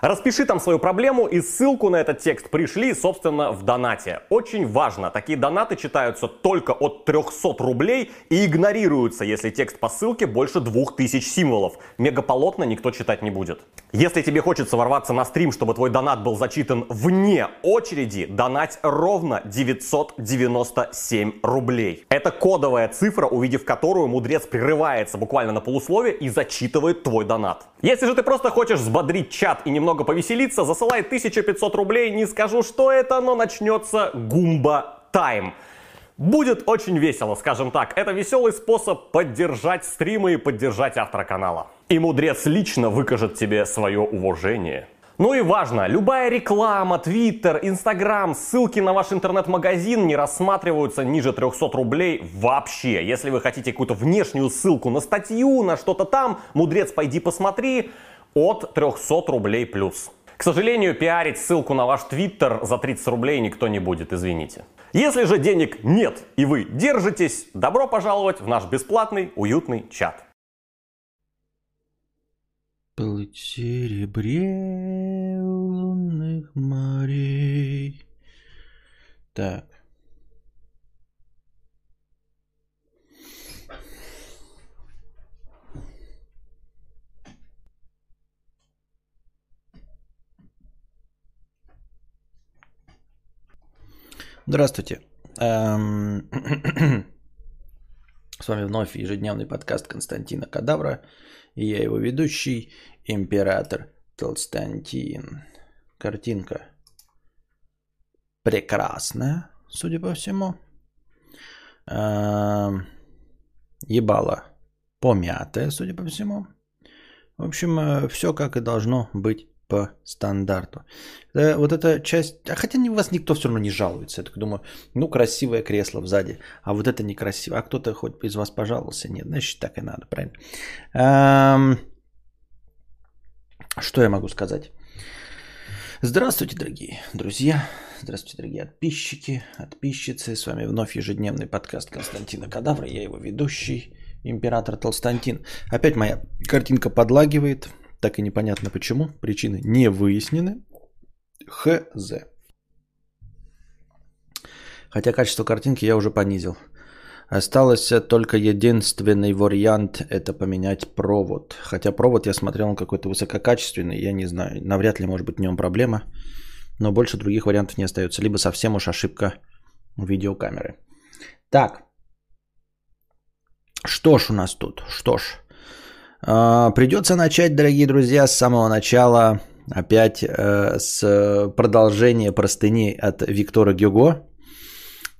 Распиши там свою проблему и ссылку на этот текст пришли, собственно, в донате. Очень важно, такие донаты читаются только от 300 рублей и игнорируются, если текст по ссылке больше 2000 символов. Мегаполотно никто читать не будет. Если тебе хочется ворваться на стрим, чтобы твой донат был зачитан вне очереди, донать ровно 997 рублей. Это кодовая цифра, увидев которую мудрец прерывается буквально на полусловие и зачитывает твой донат. Если же ты просто хочешь взбодрить чат и немного немного повеселиться, засылай 1500 рублей, не скажу, что это, но начнется гумба тайм. Будет очень весело, скажем так. Это веселый способ поддержать стримы и поддержать автора канала. И мудрец лично выкажет тебе свое уважение. Ну и важно, любая реклама, твиттер, инстаграм, ссылки на ваш интернет-магазин не рассматриваются ниже 300 рублей вообще. Если вы хотите какую-то внешнюю ссылку на статью, на что-то там, мудрец, пойди посмотри, от 300 рублей плюс. К сожалению, пиарить ссылку на ваш твиттер за 30 рублей никто не будет, извините. Если же денег нет и вы держитесь, добро пожаловать в наш бесплатный уютный чат. Плыть серебре лунных морей. Так. Здравствуйте. Эм, с вами вновь ежедневный подкаст Константина Кадавра. И я его ведущий, император Толстантин. Картинка прекрасная, судя по всему. Эм, ебало помятая, судя по всему. В общем, э, все как и должно быть по стандарту. Э, вот эта часть, а хотя у вас никто все равно не жалуется. Я так думаю, ну красивое кресло сзади, а вот это некрасиво. А кто-то хоть из вас пожаловался? Нет, значит так и надо, правильно? Эм... Что я могу сказать? Здравствуйте, дорогие друзья. Здравствуйте, дорогие подписчики, подписчицы. С вами вновь ежедневный подкаст Константина Кадавра. Я его ведущий, император Толстантин. Опять моя картинка подлагивает. Так и непонятно почему. Причины не выяснены. Хз. Хотя качество картинки я уже понизил. Осталось только единственный вариант – это поменять провод. Хотя провод я смотрел, он какой-то высококачественный, я не знаю. Навряд ли может быть в нем проблема. Но больше других вариантов не остается. Либо совсем уж ошибка видеокамеры. Так. Что ж у нас тут? Что ж. А, придется начать, дорогие друзья, с самого начала. Опять э, с продолжения простыни от Виктора Гюго.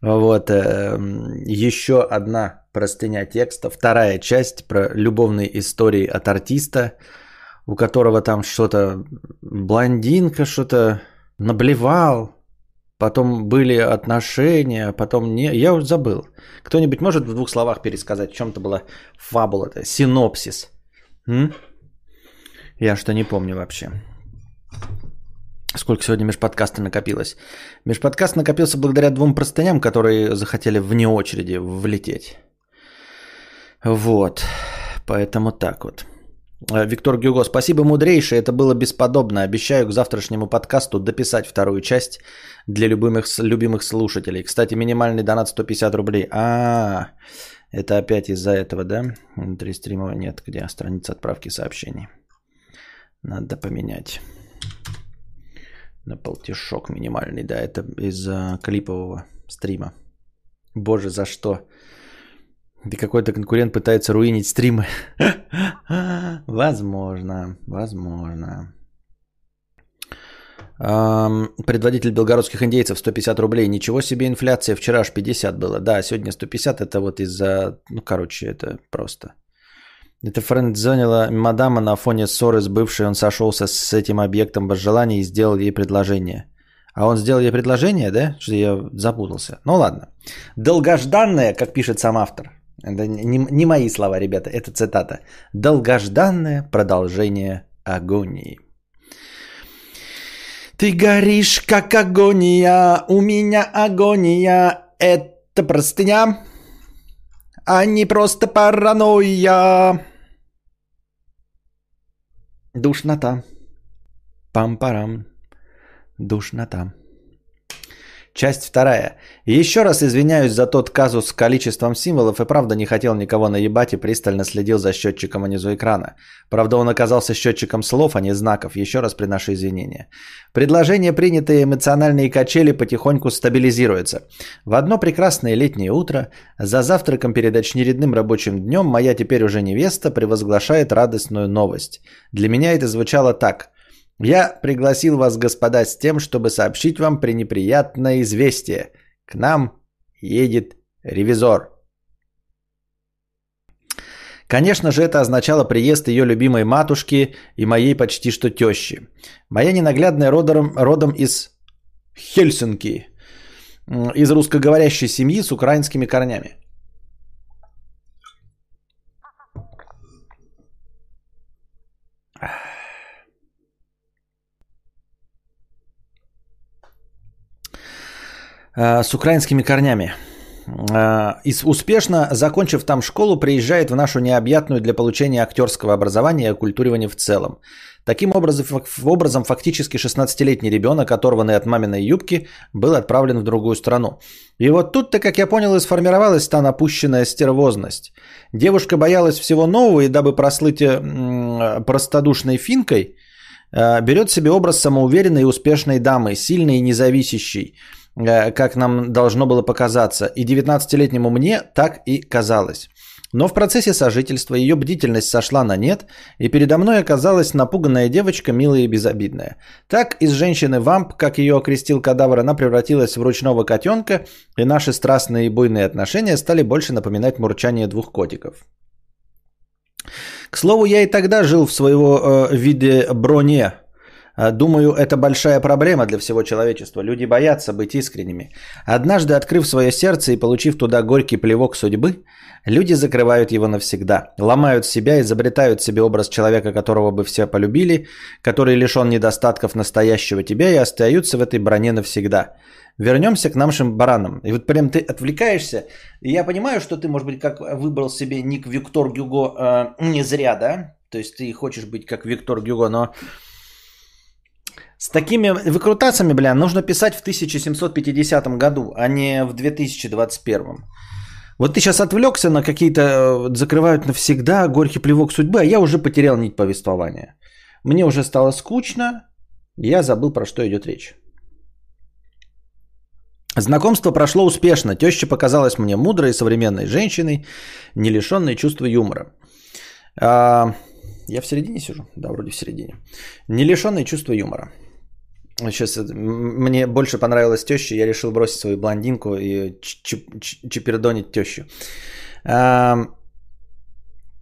Вот, э, еще одна простыня текста, вторая часть про любовные истории от артиста, у которого там что-то блондинка что-то наблевал, потом были отношения, потом не... Я уже забыл. Кто-нибудь может в двух словах пересказать, в чем-то была фабула, синопсис? М? Я что не помню вообще. Сколько сегодня межподкаста накопилось? Межподкаст накопился благодаря двум простыням, которые захотели вне очереди влететь. Вот. Поэтому так вот. Э, Виктор Гюго, спасибо мудрейший, это было бесподобно. Обещаю к завтрашнему подкасту дописать вторую часть для любимых, любимых слушателей. Кстати, минимальный донат 150 рублей. А, это опять из-за этого, да? Внутри стрима нет, где страница отправки сообщений. Надо поменять. На полтишок минимальный, да, это из-за клипового стрима. Боже, за что? Да какой-то конкурент пытается руинить стримы. Возможно, возможно. Предводитель белгородских индейцев 150 рублей. Ничего себе инфляция. Вчера аж 50 было. Да, сегодня 150. Это вот из-за... Ну, короче, это просто. Это френдзонила мадама на фоне ссоры с бывшей. Он сошелся с этим объектом без желания и сделал ей предложение. А он сделал ей предложение, да? Что я запутался. Ну ладно. Долгожданное, как пишет сам автор. Это не, не мои слова, ребята, это цитата. Долгожданное продолжение агонии. Ты горишь, как агония, у меня агония, это простыня, а не просто паранойя. Душнота. Пам-парам. Душнота. Часть вторая. Еще раз извиняюсь за тот казус с количеством символов и правда не хотел никого наебать и пристально следил за счетчиком внизу экрана. Правда он оказался счетчиком слов, а не знаков. Еще раз приношу извинения. Предложение, принятые эмоциональные качели потихоньку стабилизируются. В одно прекрасное летнее утро, за завтраком перед очередным рабочим днем, моя теперь уже невеста превозглашает радостную новость. Для меня это звучало так – я пригласил вас, господа, с тем, чтобы сообщить вам пренеприятное известие. К нам едет ревизор. Конечно же, это означало приезд ее любимой матушки и моей почти что тещи. Моя ненаглядная родом, родом из Хельсинки, из русскоговорящей семьи с украинскими корнями. С украинскими корнями. Э, и успешно, закончив там школу, приезжает в нашу необъятную для получения актерского образования и оккультуривания в целом. Таким образом, образом фактически 16-летний ребенок, оторванный от маминой юбки, был отправлен в другую страну. И вот тут-то, как я понял, и сформировалась та напущенная стервозность. Девушка боялась всего нового, и дабы прослыть э, простодушной финкой, берет себе образ самоуверенной и успешной дамы, сильной и независящей, Э, как нам должно было показаться. И 19-летнему мне так и казалось. Но в процессе сожительства ее бдительность сошла на нет, и передо мной оказалась напуганная девочка, милая и безобидная. Так из женщины-вамп, как ее окрестил кадавр, она превратилась в ручного котенка, и наши страстные и буйные отношения стали больше напоминать мурчание двух котиков. К слову, я и тогда жил в своего э, виде броне, думаю, это большая проблема для всего человечества. Люди боятся быть искренними. Однажды, открыв свое сердце и получив туда горький плевок судьбы, люди закрывают его навсегда. Ломают себя, изобретают себе образ человека, которого бы все полюбили, который лишен недостатков настоящего тебя и остаются в этой броне навсегда. Вернемся к нашим баранам. И вот прям ты отвлекаешься. И я понимаю, что ты, может быть, как выбрал себе ник Виктор Гюго э, не зря, да? То есть ты хочешь быть как Виктор Гюго, но с такими выкрутациями, бля, нужно писать в 1750 году, а не в 2021. Вот ты сейчас отвлекся на какие-то, э, закрывают навсегда, горький плевок судьбы, а я уже потерял нить повествования. Мне уже стало скучно, я забыл, про что идет речь. Знакомство прошло успешно. Теща показалась мне мудрой современной женщиной, не лишенной чувства юмора. А, я в середине сижу? Да, вроде в середине. Не лишенной чувства юмора. Сейчас мне больше понравилась теща, я решил бросить свою блондинку и чипердонить тещу.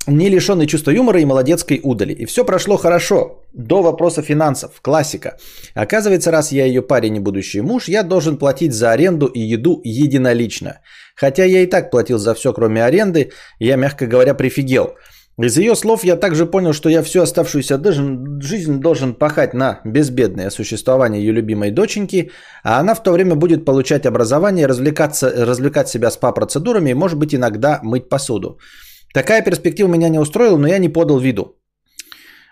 Не лишенный чувства юмора и молодецкой удали. И все прошло хорошо. До вопроса финансов. Классика. Оказывается, раз я ее парень и будущий муж, я должен платить за аренду и еду единолично. Хотя я и так платил за все, кроме аренды, я, мягко говоря, прифигел. Из ее слов я также понял, что я всю оставшуюся жизнь должен пахать на безбедное существование ее любимой доченьки, а она в то время будет получать образование, развлекаться, развлекать себя спа-процедурами и, может быть, иногда мыть посуду. Такая перспектива меня не устроила, но я не подал виду.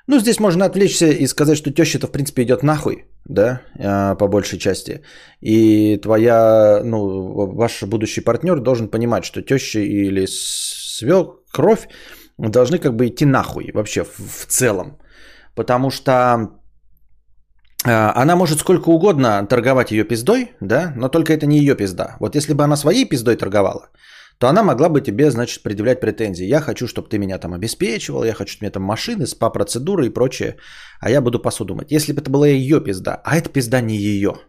Ну, здесь можно отвлечься и сказать, что теща-то, в принципе, идет нахуй, да, а, по большей части. И твоя, ну, ваш будущий партнер должен понимать, что теща или свекровь должны как бы идти нахуй вообще в, в целом. Потому что э, она может сколько угодно торговать ее пиздой, да, но только это не ее пизда. Вот если бы она своей пиздой торговала, то она могла бы тебе, значит, предъявлять претензии. Я хочу, чтобы ты меня там обеспечивал, я хочу, чтобы у меня там машины, спа-процедуры и прочее, а я буду посуду мыть. Если бы это была ее пизда, а эта пизда не ее –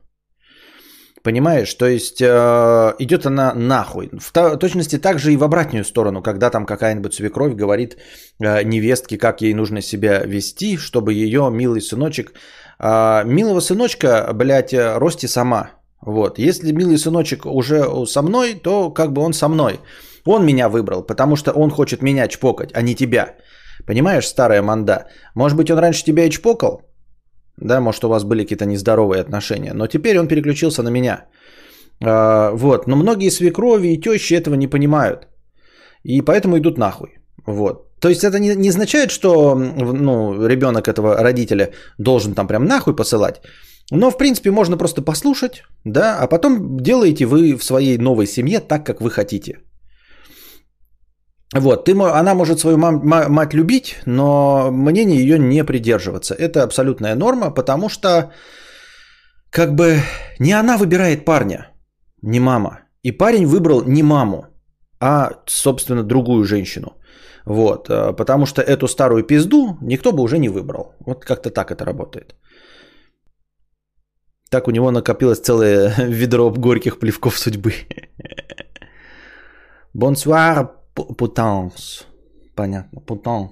Понимаешь? То есть э, идет она нахуй. В точности также и в обратную сторону, когда там какая-нибудь свекровь говорит э, невестке, как ей нужно себя вести, чтобы ее милый сыночек... Э, милого сыночка, блядь, э, рости сама. Вот. Если милый сыночек уже со мной, то как бы он со мной. Он меня выбрал, потому что он хочет меня чпокать, а не тебя. Понимаешь, старая манда? Может быть, он раньше тебя и чпокал? Да, может, у вас были какие-то нездоровые отношения. Но теперь он переключился на меня. А, вот. Но многие свекрови и тещи этого не понимают. И поэтому идут нахуй. Вот. То есть это не, не означает, что ну, ребенок этого родителя должен там прям нахуй посылать. Но, в принципе, можно просто послушать, да, а потом делаете вы в своей новой семье так, как вы хотите. Вот, ты, она может свою мам, мать любить, но мнение ее не придерживаться. Это абсолютная норма, потому что как бы не она выбирает парня, не мама. И парень выбрал не маму, а, собственно, другую женщину. Вот, э, потому что эту старую пизду никто бы уже не выбрал. Вот как-то так это работает. Так у него накопилось целое ведро горьких плевков судьбы. Бонсуар, путанс. Понятно, путан.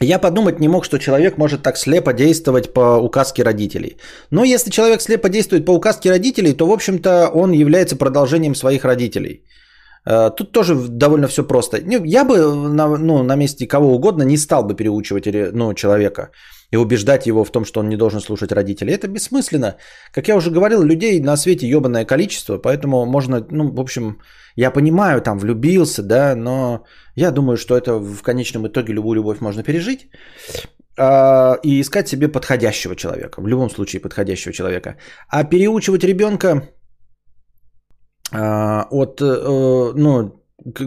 Я подумать не мог, что человек может так слепо действовать по указке родителей. Но если человек слепо действует по указке родителей, то, в общем-то, он является продолжением своих родителей. Э, тут тоже довольно все просто. Я бы на, ну, на месте кого угодно не стал бы переучивать ну, человека и убеждать его в том, что он не должен слушать родителей. Это бессмысленно. Как я уже говорил, людей на свете ебаное количество, поэтому можно, ну, в общем, я понимаю, там, влюбился, да, но я думаю, что это в конечном итоге любую любовь можно пережить а, и искать себе подходящего человека, в любом случае подходящего человека. А переучивать ребенка а, от, э, ну,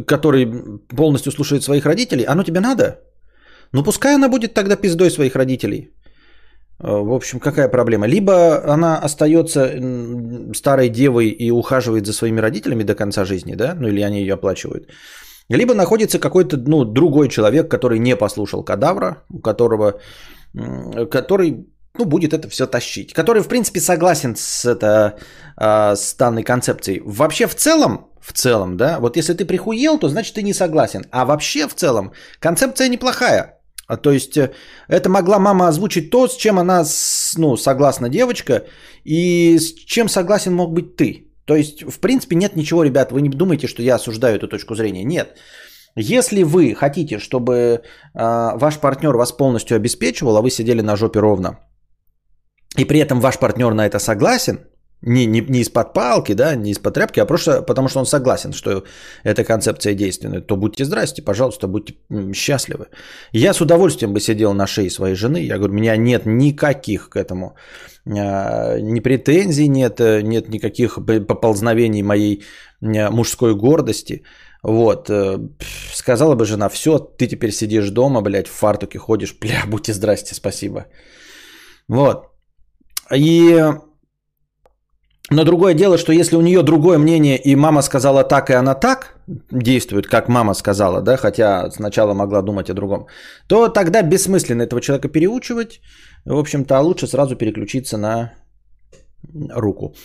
который полностью слушает своих родителей, оно тебе надо? Ну пускай она будет тогда пиздой своих родителей. Э, в общем, какая проблема? Либо она остается старой девой и ухаживает за своими родителями до конца жизни, да, ну или они ее оплачивают. Либо находится какой-то ну, другой человек, который не послушал кадавра, у которого, который ну, будет это все тащить. Который, в принципе, согласен с, это, а, с данной концепцией. Вообще, в целом, в целом, да, вот если ты прихуел, то значит ты не согласен. А вообще, в целом, концепция неплохая. А, то есть э, это могла мама озвучить то, с чем она ну, согласна девочка, и с чем согласен мог быть ты. То есть, в принципе, нет ничего, ребят, вы не думаете, что я осуждаю эту точку зрения. Нет. Если вы хотите, чтобы э, ваш партнер вас полностью обеспечивал, а вы сидели на жопе ровно, и при этом ваш партнер на это согласен, не, не, не из-под палки, да, не из-под тряпки, а просто потому, что он согласен, что эта концепция действенная, то будьте здрасте, пожалуйста, будьте счастливы. Я с удовольствием бы сидел на шее своей жены, я говорю, у меня нет никаких к этому а, ни претензий, нет, нет никаких поползновений моей мужской гордости. Вот, э, сказала бы жена, все, ты теперь сидишь дома, блядь, в фартуке ходишь, бля, будьте здрасте, спасибо. Вот. И но другое дело, что если у нее другое мнение, и мама сказала так, и она так действует, как мама сказала, да, хотя сначала могла думать о другом, то тогда бессмысленно этого человека переучивать. В общем-то, лучше сразу переключиться на руку.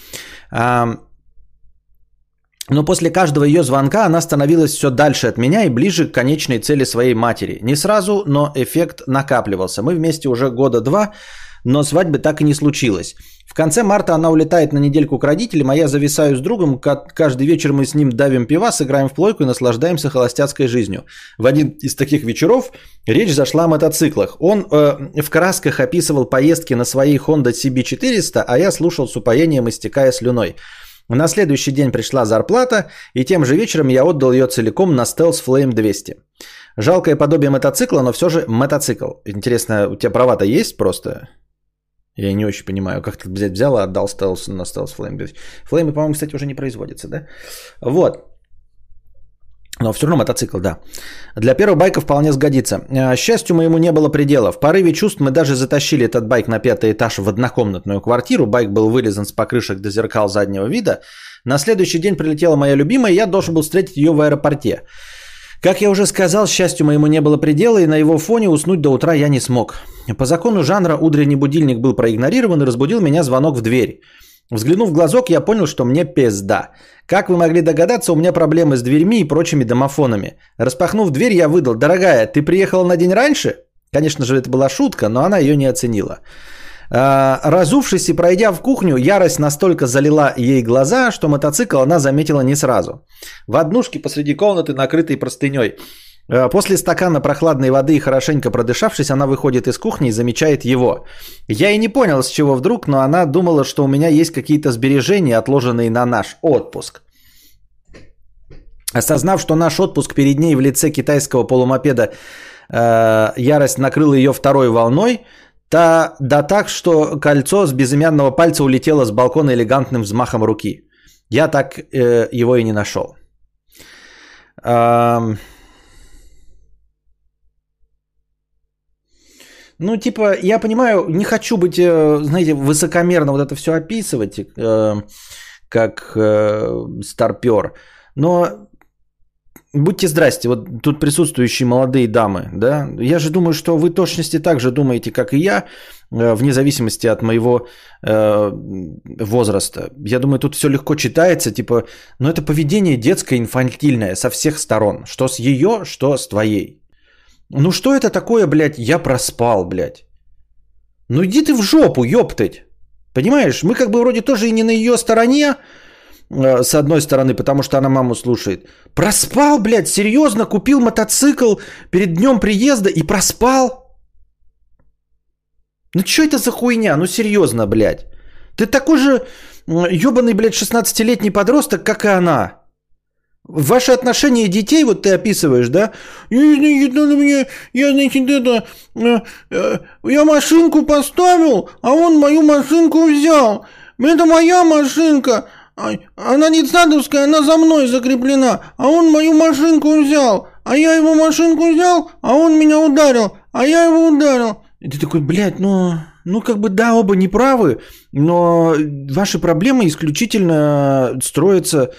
Но после каждого ее звонка она становилась все дальше от меня и ближе к конечной цели своей матери. Не сразу, но эффект накапливался. Мы вместе уже года два, но свадьбы так и не случилось. В конце марта она улетает на недельку к родителям, а я зависаю с другом. Каждый вечер мы с ним давим пива, сыграем в плойку и наслаждаемся холостяцкой жизнью. В один из таких вечеров речь зашла о мотоциклах. Он э, в красках описывал поездки на своей Honda CB400, а я слушал с упоением, истекая слюной. На следующий день пришла зарплата, и тем же вечером я отдал ее целиком на Stealth Flame 200. Жалкое подобие мотоцикла, но все же мотоцикл. Интересно, у тебя права-то есть просто? Я не очень понимаю, как ты взять взял и отдал стелс на стелс флейм. Флеймы, по-моему, кстати, уже не производятся, да? Вот. Но все равно мотоцикл, да. Для первого байка вполне сгодится. Э, счастью моему не было предела. В порыве чувств мы даже затащили этот байк на пятый этаж в однокомнатную квартиру. Байк был вылезан с покрышек до зеркал заднего вида. На следующий день прилетела моя любимая, и я должен был встретить ее в аэропорте. Как я уже сказал, счастью моему не было предела, и на его фоне уснуть до утра я не смог. По закону жанра утренний будильник был проигнорирован и разбудил меня звонок в дверь. Взглянув в глазок, я понял, что мне пизда. Как вы могли догадаться, у меня проблемы с дверьми и прочими домофонами. Распахнув дверь, я выдал, дорогая, ты приехала на день раньше? Конечно же, это была шутка, но она ее не оценила. А, разувшись и пройдя в кухню, ярость настолько залила ей глаза, что мотоцикл она заметила не сразу. В однушке посреди комнаты, накрытой простыней. А, после стакана прохладной воды и хорошенько продышавшись, она выходит из кухни и замечает его. Я и не понял, с чего вдруг, но она думала, что у меня есть какие-то сбережения, отложенные на наш отпуск. Осознав, что наш отпуск перед ней в лице китайского полумопеда э, ярость накрыла ее второй волной, та, да так, что кольцо с безымянного пальца улетело с балкона элегантным взмахом руки. Я так э, его и не нашел. Эм... Ну, типа, я понимаю, не хочу быть, э, знаете, высокомерно вот это все описывать, э, как э, старпер. Но Будьте здрасте, вот тут присутствующие молодые дамы, да, я же думаю, что вы точности так же думаете, как и я, э, вне зависимости от моего э, возраста. Я думаю, тут все легко читается, типа, но это поведение детское, инфантильное со всех сторон, что с ее, что с твоей. Ну что это такое, блядь, я проспал, блядь. Ну иди ты в жопу, ёптать. Понимаешь, мы как бы вроде тоже и не на ее стороне, с одной стороны, потому что она маму слушает. Проспал, блядь, серьезно, купил мотоцикл перед днем приезда и проспал? Ну что это за хуйня? Ну серьезно, блядь. Ты такой же ебаный, блядь, 16-летний подросток, как и она. Ваши отношения детей, вот ты описываешь, да? Я, мне, я, значит, это, э, э, я машинку поставил, а он мою машинку взял. Это моя машинка, она не цадовская, она за мной закреплена, а он мою машинку взял, а я его машинку взял, а он меня ударил, а я его ударил. И ты такой, блядь, ну, ну как бы да, оба неправы, но ваши проблемы исключительно строятся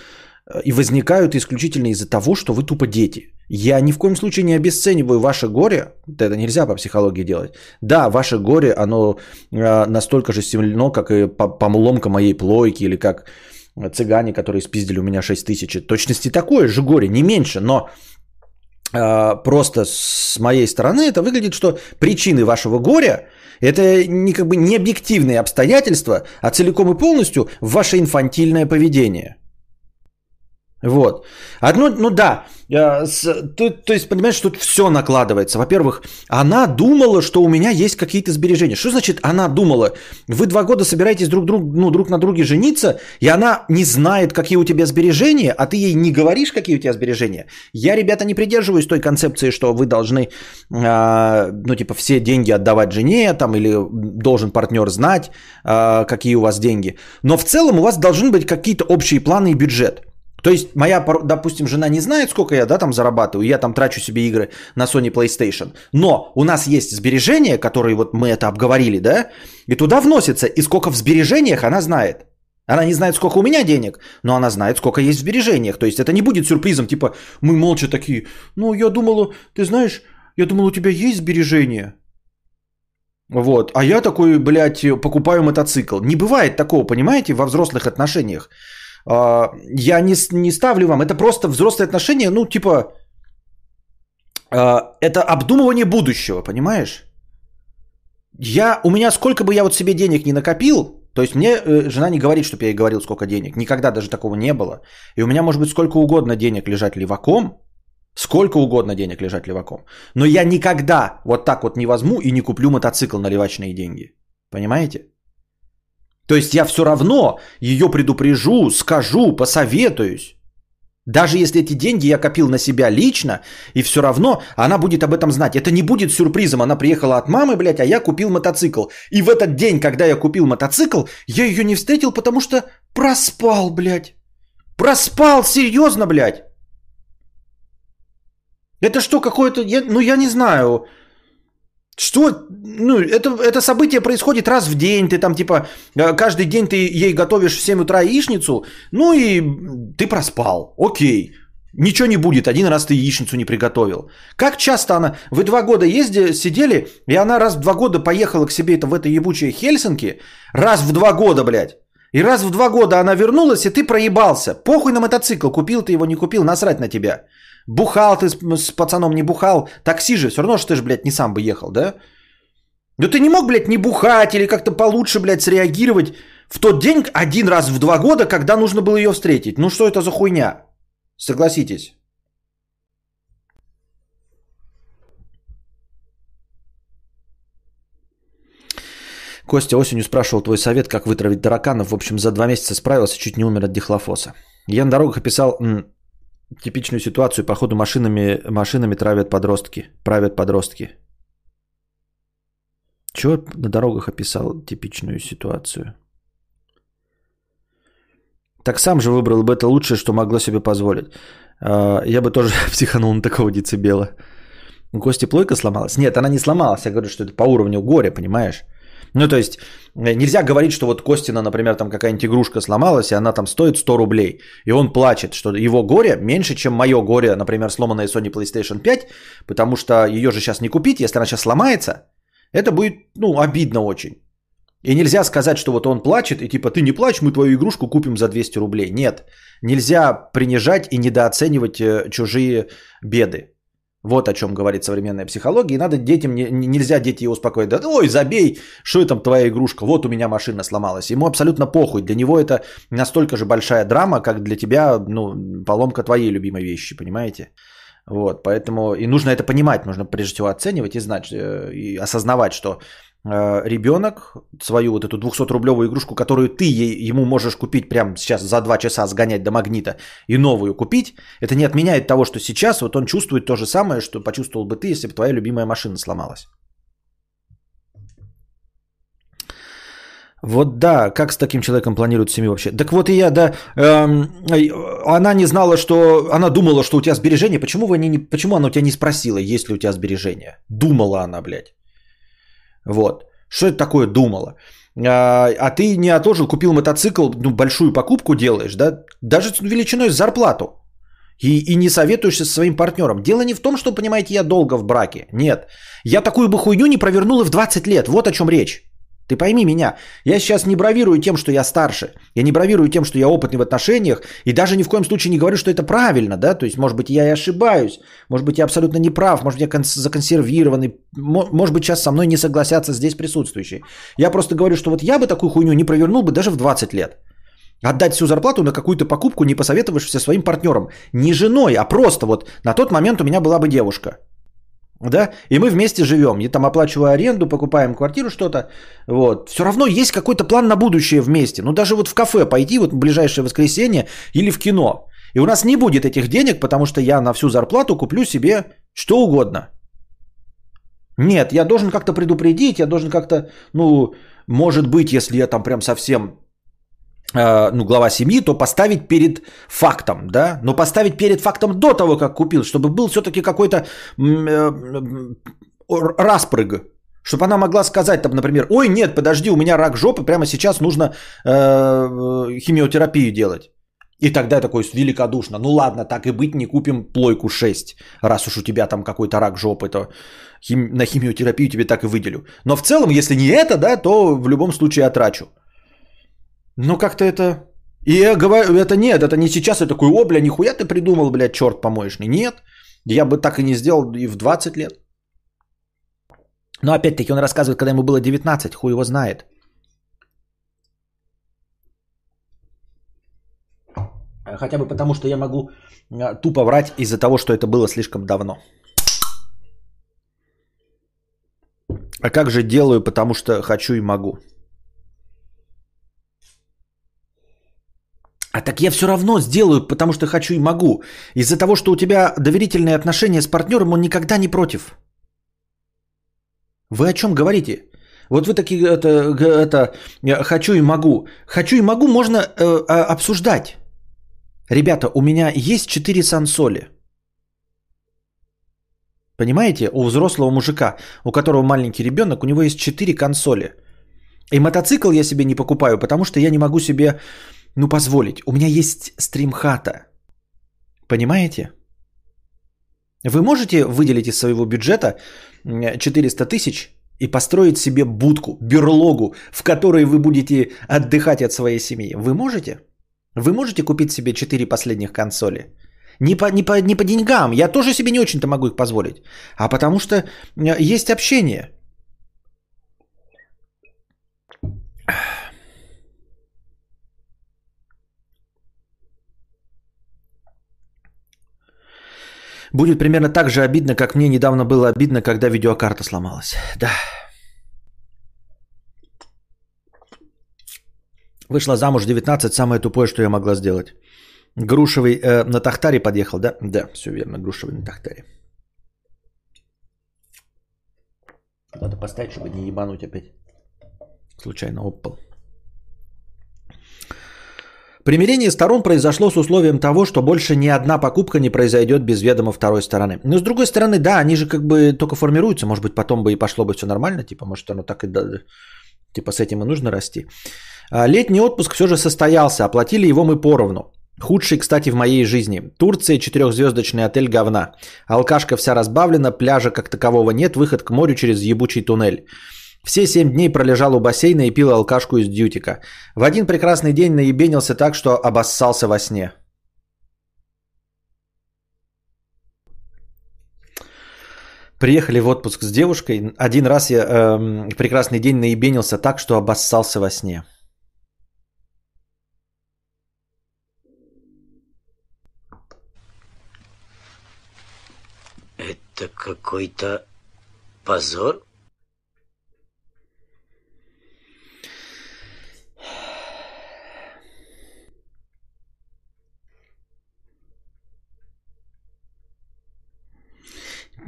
э, и возникают исключительно из-за того, что вы тупо дети. Я ни в коем случае не обесцениваю ваше горе, это нельзя по психологии делать. Да, ваше горе, оно э, настолько же сильно, как и помломка моей плойки или как цыгане, которые спиздили у меня 6 тысяч. Точности такое же горе, не меньше, но э, просто с моей стороны это выглядит, что причины вашего горя это не как бы не объективные обстоятельства, а целиком и полностью ваше инфантильное поведение. Вот. Одно, ну да, э, то, то есть, понимаешь, тут все накладывается. Во-первых, она думала, что у меня есть какие-то сбережения. Что значит она думала? Вы два года собираетесь друг, друг, ну, друг на друге жениться, и она не знает, какие у тебя сбережения, а ты ей не говоришь, какие у тебя сбережения. Я, ребята, не придерживаюсь той концепции, что вы должны, э, ну, типа, все деньги отдавать жене, там, или должен партнер знать, э, какие у вас деньги. Но в целом у вас должны быть какие-то общие планы и бюджет. То есть моя, допустим, жена не знает, сколько я да, там зарабатываю, я там трачу себе игры на Sony PlayStation, но у нас есть сбережения, которые вот мы это обговорили, да, и туда вносится, и сколько в сбережениях она знает. Она не знает, сколько у меня денег, но она знает, сколько есть в сбережениях. То есть это не будет сюрпризом, типа мы молча такие, ну я думала, ты знаешь, я думал, у тебя есть сбережения. Вот, а я такой, блядь, покупаю мотоцикл. Не бывает такого, понимаете, во взрослых отношениях. А, я не, не ставлю вам, это просто взрослые отношения, ну, типа, а, это обдумывание будущего, понимаешь? Я, у меня сколько бы я вот себе денег не накопил, то есть мне э, жена не говорит, чтобы я ей говорил, сколько денег. Никогда даже такого не было. И у меня может быть сколько угодно денег лежать леваком, сколько угодно денег лежать леваком. Но я никогда вот так вот не возьму и не куплю мотоцикл на левачные деньги. Понимаете? То есть я все равно ее предупрежу, скажу, посоветуюсь. Даже если эти деньги я копил на себя лично, и все равно она будет об этом знать. Это не будет сюрпризом. Она приехала от мамы, блядь, а я купил мотоцикл. И в этот день, когда я купил мотоцикл, я ее не встретил, потому что проспал, блядь. Проспал, серьезно, блядь. Это что, какое-то... Я, ну, я не знаю. Что? Ну, это, это событие происходит раз в день. Ты там, типа, э, каждый день ты ей готовишь в 7 утра яичницу. Ну и ты проспал. Окей. Ничего не будет, один раз ты яичницу не приготовил. Как часто она... Вы два года ездили, сидели, и она раз в два года поехала к себе это в это ебучее Хельсинки. Раз в два года, блядь. И раз в два года она вернулась, и ты проебался. Похуй на мотоцикл, купил ты его, не купил, насрать на тебя. Бухал ты с, с пацаном, не бухал. Такси же, все равно, что ты же, блядь, не сам бы ехал, да? Да ты не мог, блядь, не бухать или как-то получше, блядь, среагировать в тот день один раз в два года, когда нужно было ее встретить. Ну что это за хуйня? Согласитесь. Костя осенью спрашивал твой совет, как вытравить тараканов. В общем, за два месяца справился, чуть не умер от дихлофоса. Я на дорогах описал м, типичную ситуацию. Походу машинами, машинами травят подростки. Правят подростки. Чего на дорогах описал типичную ситуацию? Так сам же выбрал бы это лучшее, что могло себе позволить. А, я бы тоже психанул на такого децибела. У Кости плойка сломалась? Нет, она не сломалась. Я говорю, что это по уровню горя, понимаешь? Ну, то есть, э, нельзя говорить, что вот Костина, например, там какая-нибудь игрушка сломалась, и она там стоит 100 рублей, и он плачет, что его горе меньше, чем мое горе, например, сломанная Sony PlayStation 5, потому что ее же сейчас не купить, если она сейчас сломается, это будет, ну, обидно очень. И нельзя сказать, что вот он плачет, и типа ты не плачь, мы твою игрушку купим за 200 рублей. Нет, нельзя принижать и недооценивать э, чужие беды. Вот о чем говорит современная психология. И надо детям, не, нельзя дети успокоить. Да, ой, забей, что это твоя игрушка, вот у меня машина сломалась. Ему абсолютно похуй. Для него это настолько же большая драма, как для тебя ну, поломка твоей любимой вещи, понимаете? Вот, поэтому и нужно это понимать, нужно прежде всего оценивать и знать, э, и осознавать, что ребенок свою вот эту 200-рублевую игрушку, которую ты ей, ему можешь купить прямо сейчас за 2 часа сгонять до магнита и новую купить, это не отменяет того, что сейчас вот он чувствует то же самое, что почувствовал бы ты, если бы твоя любимая машина сломалась. Вот да, как с таким человеком планируют семью вообще? Так вот и я, да, эм, она не знала, что, она думала, что у тебя сбережения. Почему, вы не, почему она у тебя не спросила, есть ли у тебя сбережения? Думала она, блядь. Вот. Что это такое думала? А, а ты не отложил, купил мотоцикл, ну, большую покупку делаешь, да? Даже величиной с зарплату. И, и не советуешься со своим партнером. Дело не в том, что, понимаете, я долго в браке. Нет. Я такую бы хуйню не провернул и в 20 лет. Вот о чем речь. Ты пойми меня, я сейчас не бравирую тем, что я старше, я не бравирую тем, что я опытный в отношениях, и даже ни в коем случае не говорю, что это правильно, да, то есть, может быть, я и ошибаюсь, может быть, я абсолютно не прав, может быть, я законсервированный, может быть, сейчас со мной не согласятся здесь присутствующие. Я просто говорю, что вот я бы такую хуйню не провернул бы даже в 20 лет. Отдать всю зарплату на какую-то покупку, не посоветовавшись со своим партнером. Не женой, а просто вот на тот момент у меня была бы девушка – да, и мы вместе живем, я там оплачиваю аренду, покупаем квартиру, что-то, вот, все равно есть какой-то план на будущее вместе, ну даже вот в кафе пойти вот в ближайшее воскресенье или в кино, и у нас не будет этих денег, потому что я на всю зарплату куплю себе что угодно. Нет, я должен как-то предупредить, я должен как-то, ну, может быть, если я там прям совсем ну, глава семьи, то поставить перед фактом, да, но поставить перед фактом до того, как купил, чтобы был все-таки какой-то э, распрыг, чтобы она могла сказать, там, например, ой, нет, подожди, у меня рак жопы, прямо сейчас нужно э, химиотерапию делать. И тогда такой великодушно, ну ладно, так и быть, не купим плойку 6, раз уж у тебя там какой-то рак жопы, то хим... на химиотерапию тебе так и выделю. Но в целом, если не это, да, то в любом случае отрачу. Ну как-то это... И я говорю, это нет, это не сейчас, я такой, о, бля, нихуя ты придумал, блядь, черт помоечный. Нет, я бы так и не сделал и в 20 лет. Но опять-таки он рассказывает, когда ему было 19, хуй его знает. Хотя бы потому, что я могу а, тупо врать из-за того, что это было слишком давно. А как же делаю, потому что хочу и могу. А так я все равно сделаю, потому что хочу и могу. Из-за того, что у тебя доверительные отношения с партнером, он никогда не против. Вы о чем говорите? Вот вы такие, это, это хочу и могу. Хочу и могу можно э, обсуждать. Ребята, у меня есть 4 сансоли. Понимаете, у взрослого мужика, у которого маленький ребенок, у него есть 4 консоли. И мотоцикл я себе не покупаю, потому что я не могу себе ну позволить. У меня есть стримхата. Понимаете? Вы можете выделить из своего бюджета 400 тысяч и построить себе будку, берлогу, в которой вы будете отдыхать от своей семьи. Вы можете? Вы можете купить себе 4 последних консоли? Не по, не, по, не по деньгам, я тоже себе не очень-то могу их позволить, а потому что есть общение. Будет примерно так же обидно, как мне недавно было обидно, когда видеокарта сломалась. Да. Вышла замуж 19, самое тупое, что я могла сделать. Грушевый э, на Тахтаре подъехал, да? Да, все верно, Грушевый на Тахтаре. Надо поставить, чтобы не ебануть опять. Случайно опал. Примирение сторон произошло с условием того, что больше ни одна покупка не произойдет без ведома второй стороны. Но с другой стороны, да, они же как бы только формируются, может быть, потом бы и пошло бы все нормально, типа, может, оно так и типа с этим и нужно расти. А летний отпуск все же состоялся, оплатили его мы поровну. Худший, кстати, в моей жизни. Турция, четырехзвездочный отель говна. Алкашка вся разбавлена, пляжа как такового нет, выход к морю через ебучий туннель. Все семь дней пролежал у бассейна и пил алкашку из дьютика. В один прекрасный день наебенился так, что обоссался во сне. Приехали в отпуск с девушкой. Один раз я э, прекрасный день наебенился так, что обоссался во сне. Это какой-то позор?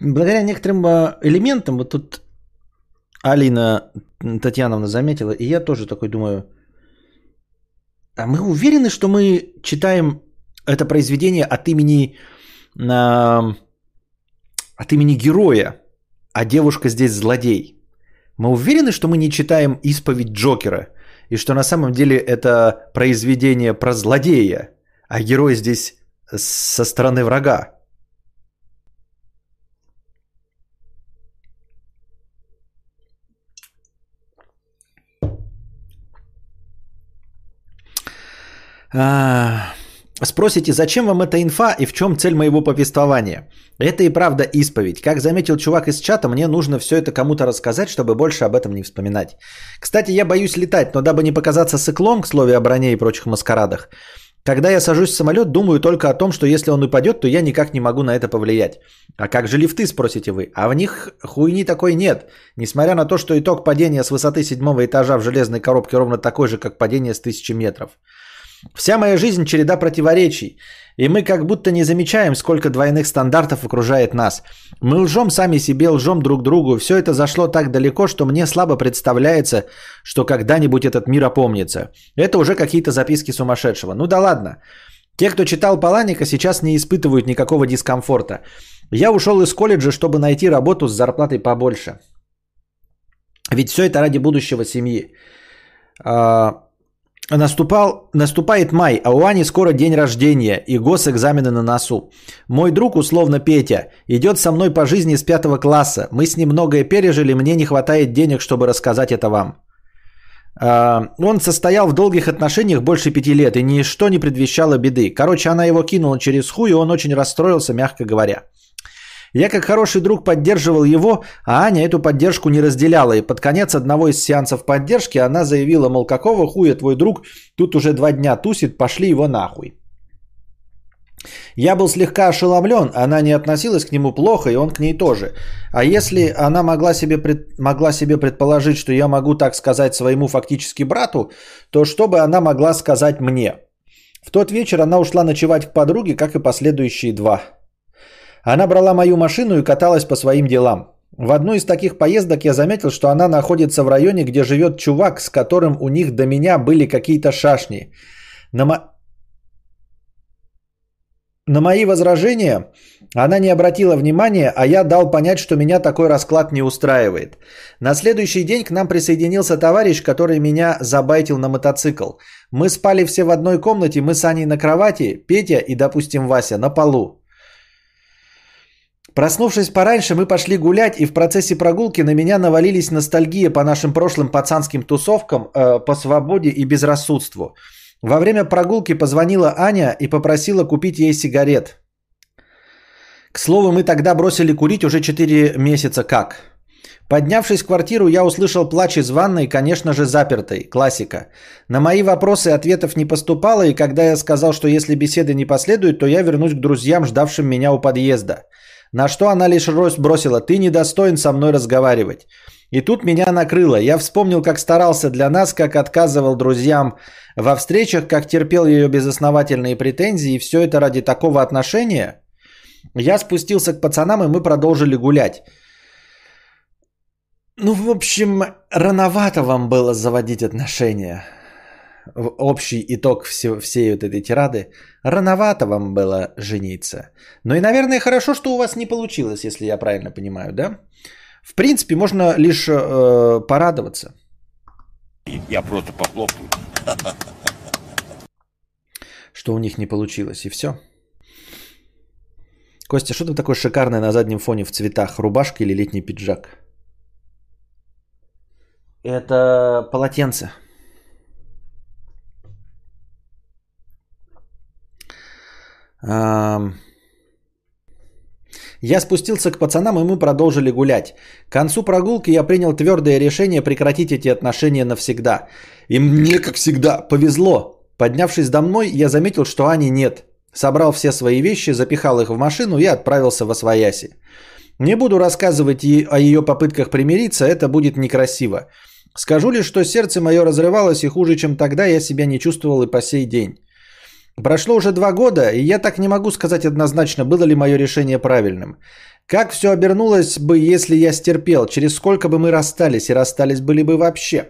Благодаря некоторым а, элементам, вот тут Алина Татьяновна заметила, и я тоже такой думаю, а мы уверены, что мы читаем это произведение от имени, э, от имени героя, а девушка здесь злодей? Мы уверены, что мы не читаем исповедь Джокера, и что на самом деле это произведение про злодея, а герой здесь со стороны врага? А, спросите, зачем вам эта инфа и в чем цель моего повествования? Это и правда исповедь. Как заметил чувак из чата, мне нужно все это кому-то рассказать, чтобы больше об этом не вспоминать. Кстати, я боюсь летать, но дабы не показаться сыклом, к слову о броне и прочих маскарадах, когда я сажусь в самолет, думаю только о том, что если он упадет, то я никак не могу на это повлиять. А как же лифты, спросите вы? А в них хуйни такой нет. Несмотря на то, что итог падения с высоты седьмого этажа в железной коробке ровно такой же, как падение с тысячи метров. Вся моя жизнь череда противоречий, и мы как будто не замечаем, сколько двойных стандартов окружает нас. Мы лжем сами себе, лжем друг другу. Все это зашло так далеко, что мне слабо представляется, что когда-нибудь этот мир опомнится. Это уже какие-то записки сумасшедшего. Ну да ладно. Те, кто читал Паланика, сейчас не испытывают никакого дискомфорта. Я ушел из колледжа, чтобы найти работу с зарплатой побольше. Ведь все это ради будущего семьи. А, Наступал, наступает май, а у Ани скоро день рождения и госэкзамены на носу. Мой друг, условно Петя, идет со мной по жизни с пятого класса. Мы с ним многое пережили, мне не хватает денег, чтобы рассказать это вам. А, он состоял в долгих отношениях больше пяти лет, и ничто не предвещало беды. Короче, она его кинула через хуй, и он очень расстроился, мягко говоря. Я как хороший друг поддерживал его, а Аня эту поддержку не разделяла. И под конец одного из сеансов поддержки она заявила, мол, какого хуя твой друг тут уже два дня тусит, пошли его нахуй. Я был слегка ошеломлен, она не относилась к нему плохо, и он к ней тоже. А если она могла себе, пред... могла себе предположить, что я могу так сказать своему фактически брату, то что бы она могла сказать мне? В тот вечер она ушла ночевать к подруге, как и последующие два. Она брала мою машину и каталась по своим делам. В одну из таких поездок я заметил, что она находится в районе, где живет чувак, с которым у них до меня были какие-то шашни. На, мо... На мои возражения она не обратила внимания, а я дал понять, что меня такой расклад не устраивает. На следующий день к нам присоединился товарищ, который меня забайтил на мотоцикл. Мы спали все в одной комнате, мы с Аней на кровати, Петя и, допустим, Вася на полу. Проснувшись пораньше, мы пошли гулять, и в процессе прогулки на меня навалились ностальгия по нашим прошлым пацанским тусовкам, э, по свободе и безрассудству. Во время прогулки позвонила Аня и попросила купить ей сигарет. К слову, мы тогда бросили курить уже 4 месяца как. Поднявшись в квартиру, я услышал плач из ванной, конечно же, запертой. Классика. На мои вопросы ответов не поступало, и когда я сказал, что если беседы не последуют, то я вернусь к друзьям, ждавшим меня у подъезда. На что она лишь бросила «ты недостоин со мной разговаривать». И тут меня накрыло. Я вспомнил, как старался для нас, как отказывал друзьям во встречах, как терпел ее безосновательные претензии, и все это ради такого отношения. Я спустился к пацанам, и мы продолжили гулять. Ну, в общем, рановато вам было заводить отношения. Общий итог все, всей вот этой тирады. Рановато вам было жениться. Ну и, наверное, хорошо, что у вас не получилось, если я правильно понимаю, да? В принципе, можно лишь э, порадоваться. Я просто похлопаю. Что у них не получилось, и все. Костя, что там такое шикарное на заднем фоне в цветах? Рубашка или летний пиджак? Это полотенце. Я спустился к пацанам, и мы продолжили гулять. К концу прогулки я принял твердое решение прекратить эти отношения навсегда. И мне, как всегда, повезло. Поднявшись домой, я заметил, что Ани нет. Собрал все свои вещи, запихал их в машину и отправился в Освояси. Не буду рассказывать ей о ее попытках примириться, это будет некрасиво. Скажу лишь, что сердце мое разрывалось, и хуже, чем тогда, я себя не чувствовал и по сей день. Прошло уже два года, и я так не могу сказать однозначно, было ли мое решение правильным. Как все обернулось бы, если я стерпел, через сколько бы мы расстались, и расстались были бы вообще.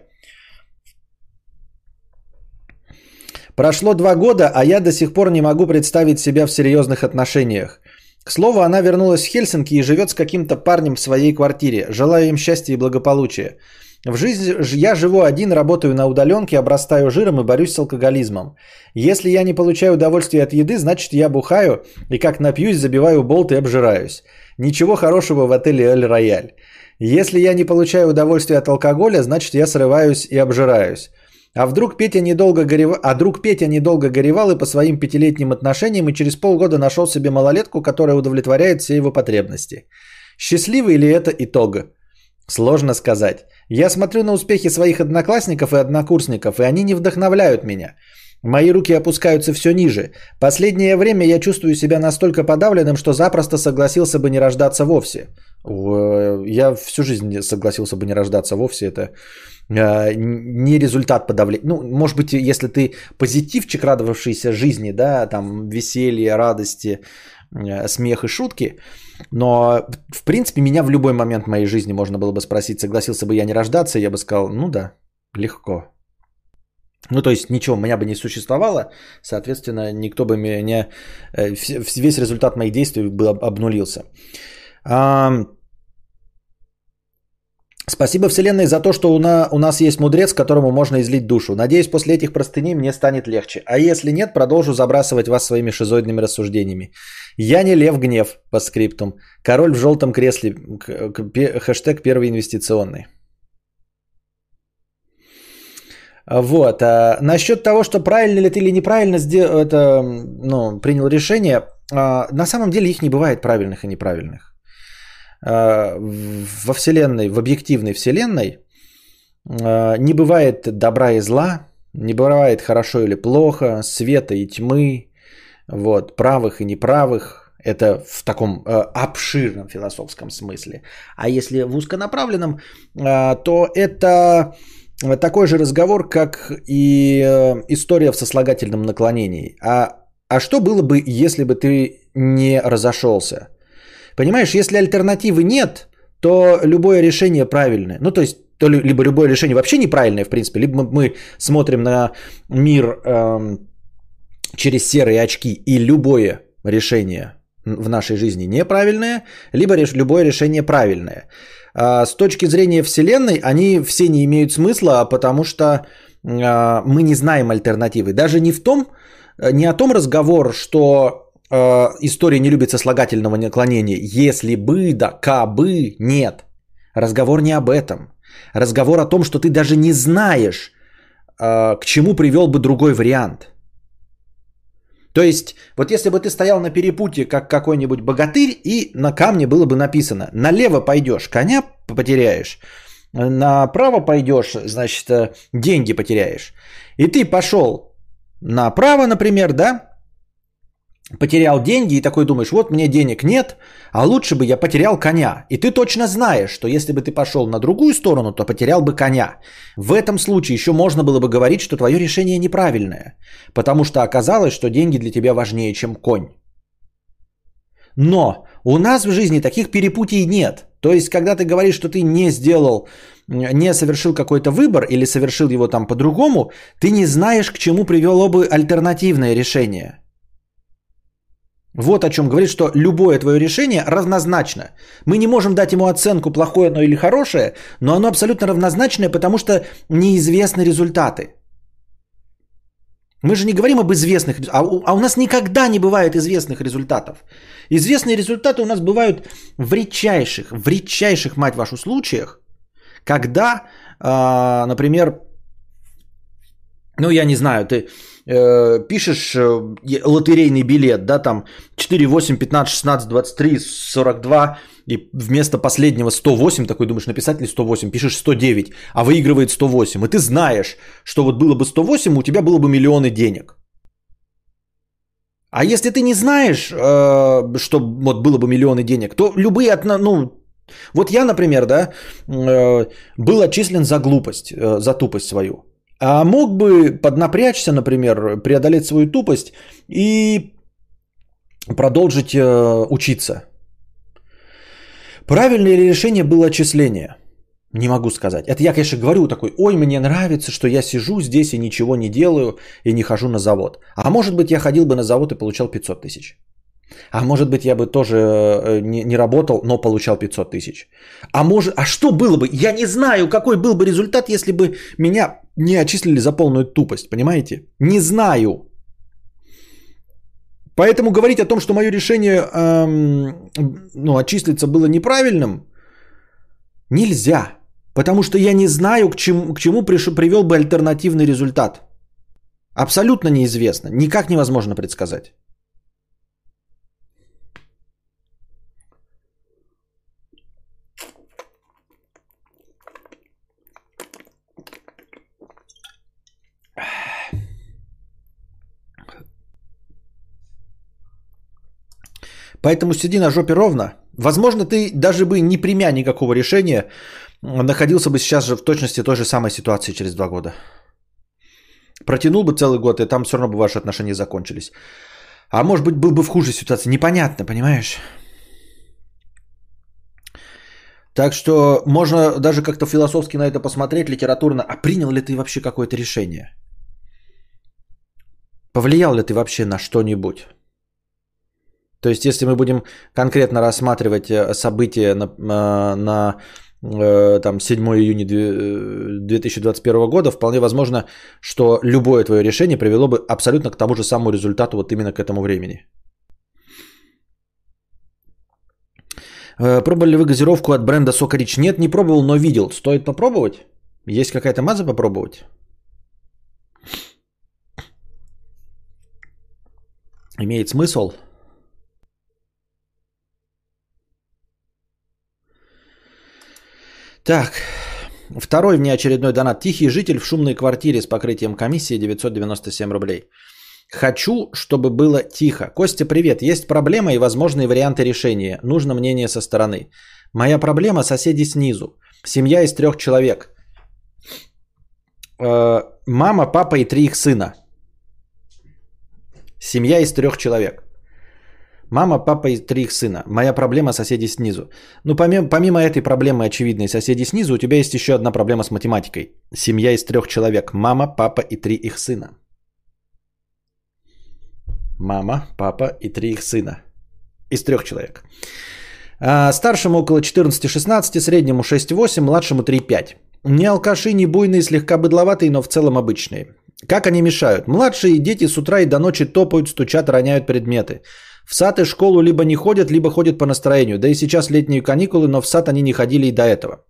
Прошло два года, а я до сих пор не могу представить себя в серьезных отношениях. К слову, она вернулась в Хельсинки и живет с каким-то парнем в своей квартире. Желаю им счастья и благополучия. В жизни я живу один, работаю на удаленке, обрастаю жиром и борюсь с алкоголизмом. Если я не получаю удовольствия от еды, значит я бухаю и как напьюсь, забиваю болт и обжираюсь. Ничего хорошего в отеле Эль Рояль. Если я не получаю удовольствия от алкоголя, значит я срываюсь и обжираюсь. А вдруг Петя недолго горевал, а друг Петя недолго горевал и по своим пятилетним отношениям и через полгода нашел себе малолетку, которая удовлетворяет все его потребности. Счастливый ли это итог? Сложно сказать. Я смотрю на успехи своих одноклассников и однокурсников, и они не вдохновляют меня. Мои руки опускаются все ниже. Последнее время я чувствую себя настолько подавленным, что запросто согласился бы не рождаться вовсе. Я всю жизнь согласился бы не рождаться вовсе. Это а, не результат подавления. Ну, может быть, если ты позитивчик, радовавшийся жизни, да, там веселье, радости, э, смех и шутки, но, в принципе, меня в любой момент моей жизни можно было бы спросить, согласился бы я не рождаться, я бы сказал, ну да, легко. Ну, то есть ничего, меня бы не существовало, соответственно, никто бы меня, э, весь результат моих действий бы обнулился. Спасибо Вселенной за то, что у, у нас есть мудрец, которому можно излить душу. Надеюсь, после этих простыней мне станет легче. А если нет, продолжу забрасывать вас своими шизоидными рассуждениями. Я не лев гнев по скриптум. Король в желтом кресле. Хэштег первый инвестиционный. Вот. А насчет того, что правильно ли ты или неправильно сделал, это, ну, принял решение, а, на самом деле их не бывает правильных и неправильных. А, во Вселенной, в объективной Вселенной а, не бывает добра и зла, не бывает хорошо или плохо, света и тьмы, вот, правых и неправых. Это в таком э, обширном философском смысле. А если в узконаправленном, э, то это такой же разговор, как и э, история в сослагательном наклонении. А, а что было бы, если бы ты не разошелся? Понимаешь, если альтернативы нет, то любое решение правильное. Ну, то есть, то либо любое решение вообще неправильное, в принципе, либо мы смотрим на мир эм, через серые очки, и любое решение в нашей жизни неправильное, либо любое решение правильное. А с точки зрения Вселенной, они все не имеют смысла, потому что э, мы не знаем альтернативы. Даже не в том, не о том разговор, что история не любит сослагательного наклонения. Если бы, да, кабы, нет. Разговор не об этом. Разговор о том, что ты даже не знаешь, к чему привел бы другой вариант. То есть, вот если бы ты стоял на перепутье, как какой-нибудь богатырь, и на камне было бы написано, налево пойдешь, коня потеряешь, направо пойдешь, значит, э, деньги потеряешь. И ты пошел направо, например, да, потерял деньги и такой думаешь, вот мне денег нет, а лучше бы я потерял коня. И ты точно знаешь, что если бы ты пошел на другую сторону, то потерял бы коня. В этом случае еще можно было бы говорить, что твое решение неправильное, потому что оказалось, что деньги для тебя важнее, чем конь. Но у нас в жизни таких перепутий нет. То есть, когда ты говоришь, что ты не сделал, не совершил какой-то выбор или совершил его там по-другому, ты не знаешь, к чему привело бы альтернативное решение – вот о чем говорит, что любое твое решение равнозначно. Мы не можем дать ему оценку плохое оно или хорошее, но оно абсолютно равнозначное, потому что неизвестны результаты. Мы же не говорим об известных, а у, а у нас никогда не бывает известных результатов. Известные результаты у нас бывают в редчайших, в редчайших, мать вашу, случаях, когда, э, например, ну я не знаю, ты э, пишешь э, лотерейный билет, да, там 4, 8, 15, 16, 23, 42, и вместо последнего 108, такой думаешь, написать ли 108, пишешь 109, а выигрывает 108. И ты знаешь, что вот было бы 108, у тебя было бы миллионы денег. А если ты не знаешь, э, что вот было бы миллионы денег, то любые, ну, вот я, например, да, был отчислен за глупость, за тупость свою. А мог бы поднапрячься, например, преодолеть свою тупость и продолжить э, учиться. Правильное ли решение было отчисление? Не могу сказать. Это я, конечно, говорю такой, ой, мне нравится, что я сижу здесь и ничего не делаю и не хожу на завод. А может быть, я ходил бы на завод и получал 500 тысяч. А может быть, я бы тоже э, не, не работал, но получал 500 тысяч. А может, а что было бы? Я не знаю, какой был бы результат, если бы меня не отчислили за полную тупость, понимаете? Не знаю. Поэтому говорить о том, что мое решение эм, ну, отчислиться было неправильным, нельзя. Потому что я не знаю, к чему, к чему приш, привел бы альтернативный результат. Абсолютно неизвестно. Никак невозможно предсказать. Поэтому сиди на жопе ровно. Возможно, ты даже бы не примя никакого решения, находился бы сейчас же в точности той же самой ситуации через два года. Протянул бы целый год, и там все равно бы ваши отношения закончились. А может быть, был бы в хуже ситуации. Непонятно, понимаешь? Так что можно даже как-то философски на это посмотреть, литературно. А принял ли ты вообще какое-то решение? Повлиял ли ты вообще на что-нибудь? То есть, если мы будем конкретно рассматривать э, события на, э, на э, там, 7 июня 2021 года, вполне возможно, что любое твое решение привело бы абсолютно к тому же самому результату вот именно к этому времени. Пробовали ли вы газировку от бренда Сокарич? Нет, не пробовал, но видел. Стоит попробовать? Есть какая-то маза попробовать? Имеет смысл? Так, второй внеочередной донат. Тихий житель в шумной квартире с покрытием комиссии 997 рублей. Хочу, чтобы было тихо. Костя, привет. Есть проблема и возможные варианты решения. Нужно мнение со стороны. Моя проблема – соседи снизу. Семья из трех человек. Э, мама, папа и три их сына. Семья из трех человек. Мама, папа и три их сына. Моя проблема соседи снизу. Ну, помимо, помимо этой проблемы очевидной соседи снизу, у тебя есть еще одна проблема с математикой. Семья из трех человек. Мама, папа и три их сына. Мама, папа и три их сына. Из трех человек. А, старшему около 14-16, среднему 6-8, младшему 3-5. Не алкаши, не буйные, слегка быдловатые, но в целом обычные. Как они мешают? Младшие дети с утра и до ночи топают, стучат, роняют предметы. В сад и школу либо не ходят, либо ходят по настроению. Да и сейчас летние каникулы, но в сад они не ходили и до этого.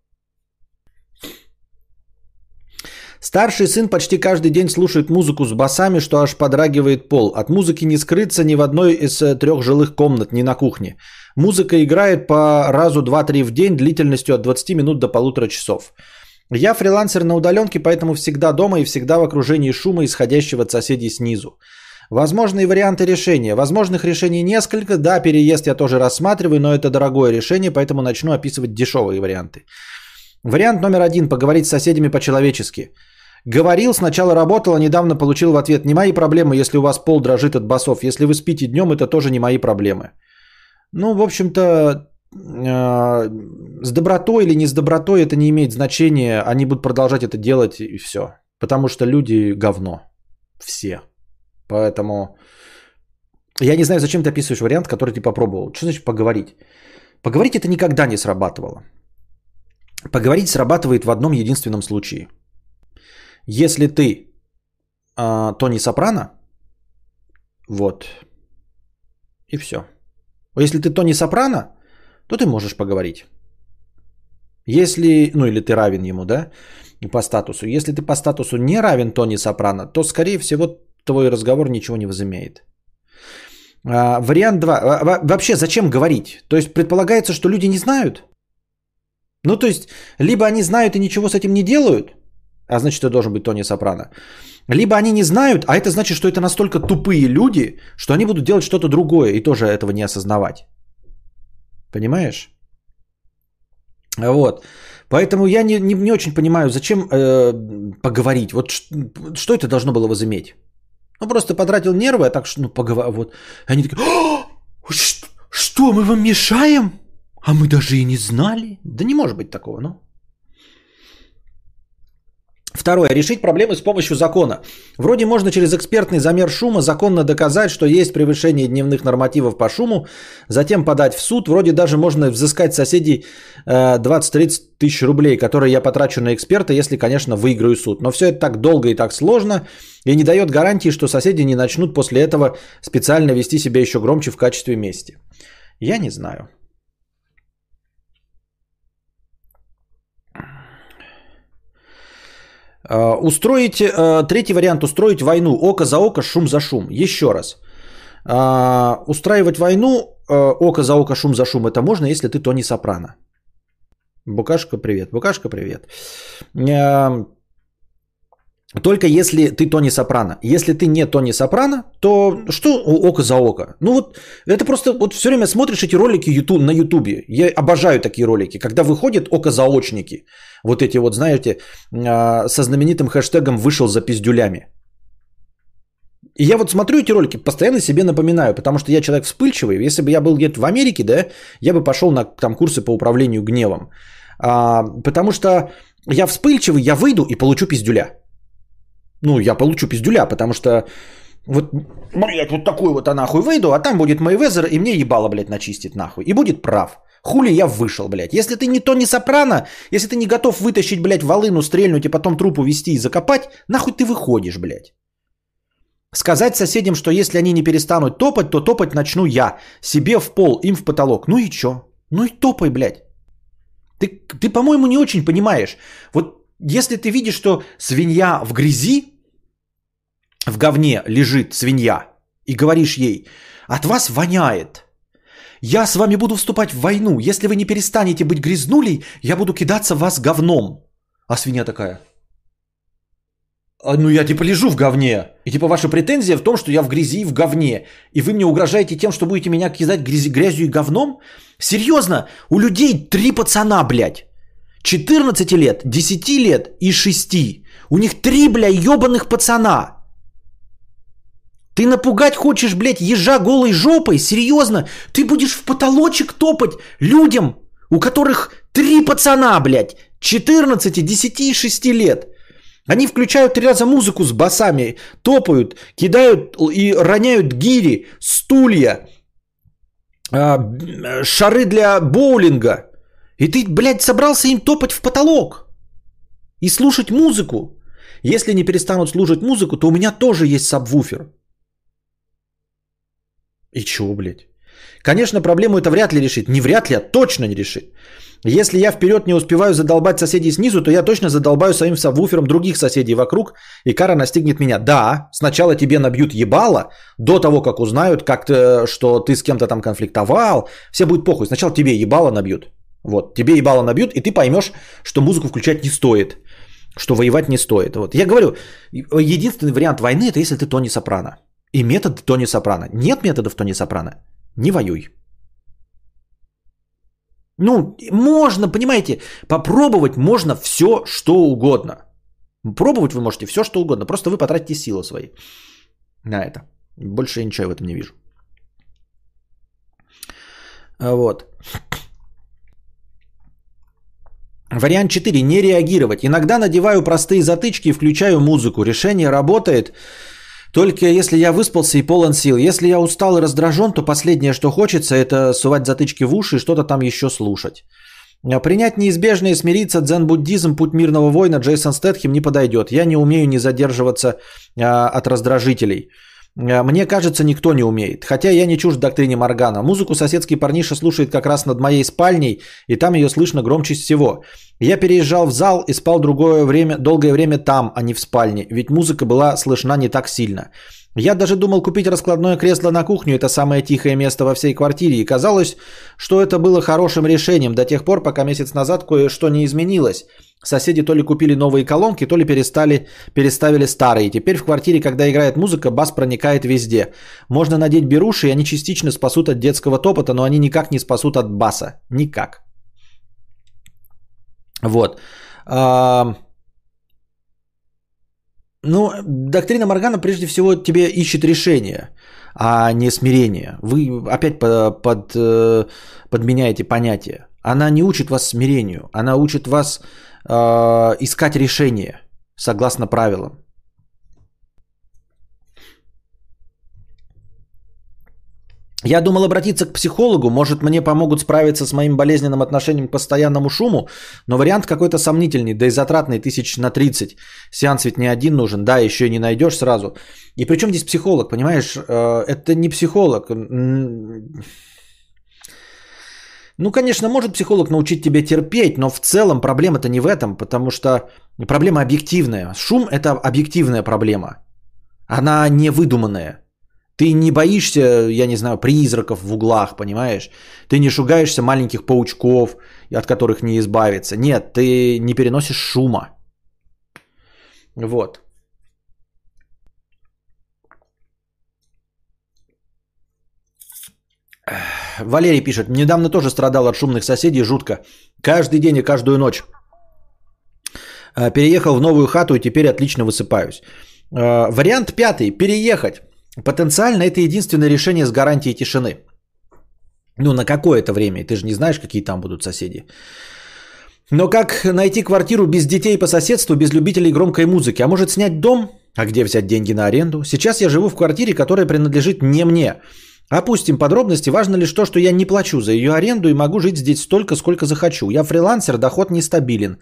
Старший сын почти каждый день слушает музыку с басами, что аж подрагивает пол. От музыки не скрыться ни в одной из э, трех жилых комнат, ни на кухне. Музыка играет по разу 2-3 в день длительностью от 20 минут до полутора часов. Я фрилансер на удаленке, поэтому всегда дома и всегда в окружении шума, исходящего от соседей снизу. Возможные варианты решения. Возможных решений несколько. Да, переезд я тоже рассматриваю, но это дорогое решение, поэтому начну описывать дешевые варианты. Вариант номер один. Поговорить с соседями по-человечески. Говорил, сначала работал, а недавно получил в ответ. Не мои проблемы, если у вас пол дрожит от басов. Если вы спите днем, это тоже не мои проблемы. Ну, в общем-то, э, с добротой или не с добротой это не имеет значения. Они будут продолжать это делать и все. Потому что люди говно. Все. Поэтому я не знаю, зачем ты описываешь вариант, который ты попробовал. Что значит поговорить? Поговорить это никогда не срабатывало. Поговорить срабатывает в одном единственном случае. Если ты э, Тони Сопрано, вот, и все. Если ты Тони Сопрано, то ты можешь поговорить. Если, ну или ты равен ему, да, по статусу. Если ты по статусу не равен Тони Сопрано, то, скорее всего, твой разговор ничего не возымеет. А, вариант 2. Вообще, зачем говорить? То есть, предполагается, что люди не знают? Ну, то есть, либо они знают и ничего с этим не делают, а значит, это должен быть Тони Сопрано. Либо они не знают, а это значит, что это настолько тупые люди, что они будут делать что-то другое и тоже этого не осознавать. Понимаешь? Вот. Поэтому я не, не, не очень понимаю, зачем э, поговорить. Вот что, что это должно было возыметь? Ну, просто потратил нервы, а так что, ну, поговор... Вот. Они такие, что, что, мы вам мешаем? А мы даже и не знали. Да не может быть такого, ну. Второе. Решить проблемы с помощью закона. Вроде можно через экспертный замер шума законно доказать, что есть превышение дневных нормативов по шуму, затем подать в суд. Вроде даже можно взыскать соседей 20-30 э, тысяч рублей, которые я потрачу на эксперта, если, конечно, выиграю суд. Но все это так долго и так сложно, и не дает гарантии, что соседи не начнут после этого специально вести себя еще громче в качестве мести. Я не знаю. Устроить, э, третий вариант, устроить войну, око за око, шум за шум. Еще раз. Э, устраивать войну, око за око, шум за шум, это можно, если ты Тони Сопрано. Букашка, привет. Букашка, привет. Только если ты Тони Сопрано. Если ты не Тони Сопрано, то что око за око? Ну вот это просто вот все время смотришь эти ролики YouTube, на Ютубе. Я обожаю такие ролики, когда выходят око заочники. Вот эти вот, знаете, а, со знаменитым хэштегом «вышел за пиздюлями». И я вот смотрю эти ролики, постоянно себе напоминаю, потому что я человек вспыльчивый. Если бы я был где-то в Америке, да, я бы пошел на там, курсы по управлению гневом. А, потому что я вспыльчивый, я выйду и получу пиздюля. Ну, я получу пиздюля, потому что вот, блядь, вот такой вот я нахуй выйду, а там будет Мэйвезер, и мне ебало, блядь, начистит нахуй. И будет прав. Хули я вышел, блядь. Если ты не то не сопрано, если ты не готов вытащить, блядь, волыну, стрельнуть и потом трупу вести и закопать, нахуй ты выходишь, блядь. Сказать соседям, что если они не перестанут топать, то топать начну я. Себе в пол, им в потолок. Ну и чё? Ну и топай, блядь. Ты, ты по-моему, не очень понимаешь. Вот если ты видишь, что свинья в грязи, в говне лежит свинья, и говоришь ей, от вас воняет. Я с вами буду вступать в войну. Если вы не перестанете быть грязнулей, я буду кидаться в вас говном. А свинья такая, а, ну я типа лежу в говне. И типа ваша претензия в том, что я в грязи и в говне. И вы мне угрожаете тем, что будете меня кидать грязи, грязью и говном? Серьезно? У людей три пацана, блядь. 14 лет, 10 лет и 6. У них три, бля, ебаных пацана. Ты напугать хочешь, блядь, ежа голой жопой? Серьезно? Ты будешь в потолочек топать людям, у которых три пацана, блядь, 14, 10 и 6 лет. Они включают три раза музыку с басами, топают, кидают и роняют гири, стулья, а, шары для боулинга. И ты, блядь, собрался им топать в потолок и слушать музыку. Если не перестанут слушать музыку, то у меня тоже есть сабвуфер. И чего, блядь? Конечно, проблему это вряд ли решит. Не вряд ли, а точно не решит. Если я вперед не успеваю задолбать соседей снизу, то я точно задолбаю своим сабвуфером других соседей вокруг, и кара настигнет меня. Да, сначала тебе набьют ебало, до того, как узнают, как ты, что ты с кем-то там конфликтовал. Все будет похуй. Сначала тебе ебало набьют. Вот, тебе ебало набьют, и ты поймешь, что музыку включать не стоит, что воевать не стоит. Вот. Я говорю, единственный вариант войны это если ты Тони Сопрано. И метод Тони Сопрано. Нет методов Тони Сопрано. Не воюй. Ну, можно, понимаете, попробовать можно все, что угодно. Пробовать вы можете все, что угодно. Просто вы потратите силы свои на это. Больше я ничего в этом не вижу. Вот. Вариант 4. Не реагировать. Иногда надеваю простые затычки и включаю музыку. Решение работает. Только если я выспался и полон сил. Если я устал и раздражен, то последнее, что хочется, это сувать затычки в уши и что-то там еще слушать. А принять неизбежное и смириться дзен-буддизм, путь мирного воина Джейсон Стэтхем не подойдет. Я не умею не задерживаться а, от раздражителей. А, мне кажется, никто не умеет. Хотя я не чужд доктрине Моргана. Музыку соседский парниша слушает как раз над моей спальней, и там ее слышно громче всего. Я переезжал в зал и спал другое время, долгое время там, а не в спальне, ведь музыка была слышна не так сильно. Я даже думал купить раскладное кресло на кухню, это самое тихое место во всей квартире, и казалось, что это было хорошим решением до тех пор, пока месяц назад кое-что не изменилось. Соседи то ли купили новые колонки, то ли перестали, переставили старые. Теперь в квартире, когда играет музыка, бас проникает везде. Можно надеть беруши, и они частично спасут от детского топота, но они никак не спасут от баса. Никак. Вот. А... Ну, доктрина Моргана прежде всего тебе ищет решение, а не смирение. Вы опять под, под, э, подменяете понятие. Она не учит вас смирению, она учит вас э, искать решение согласно правилам. Я думал обратиться к психологу, может мне помогут справиться с моим болезненным отношением к постоянному шуму, но вариант какой-то сомнительный, да и затратный тысяч на 30. Сеанс ведь не один нужен, да, еще и не найдешь сразу. И причем здесь психолог, понимаешь, э, это не психолог. Ну, конечно, может психолог научить тебя терпеть, но в целом проблема-то не в этом, потому что проблема объективная. Шум – это объективная проблема. Она не выдуманная. Ты не боишься, я не знаю, призраков в углах, понимаешь? Ты не шугаешься маленьких паучков, от которых не избавиться. Нет, ты не переносишь шума. Вот. Валерий пишет, недавно тоже страдал от шумных соседей жутко. Каждый день и каждую ночь. Э, переехал в новую хату и теперь отлично высыпаюсь. Э, вариант пятый. Переехать. Потенциально это единственное решение с гарантией тишины. Ну, на какое-то время. Ты же не знаешь, какие там будут соседи. Но как найти квартиру без детей по соседству, без любителей громкой музыки? А может снять дом? А где взять деньги на аренду? Сейчас я живу в квартире, которая принадлежит не мне. Опустим подробности. Важно лишь то, что я не плачу за ее аренду и могу жить здесь столько, сколько захочу. Я фрилансер, доход нестабилен.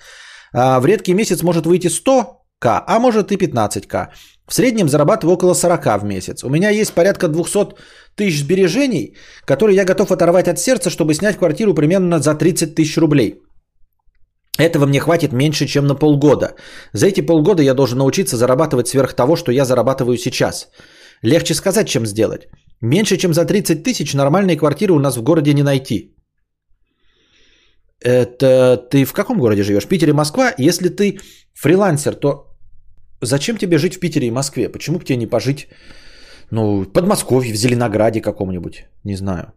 А в редкий месяц может выйти 100к, а может и 15к. В среднем зарабатываю около 40 в месяц. У меня есть порядка 200 тысяч сбережений, которые я готов оторвать от сердца, чтобы снять квартиру примерно за 30 тысяч рублей. Этого мне хватит меньше, чем на полгода. За эти полгода я должен научиться зарабатывать сверх того, что я зарабатываю сейчас. Легче сказать, чем сделать. Меньше, чем за 30 тысяч нормальной квартиры у нас в городе не найти. Это ты в каком городе живешь? Питере, Москва? Если ты фрилансер, то зачем тебе жить в Питере и Москве? Почему бы тебе не пожить ну, в Подмосковье, в Зеленограде каком-нибудь? Не знаю.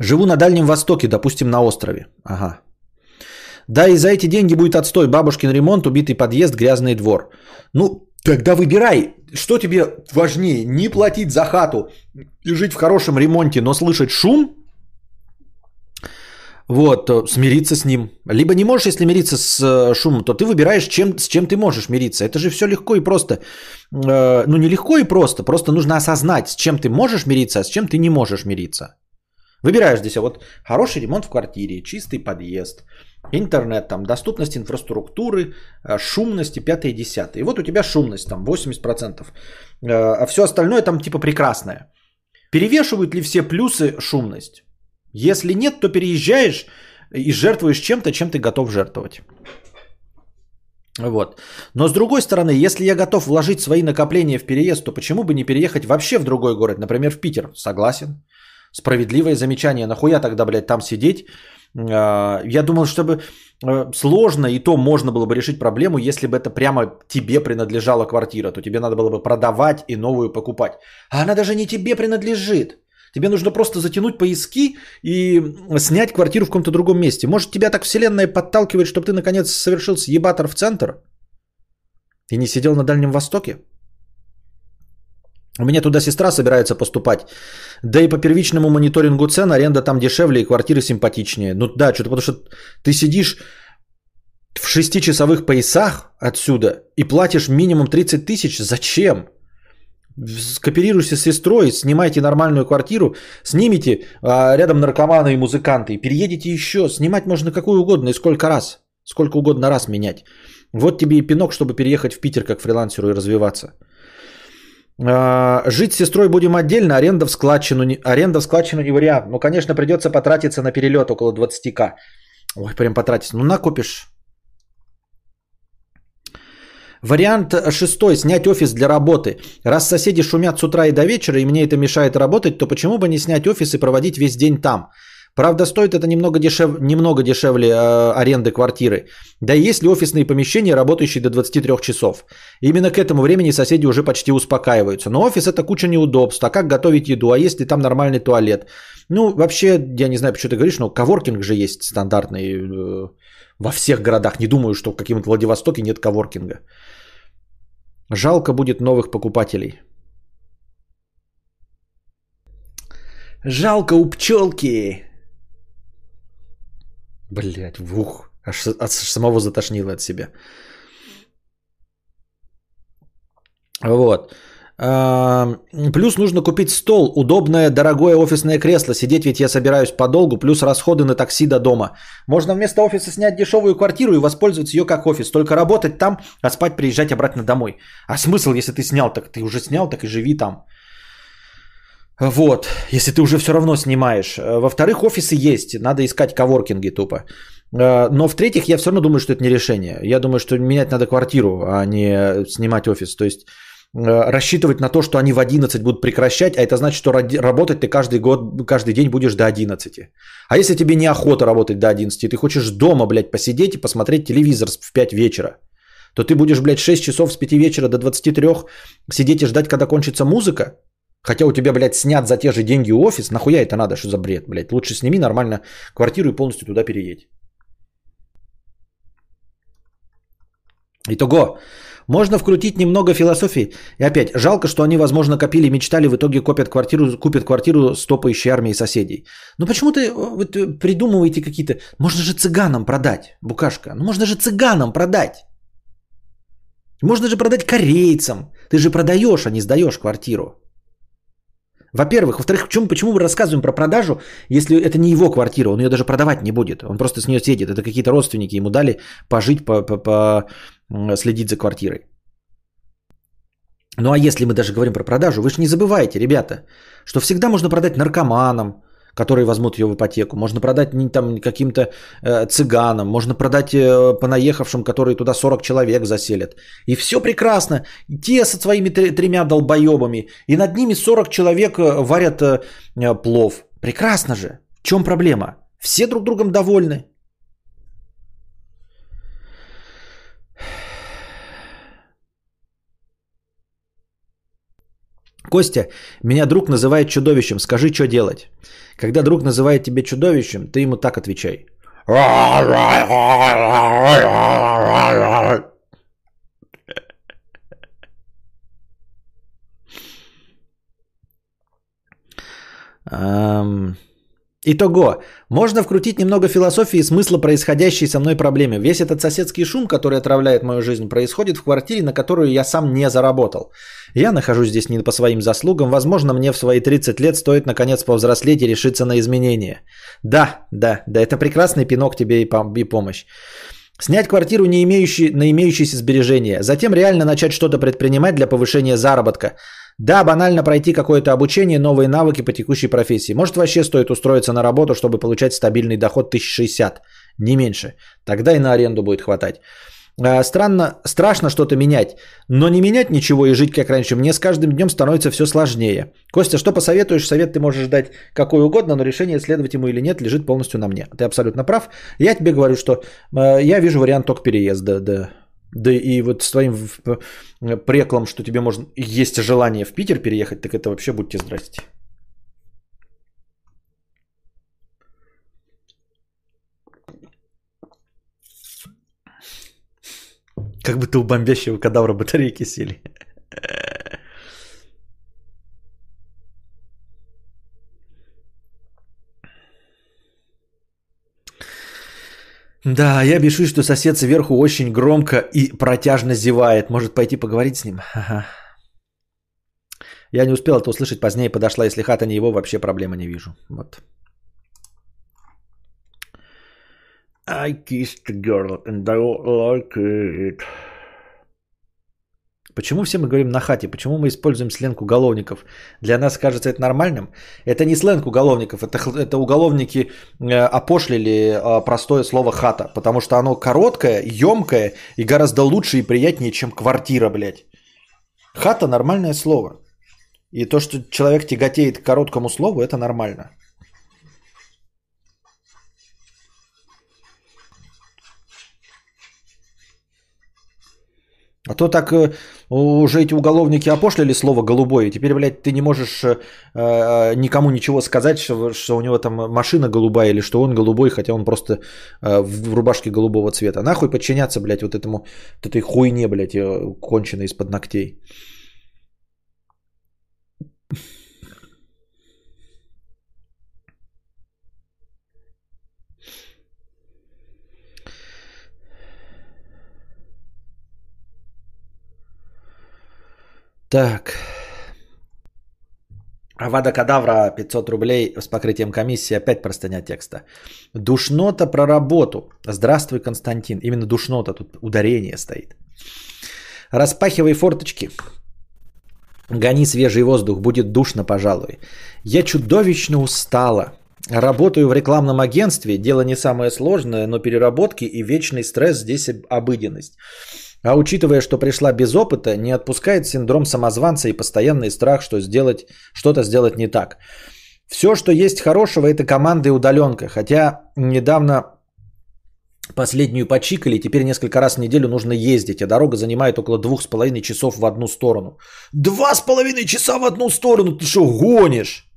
Живу на Дальнем Востоке, допустим, на острове. Ага. Да, и за эти деньги будет отстой. Бабушкин ремонт, убитый подъезд, грязный двор. Ну, тогда выбирай, что тебе важнее. Не платить за хату и жить в хорошем ремонте, но слышать шум – вот, смириться с ним. Либо не можешь, если мириться с э, шумом, то ты выбираешь, чем, с чем ты можешь мириться. Это же все легко и просто. Э, ну, не легко и просто, просто нужно осознать, с чем ты можешь мириться, а с чем ты не можешь мириться. Выбираешь здесь вот хороший ремонт в квартире, чистый подъезд, Интернет, там, доступность инфраструктуры, э, шумность и 5 и 10. И вот у тебя шумность там 80%. Э, а все остальное там типа прекрасное. Перевешивают ли все плюсы шумность? Если нет, то переезжаешь и жертвуешь чем-то, чем ты готов жертвовать. Вот. Но с другой стороны, если я готов вложить свои накопления в переезд, то почему бы не переехать вообще в другой город, например, в Питер? Согласен. Справедливое замечание. Нахуя тогда, блядь, там сидеть? А, я думал, чтобы э, сложно, и то можно было бы решить проблему, если бы это прямо тебе принадлежала квартира, то тебе надо было бы продавать и новую покупать. А она даже не тебе принадлежит. Тебе нужно просто затянуть поиски и снять квартиру в каком-то другом месте. Может, тебя так вселенная подталкивает, чтобы ты наконец совершил съебатор в центр? И не сидел на Дальнем Востоке? У меня туда сестра собирается поступать. Да и по первичному мониторингу цен аренда там дешевле и квартиры симпатичнее. Ну да, что-то потому что ты сидишь в шестичасовых поясах отсюда и платишь минимум 30 тысяч. Зачем? скооперируйся с сестрой, снимайте нормальную квартиру, снимите а, рядом наркоманы и музыканты, переедете еще, снимать можно какую угодно и сколько раз, сколько угодно раз менять. Вот тебе и пинок, чтобы переехать в Питер как фрилансеру и развиваться. А, жить с сестрой будем отдельно, аренда в складчину, аренда в складчину не вариант. Ну, конечно, придется потратиться на перелет около 20к. Ой, прям потратиться. Ну, накопишь Вариант шестой. Снять офис для работы. Раз соседи шумят с утра и до вечера, и мне это мешает работать, то почему бы не снять офис и проводить весь день там? Правда, стоит это немного, дешев... немного дешевле э, аренды квартиры. Да и есть ли офисные помещения, работающие до 23 часов? Именно к этому времени соседи уже почти успокаиваются. Но офис это куча неудобств. А как готовить еду? А есть ли там нормальный туалет? Ну, вообще, я не знаю, почему ты говоришь, но коворкинг же есть стандартный э, во всех городах. Не думаю, что в каком-то Владивостоке нет коворкинга. Жалко будет новых покупателей. Жалко у пчелки. Блять, вух. Аж, аж самого затошнило от себя. Вот. Плюс нужно купить стол, удобное, дорогое офисное кресло. Сидеть ведь я собираюсь подолгу, плюс расходы на такси до дома. Можно вместо офиса снять дешевую квартиру и воспользоваться ее как офис. Только работать там, а спать приезжать обратно домой. А смысл, если ты снял, так ты уже снял, так и живи там. Вот, если ты уже все равно снимаешь. Во-вторых, офисы есть, надо искать коворкинги тупо. Но в-третьих, я все равно думаю, что это не решение. Я думаю, что менять надо квартиру, а не снимать офис. То есть Э, рассчитывать на то, что они в 11 будут прекращать, а это значит, что работать ты каждый год, каждый день будешь до 11. А если тебе неохота работать до 11, ты хочешь дома, блядь, посидеть и посмотреть телевизор в 5 вечера, то ты будешь, блядь, 6 часов с 5 вечера до 23 сидеть и ждать, когда кончится музыка, Хотя у тебя, блядь, снят за те же деньги офис, нахуя это надо, что за бред, блядь? Лучше сними нормально квартиру и полностью туда переедь. Итого, можно вкрутить немного философии. И опять, жалко, что они, возможно, копили, мечтали, в итоге купят квартиру, купят квартиру с топающей армией соседей. Ну почему ты вот, придумываете какие-то... Можно же цыганам продать, букашка. Ну можно же цыганам продать. Можно же продать корейцам. Ты же продаешь, а не сдаешь квартиру. Во-первых. Во-вторых, почему, почему мы рассказываем про продажу, если это не его квартира, он ее даже продавать не будет. Он просто с нее сидит. Это какие-то родственники ему дали пожить, по, по, по, следить за квартирой. Ну а если мы даже говорим про продажу, вы же не забывайте, ребята, что всегда можно продать наркоманам, которые возьмут ее в ипотеку. Можно продать не там каким-то э, цыганам, можно продать э, понаехавшим, которые туда 40 человек заселят. И все прекрасно. те со своими тремя долбоебами. И над ними 40 человек э, варят э, э, плов. Прекрасно же. В чем проблема? Все друг другом довольны. Костя, меня друг называет чудовищем, скажи, что делать. Когда друг называет тебя чудовищем, ты ему так отвечай. Um, Итого, можно вкрутить немного философии и смысла происходящей со мной проблемы. Весь этот соседский шум, который отравляет мою жизнь, происходит в квартире, на которую я сам не заработал. Я нахожусь здесь не по своим заслугам. Возможно, мне в свои 30 лет стоит наконец повзрослеть и решиться на изменения. Да, да, да, это прекрасный пинок тебе и, и помощь. Снять квартиру, не имеющий, на имеющиеся сбережения. Затем реально начать что-то предпринимать для повышения заработка. Да, банально пройти какое-то обучение, новые навыки по текущей профессии. Может вообще стоит устроиться на работу, чтобы получать стабильный доход 1060, не меньше. Тогда и на аренду будет хватать. А, Странно, страшно что-то менять, но не менять ничего и жить как раньше мне с каждым днем становится все сложнее. Костя, что посоветуешь? Совет ты можешь дать какой угодно, но решение следовать ему или нет лежит полностью на мне. Ты абсолютно прав. Я тебе говорю, что э, я вижу вариант только переезда, да. Да и вот с твоим э, преклом, что тебе можно есть желание в Питер переехать, так это вообще будьте здрасте. Как будто у бомбящего кадавра батарейки сели. Да, я бешусь, что сосед сверху очень громко и протяжно зевает. Может пойти поговорить с ним? Ага. Я не успел это услышать, позднее подошла, если хата не его, вообще проблемы не вижу. Вот. I kissed the girl and I like it. Почему все мы говорим на хате? Почему мы используем сленг уголовников? Для нас кажется это нормальным? Это не сленг уголовников, это, это уголовники э, опошлили э, простое слово хата, потому что оно короткое, емкое и гораздо лучше и приятнее, чем квартира, блядь. Хата нормальное слово. И то, что человек тяготеет к короткому слову, это нормально. А то так э, уже эти уголовники опошлили слово голубое. и Теперь, блядь, ты не можешь э, э, никому ничего сказать, что, что у него там машина голубая или что он голубой, хотя он просто э, в рубашке голубого цвета. Нахуй подчиняться, блядь, вот этому, вот этой хуйне, блядь, э, конченой из-под ногтей. Так. Авада Кадавра 500 рублей с покрытием комиссии. Опять простыня текста. Душнота про работу. Здравствуй, Константин. Именно душнота, тут ударение стоит. Распахивай форточки. Гони свежий воздух, будет душно, пожалуй. Я чудовищно устала. Работаю в рекламном агентстве, дело не самое сложное, но переработки и вечный стресс здесь об- обыденность. А учитывая, что пришла без опыта, не отпускает синдром самозванца и постоянный страх, что сделать, что-то сделать не так. Все, что есть хорошего, это команда и удаленка. Хотя недавно последнюю почикали, теперь несколько раз в неделю нужно ездить, а дорога занимает около двух с половиной часов в одну сторону. Два с половиной часа в одну сторону? Ты что, гонишь?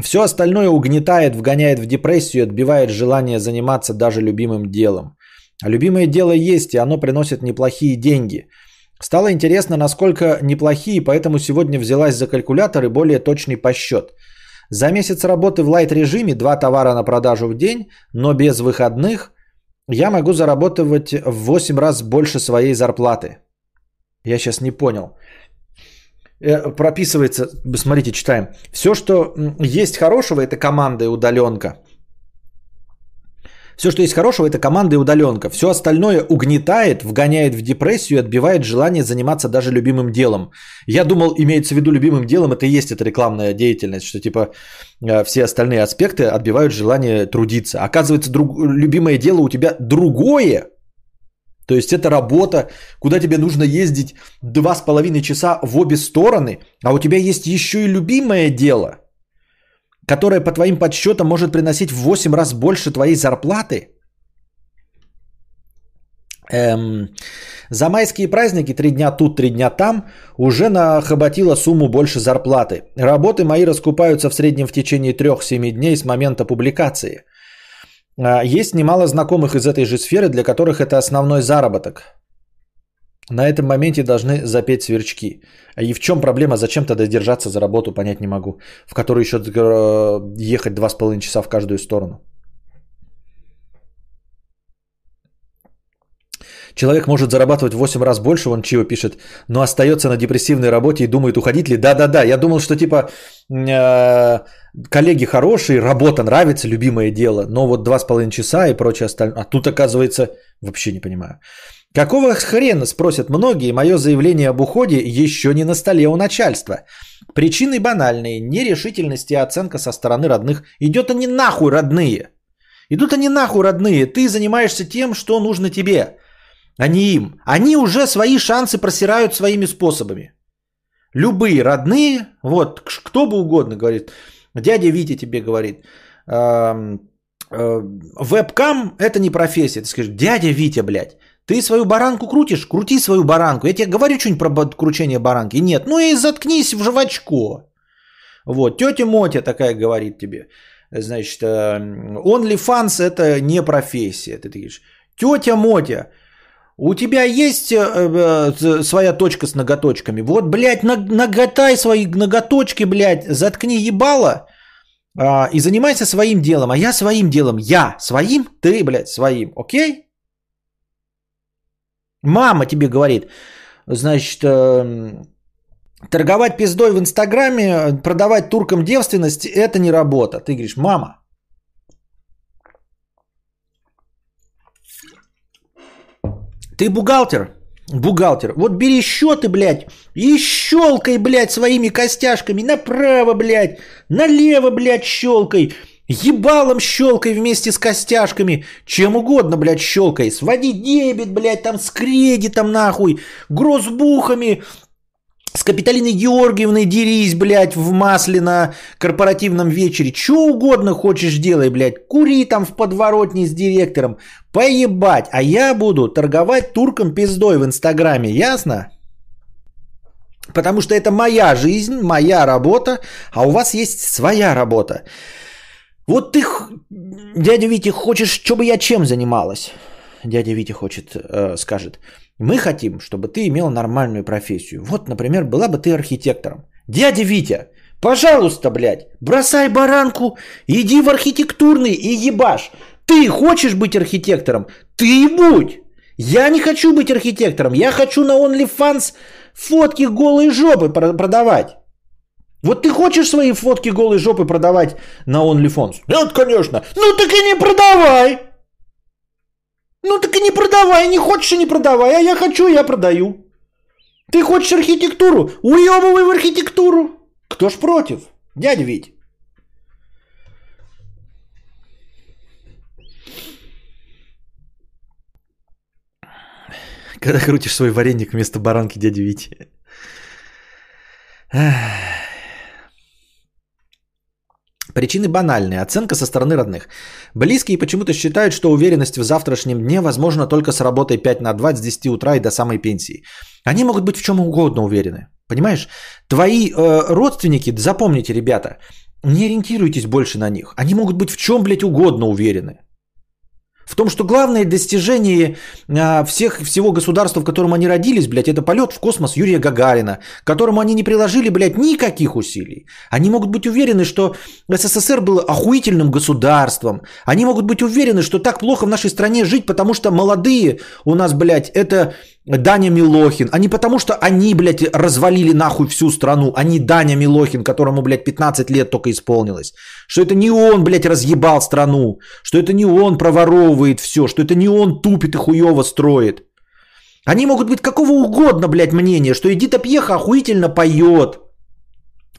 Все остальное угнетает, вгоняет в депрессию, отбивает желание заниматься даже любимым делом. А любимое дело есть, и оно приносит неплохие деньги. Стало интересно, насколько неплохие, поэтому сегодня взялась за калькулятор и более точный посчет. За месяц работы в лайт-режиме, два товара на продажу в день, но без выходных, я могу зарабатывать в 8 раз больше своей зарплаты. Я сейчас не понял прописывается, смотрите, читаем. Все, что есть хорошего, это команда и удаленка. Все, что есть хорошего, это команда и удаленка. Все остальное угнетает, вгоняет в депрессию и отбивает желание заниматься даже любимым делом. Я думал, имеется в виду любимым делом, это и есть эта рекламная деятельность, что типа э, все остальные аспекты отбивают желание трудиться. Оказывается, друг, любимое дело у тебя другое, то есть это работа, куда тебе нужно ездить два с половиной часа в обе стороны, а у тебя есть еще и любимое дело, которое по твоим подсчетам может приносить в 8 раз больше твоей зарплаты. Эм, за майские праздники, три дня тут, три дня там, уже нахоботила сумму больше зарплаты. Работы мои раскупаются в среднем в течение 3-7 дней с момента публикации. А, Есть немало знакомых из этой же сферы, для которых это основной заработок. На этом моменте должны запеть сверчки. И в чем проблема? Зачем тогда держаться за работу, понять не могу. В которую еще э, ехать два с половиной часа в каждую сторону. Человек может зарабатывать в 8 раз больше, он Чио пишет, но остается на депрессивной работе и думает, уходить ли. Да-да-да, я думал, что типа э, коллеги хорошие, работа нравится, любимое дело, но вот 2,5 часа и прочее остальное. А тут оказывается, вообще не понимаю. Какого хрена, спросят многие, мое заявление об уходе еще не на столе у начальства. Причины банальные, нерешительность и оценка со стороны родных. Идет они нахуй, родные. Идут они нахуй, родные. Ты занимаешься тем, что нужно тебе а не им. Они уже свои шансы просирают своими способами. Любые родные, вот кто бы угодно говорит, дядя Витя тебе говорит, э, вебкам это не профессия. Ты скажешь, дядя Витя, блядь, ты свою баранку крутишь? Крути свою баранку. Я тебе говорю что-нибудь про кручение баранки. Нет, ну и заткнись в жвачко. Вот, тетя Мотя такая говорит тебе. Значит, э, OnlyFans это не профессия. Ты говоришь, тетя Мотя, у тебя есть э, э, своя точка с ноготочками? Вот, блядь, наготай свои ноготочки, блядь, заткни ебало э, и занимайся своим делом. А я своим делом. Я своим, ты, блядь, своим. Окей? Мама тебе говорит, значит, э, торговать пиздой в Инстаграме, продавать туркам девственность, это не работа. Ты говоришь, мама, Ты бухгалтер? Бухгалтер. Вот бери счеты, блядь, и щелкай, блядь, своими костяшками направо, блядь, налево, блядь, щелкай. Ебалом щелкай вместе с костяшками. Чем угодно, блядь, щелкай. Своди дебет, блядь, там с кредитом, нахуй. Грозбухами, с Капиталиной Георгиевной дерись, блядь, в масле на корпоративном вечере. Че угодно хочешь делай, блядь. Кури там в подворотне с директором. Поебать. А я буду торговать турком пиздой в Инстаграме. Ясно? Потому что это моя жизнь, моя работа, а у вас есть своя работа. Вот ты, дядя Витя, хочешь, чтобы я чем занималась? Дядя Витя хочет, э, скажет. Мы хотим, чтобы ты имел нормальную профессию. Вот, например, была бы ты архитектором. Дядя Витя, пожалуйста, блядь, бросай баранку, иди в архитектурный и ебашь. Ты хочешь быть архитектором? Ты и будь. Я не хочу быть архитектором. Я хочу на OnlyFans фотки голой жопы продавать. Вот ты хочешь свои фотки голой жопы продавать на OnlyFans? Нет, конечно. Ну так и не продавай. Ну так и не продавай, не хочешь и не продавай, а я хочу, я продаю. Ты хочешь архитектуру? Уебывай в архитектуру. Кто ж против? Дядя Вить. Когда крутишь свой вареник вместо баранки дяди Вити. Причины банальные. Оценка со стороны родных. Близкие почему-то считают, что уверенность в завтрашнем дне возможна только с работой 5 на 2 с 10 утра и до самой пенсии. Они могут быть в чем угодно уверены. Понимаешь? Твои э, родственники, запомните, ребята, не ориентируйтесь больше на них. Они могут быть в чем, блядь, угодно уверены. В том, что главное достижение а, всех, всего государства, в котором они родились, блядь, это полет в космос Юрия Гагарина, к которому они не приложили, блядь, никаких усилий. Они могут быть уверены, что СССР был охуительным государством. Они могут быть уверены, что так плохо в нашей стране жить, потому что молодые у нас, блядь, это Даня Милохин, а не потому, что они, блядь, развалили нахуй всю страну, а не Даня Милохин, которому, блядь, 15 лет только исполнилось. Что это не он, блядь, разъебал страну, что это не он проворовывает все, что это не он тупит и хуево строит. Они могут быть какого угодно, блядь, мнения, что Эдита Пьеха охуительно поет,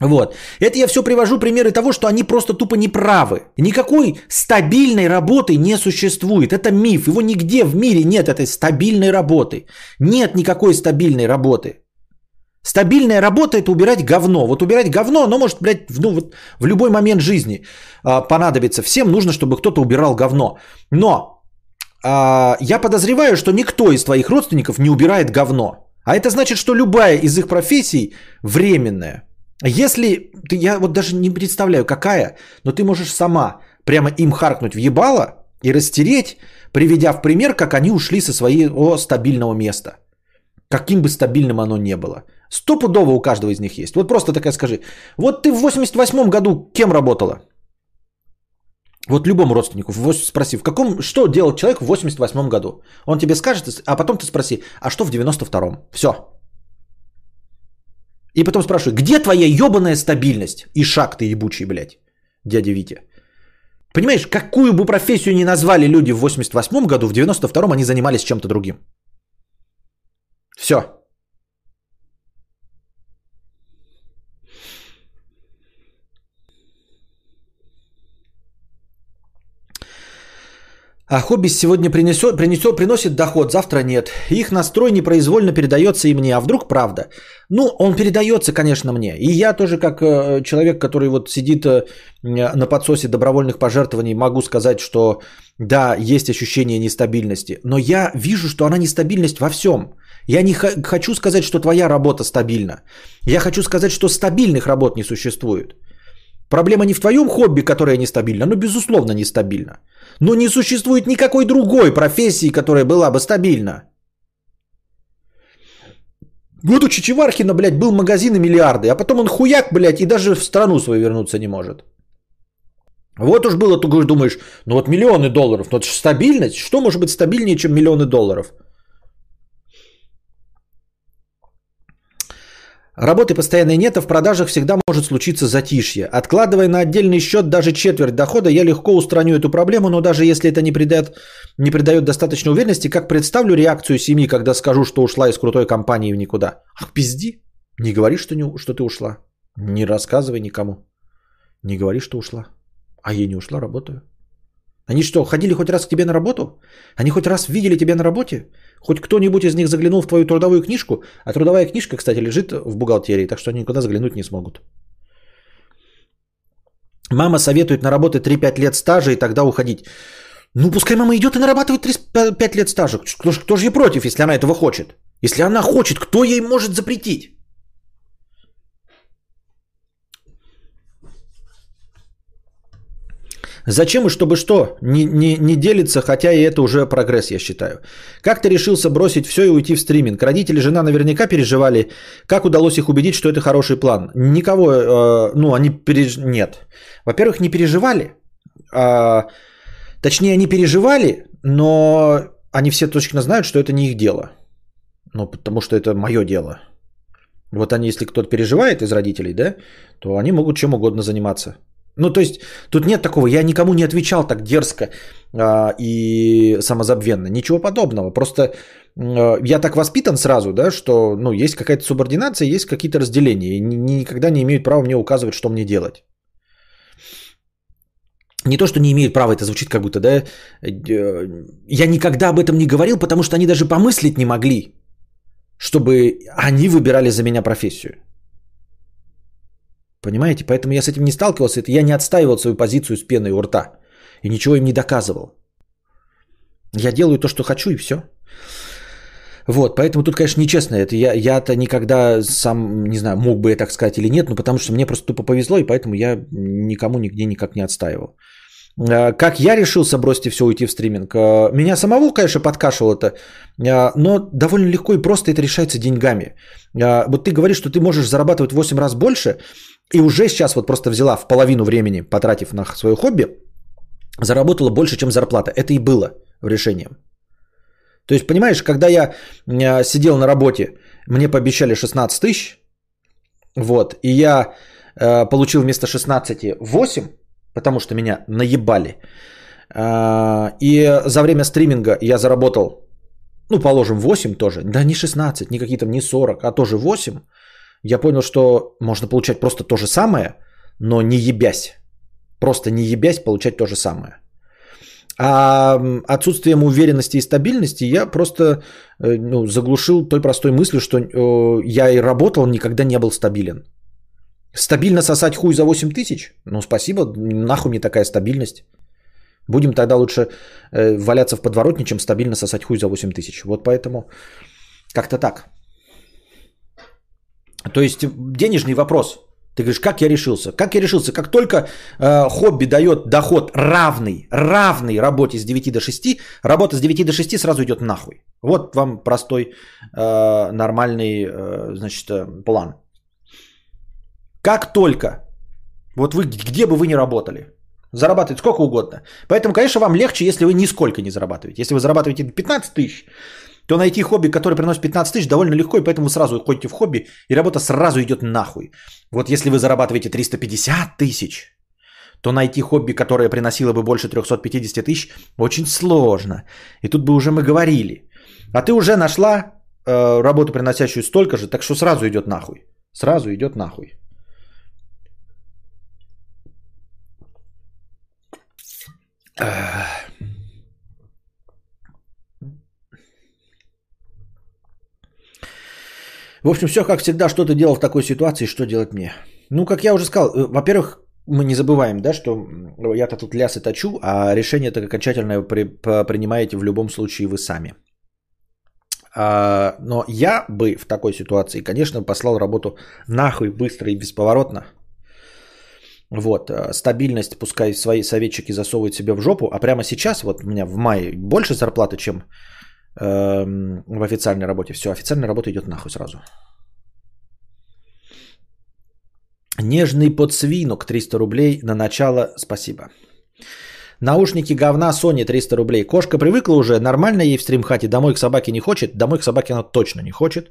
вот. Это я все привожу примеры того, что они просто тупо неправы. Никакой стабильной работы не существует. Это миф. Его нигде в мире нет этой стабильной работы. Нет никакой стабильной работы. Стабильная работа это убирать говно. Вот убирать говно, оно может, блядь, в, ну, вот, в любой момент жизни а, понадобиться. Всем нужно, чтобы кто-то убирал говно. Но а, я подозреваю, что никто из твоих родственников не убирает говно. А это значит, что любая из их профессий временная. Если ты, я вот даже не представляю, какая, но ты можешь сама прямо им харкнуть в ебало и растереть, приведя в пример, как они ушли со своего стабильного места. Каким бы стабильным оно ни было. Стопудово у каждого из них есть. Вот просто такая скажи. Вот ты в 88 году кем работала? Вот любому родственнику спроси, в каком, что делал человек в 88 году? Он тебе скажет, а потом ты спроси, а что в 92-м? Все. И потом спрашивай, где твоя ебаная стабильность? И шаг ты ебучий, блядь, дядя Витя. Понимаешь, какую бы профессию ни назвали люди в 88 году, в 92-м они занимались чем-то другим. Все. А хобби сегодня принесет, принесет, приносит доход, завтра нет. Их настрой непроизвольно передается и мне. А вдруг правда? Ну, он передается, конечно, мне. И я тоже, как э, человек, который вот сидит э, на подсосе добровольных пожертвований, могу сказать, что да, есть ощущение нестабильности. Но я вижу, что она нестабильность во всем. Я не х- хочу сказать, что твоя работа стабильна. Я хочу сказать, что стабильных работ не существует. Проблема не в твоем хобби, которое нестабильно, но безусловно нестабильно. Но не существует никакой другой профессии, которая была бы стабильна. Вот у Чичевархина, блядь, был магазин и миллиарды, а потом он хуяк, блядь, и даже в страну свою вернуться не может. Вот уж было, ты думаешь, ну вот миллионы долларов, ну это же стабильность. Что может быть стабильнее, чем миллионы долларов? Работы постоянной нет, а в продажах всегда может случиться затишье. Откладывая на отдельный счет даже четверть дохода, я легко устраню эту проблему, но даже если это не придает, не придает достаточной уверенности, как представлю реакцию семьи, когда скажу, что ушла из крутой компании в никуда? Ах, пизди. Не говори, что, не, что ты ушла. Не рассказывай никому. Не говори, что ушла. А я не ушла, работаю. Они что, ходили хоть раз к тебе на работу? Они хоть раз видели тебя на работе? Хоть кто-нибудь из них заглянул в твою трудовую книжку? А трудовая книжка, кстати, лежит в бухгалтерии, так что они никуда заглянуть не смогут. Мама советует наработать 3-5 лет стажа и тогда уходить. Ну, пускай мама идет и нарабатывает 5 лет стажа. Кто, кто же ей против, если она этого хочет? Если она хочет, кто ей может запретить? Зачем и чтобы что? Не, не, не делиться, хотя и это уже прогресс, я считаю. Как ты решился бросить все и уйти в стриминг? Родители, жена наверняка переживали. Как удалось их убедить, что это хороший план? Никого, э, ну, они переж... Нет. Во-первых, не переживали. А, точнее, они переживали, но они все точно знают, что это не их дело. Ну, потому что это мое дело. Вот они, если кто-то переживает из родителей, да, то они могут чем угодно заниматься. Ну, то есть, тут нет такого, я никому не отвечал так дерзко а, и самозабвенно. Ничего подобного. Просто а, я так воспитан сразу, да, что ну, есть какая-то субординация, есть какие-то разделения. И никогда не имеют права мне указывать, что мне делать. Не то, что не имеют права, это звучит как будто, да, э, я никогда об этом не говорил, потому что они даже помыслить не могли, чтобы они выбирали за меня профессию. Понимаете? Поэтому я с этим не сталкивался. Это я не отстаивал свою позицию с пеной у рта. И ничего им не доказывал. Я делаю то, что хочу, и все. Вот, поэтому тут, конечно, нечестно. Это я, я-то никогда сам, не знаю, мог бы я так сказать или нет, но потому что мне просто тупо повезло, и поэтому я никому нигде никак не отстаивал. А, как я решился бросить и все уйти в стриминг? А, меня самого, конечно, подкашивало это, а, но довольно легко и просто это решается деньгами. Вот ты говоришь, что ты можешь зарабатывать 8 раз больше, и уже сейчас вот просто взяла в половину времени, потратив на свое хобби, заработала больше, чем зарплата. Это и было решением. То есть, понимаешь, когда я сидел на работе, мне пообещали 16 тысяч, вот, и я э, получил вместо 16 8, потому что меня наебали. Э, и за время стриминга я заработал, ну, положим, 8 тоже, да не 16, не какие-то, не 40, а тоже 8 я понял, что можно получать просто то же самое, но не ебясь. Просто не ебясь получать то же самое. А отсутствием уверенности и стабильности я просто э, ну, заглушил той простой мыслью, что э, я и работал, никогда не был стабилен. Стабильно сосать хуй за 8 тысяч? Ну, спасибо, нахуй мне такая стабильность. Будем тогда лучше э, валяться в подворотне, чем стабильно сосать хуй за 8 тысяч. Вот поэтому как-то так. То есть денежный вопрос. Ты говоришь, как я решился? Как я решился? Как только э, хобби дает доход равный, равный работе с 9 до 6, работа с 9 до 6 сразу идет нахуй. Вот вам простой э, нормальный э, значит, э, план. Как только, вот вы где бы вы ни работали, зарабатывать сколько угодно. Поэтому, конечно, вам легче, если вы нисколько не зарабатываете. Если вы зарабатываете 15 тысяч, то найти хобби, который приносит 15 тысяч, довольно легко, и поэтому вы сразу ходите в хобби, и работа сразу идет нахуй. Вот если вы зарабатываете 350 тысяч, то найти хобби, которое приносило бы больше 350 тысяч, очень сложно. И тут бы уже мы говорили. А ты уже нашла э, работу, приносящую столько же, так что сразу идет нахуй. Сразу идет нахуй. В общем, все как всегда, что ты делал в такой ситуации, что делать мне? Ну, как я уже сказал, э, во-первых, мы не забываем, да, что я-то тут лясы точу, а решение это окончательное при, принимаете в любом случае вы сами. А, но я бы в такой ситуации, конечно, послал работу нахуй быстро и бесповоротно. Вот, э, стабильность, пускай свои советчики засовывают себе в жопу, а прямо сейчас, вот у меня в мае больше зарплаты, чем э, в официальной работе. Все, официальная работа идет нахуй сразу. Нежный подсвинок 300 рублей на начало, спасибо. Наушники говна Sony 300 рублей. Кошка привыкла уже, нормально ей в стримхате, домой к собаке не хочет. Домой к собаке она точно не хочет.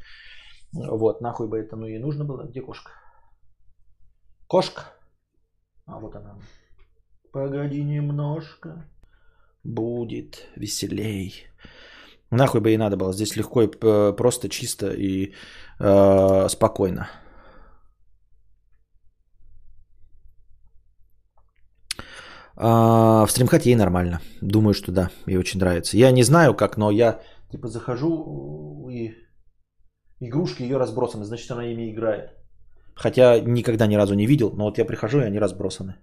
Вот, нахуй бы это ну и нужно было. Где кошка? Кошка. А вот она. Погоди немножко. Будет веселей. Нахуй бы и надо было. Здесь легко и просто, чисто и э, спокойно. А, в стримхате ей нормально. Думаю, что да, ей очень нравится. Я не знаю как, но я типа захожу и игрушки ее разбросаны, значит она ими играет. Хотя никогда ни разу не видел, но вот я прихожу, и они разбросаны.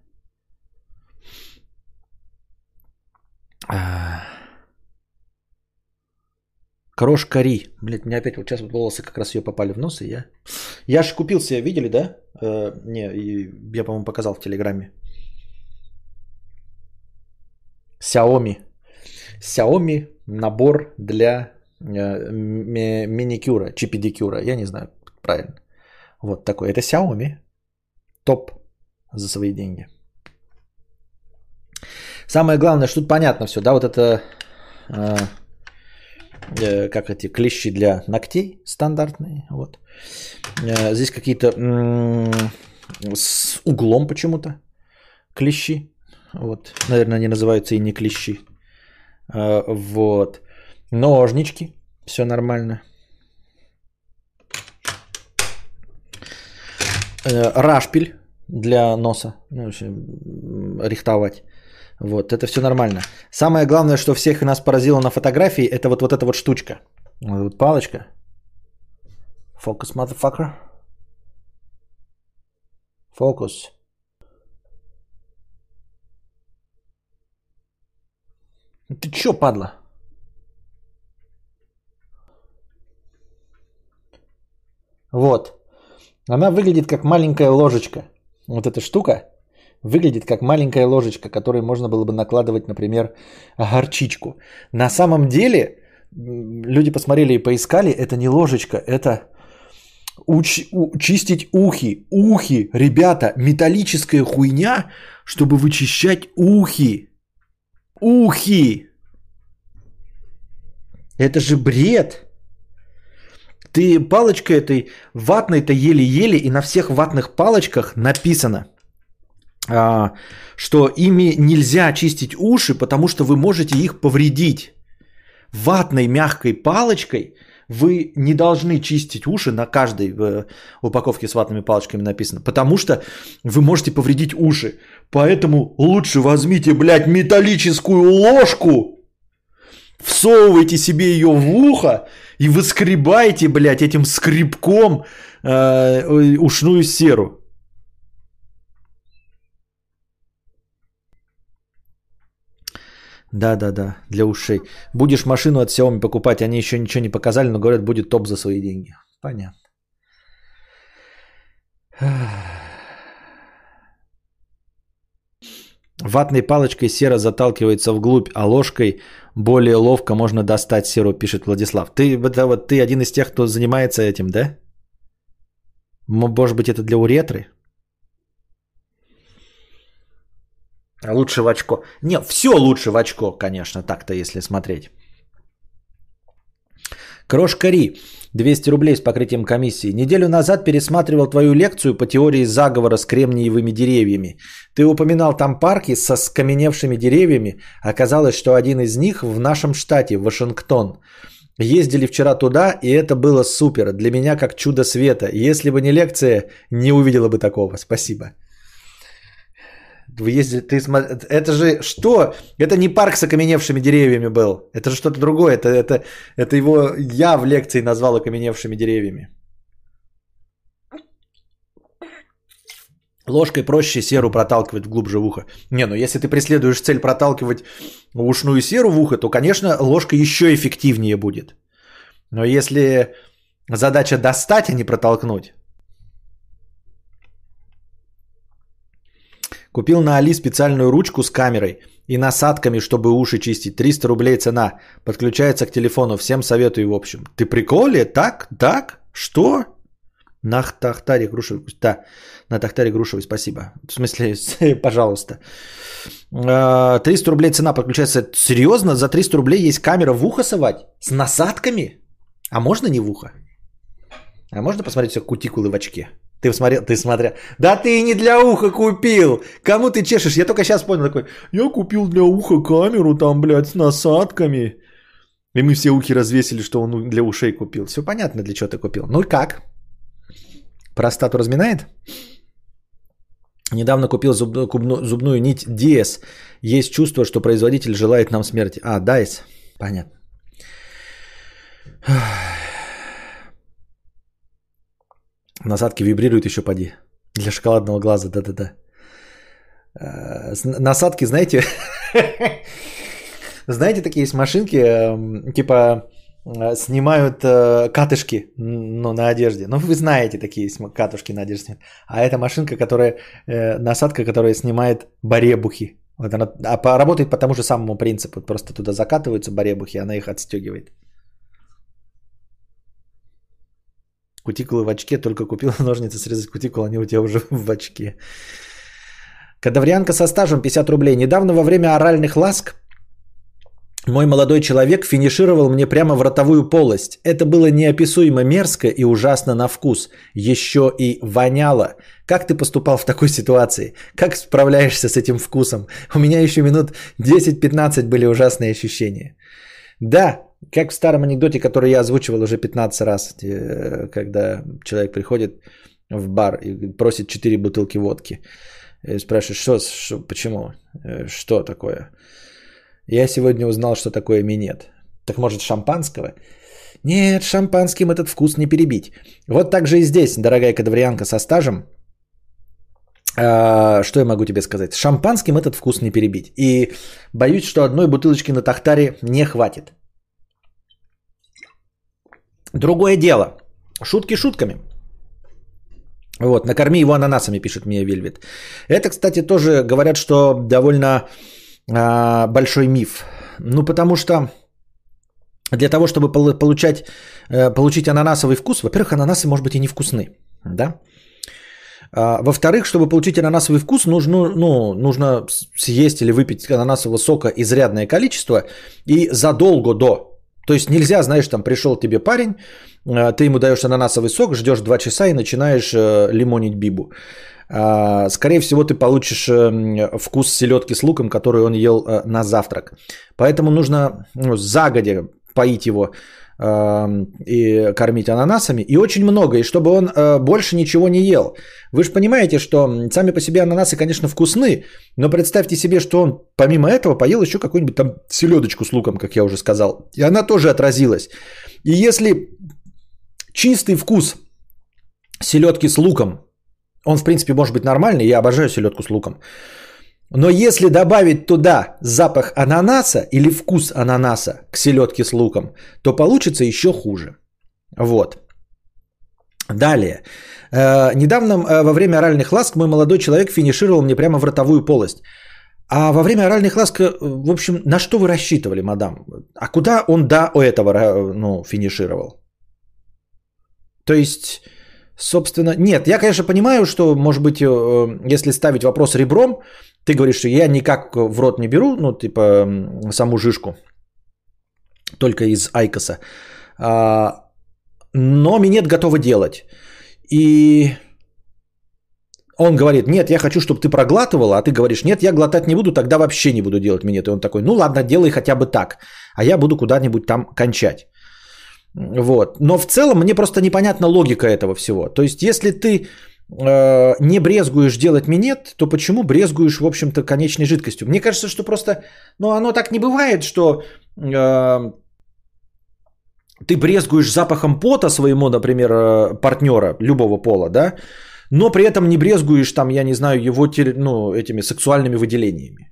Крошка Ри. Блин, мне опять вот сейчас волосы как раз ее попали в нос, и я... Я же купил себе, видели, да? Э, не, я, по-моему, показал в Телеграме. Xiaomi. Xiaomi набор для э, миникюра, чипедикюра. Я не знаю, правильно. Вот такой. Это Xiaomi. Топ за свои деньги. Самое главное, что тут понятно все, да, вот это, э, э, как эти клещи для ногтей стандартные, вот. Э, здесь какие-то м- с углом почему-то клещи, вот, наверное, они называются и не клещи, вот. Ножнички, все нормально. Рашпиль для носа, ну, рихтовать. Вот, это все нормально. Самое главное, что всех нас поразило на фотографии, это вот, вот эта вот штучка. Вот, вот палочка. Фокус, motherfucker. Фокус. Ты чё, падла? Вот. Она выглядит как маленькая ложечка. Вот эта штука выглядит как маленькая ложечка, которой можно было бы накладывать, например, горчичку. На самом деле, люди посмотрели и поискали, это не ложечка, это уч- у- чистить ухи. Ухи, ребята, металлическая хуйня, чтобы вычищать ухи. Ухи! Это же бред! Ты палочкой этой ватной-то еле-еле, и на всех ватных палочках написано, а, что ими нельзя чистить уши, потому что вы можете их повредить. Ватной мягкой палочкой вы не должны чистить уши, на каждой э, упаковке с ватными палочками написано, потому что вы можете повредить уши. Поэтому лучше возьмите, блядь, металлическую ложку, всовывайте себе ее в ухо и выскребайте, блядь, этим скребком э, ушную серу. Да, да, да, для ушей. Будешь машину от Xiaomi покупать, они еще ничего не показали, но говорят, будет топ за свои деньги. Понятно. Ватной палочкой сера заталкивается вглубь, а ложкой более ловко можно достать серу, пишет Владислав. Ты, это вот, ты один из тех, кто занимается этим, да? Может быть, это для уретры? Лучше в очко. Не, все лучше в очко, конечно, так-то, если смотреть. Крошка Ри, 200 рублей с покрытием комиссии. Неделю назад пересматривал твою лекцию по теории заговора с кремниевыми деревьями. Ты упоминал там парки со скаменевшими деревьями. Оказалось, что один из них в нашем штате, Вашингтон. Ездили вчера туда, и это было супер. Для меня как чудо света. Если бы не лекция, не увидела бы такого. Спасибо. Вы ездили, ты смотри, это же что? Это не парк с окаменевшими деревьями был. Это же что-то другое. Это, это, это его я в лекции назвал окаменевшими деревьями. Ложкой проще серу проталкивать вглубже в ухо. Не, ну если ты преследуешь цель проталкивать ушную серу в ухо, то, конечно, ложка еще эффективнее будет. Но если задача достать, а не протолкнуть, Купил на Али специальную ручку с камерой и насадками, чтобы уши чистить. 300 рублей цена. Подключается к телефону. Всем советую в общем. Ты приколе? Так? Так? Что? На Тахтаре Грушевой. Да, на Тахтаре Грушевой, спасибо. В смысле, пожалуйста. 300 а, рублей цена подключается. Серьезно? За 300 рублей есть камера в ухо совать? С насадками? А можно не в ухо? А можно посмотреть все кутикулы в очке? Ты смотрел, ты смотрел. Да ты не для уха купил. Кому ты чешешь? Я только сейчас понял такой. Я купил для уха камеру там, блядь, с насадками. И мы все ухи развесили, что он для ушей купил. Все понятно, для чего ты купил. Ну и как? Простату разминает? Недавно купил зубную, зубную нить DS. Есть чувство, что производитель желает нам смерти. А, DICE. Понятно. Насадки вибрируют еще поди. Для шоколадного глаза, да-да-да. Э, насадки, знаете, знаете, такие есть машинки, эм, типа э, снимают э, катышки ну, на одежде. Ну, вы знаете такие катушки на одежде. А это машинка, которая, насадка, которая снимает баребухи. Вот она а работает по тому же самому принципу. Просто туда закатываются баребухи, она их отстегивает. Кутикулы в очке, только купил ножницы срезать кутикулу, они у тебя уже в очке. Кадаврианка со стажем 50 рублей. Недавно во время оральных ласк мой молодой человек финишировал мне прямо в ротовую полость. Это было неописуемо мерзко и ужасно на вкус. Еще и воняло. Как ты поступал в такой ситуации? Как справляешься с этим вкусом? У меня еще минут 10-15 были ужасные ощущения. Да, как в старом анекдоте, который я озвучивал уже 15 раз, когда человек приходит в бар и просит 4 бутылки водки. И спрашивает, что, что, почему, э, что такое. Я сегодня узнал, что такое минет. Так может шампанского? Нет, шампанским этот вкус не перебить. Вот так же и здесь, дорогая кадаврианка со стажем. А, что я могу тебе сказать? Шампанским этот вкус не перебить. И боюсь, что одной бутылочки на Тахтаре не хватит. Другое дело. Шутки шутками. Вот, накорми его ананасами, пишет мне Вильвет. Это, кстати, тоже говорят, что довольно а, большой миф. Ну, потому что для того, чтобы получать, э, получить ананасовый вкус, во-первых, ананасы, может быть, и невкусны, да? А, во-вторых, чтобы получить ананасовый вкус, нужно, ну, нужно съесть или выпить ананасового сока изрядное количество и задолго до то есть нельзя, знаешь, там пришел тебе парень, э, ты ему даешь ананасовый сок, ждешь 2 часа и начинаешь э, лимонить бибу. А, скорее всего, ты получишь э, вкус селедки с луком, который он ел на завтрак. Поэтому нужно ну, загодя поить его и кормить ананасами, и очень много, и чтобы он э, больше ничего не ел. Вы же понимаете, что сами по себе ананасы, конечно, вкусны, но представьте себе, что он помимо этого поел еще какую-нибудь там селедочку с луком, как я уже сказал, и она тоже отразилась. И если чистый вкус селедки с луком, он, в принципе, может быть нормальный, я обожаю селедку с луком, но если добавить туда запах ананаса или вкус ананаса к селедке с луком, то получится еще хуже. Вот. Далее. Э, недавно э, во время оральных ласк мой молодой человек финишировал мне прямо в ротовую полость. А во время оральных ласк, э, в общем, на что вы рассчитывали, мадам? А куда он до этого ну, финишировал? То есть, собственно, нет, я, конечно, понимаю, что, может быть, если ставить вопрос ребром, ты говоришь, что я никак в рот не беру, ну, типа, саму жишку, только из Айкоса. А, но минет готовы делать. И он говорит, нет, я хочу, чтобы ты проглатывала, а ты говоришь, нет, я глотать не буду, тогда вообще не буду делать минет. И он такой, ну ладно, делай хотя бы так, а я буду куда-нибудь там кончать. Вот. Но в целом мне просто непонятна логика этого всего. То есть, если ты э, не брезгуешь делать минет, то почему брезгуешь, в общем-то, конечной жидкостью? Мне кажется, что просто, ну, оно так не бывает, что э, ты брезгуешь запахом пота своему, например, э, партнера любого пола, да, но при этом не брезгуешь там, я не знаю, его ну, этими сексуальными выделениями.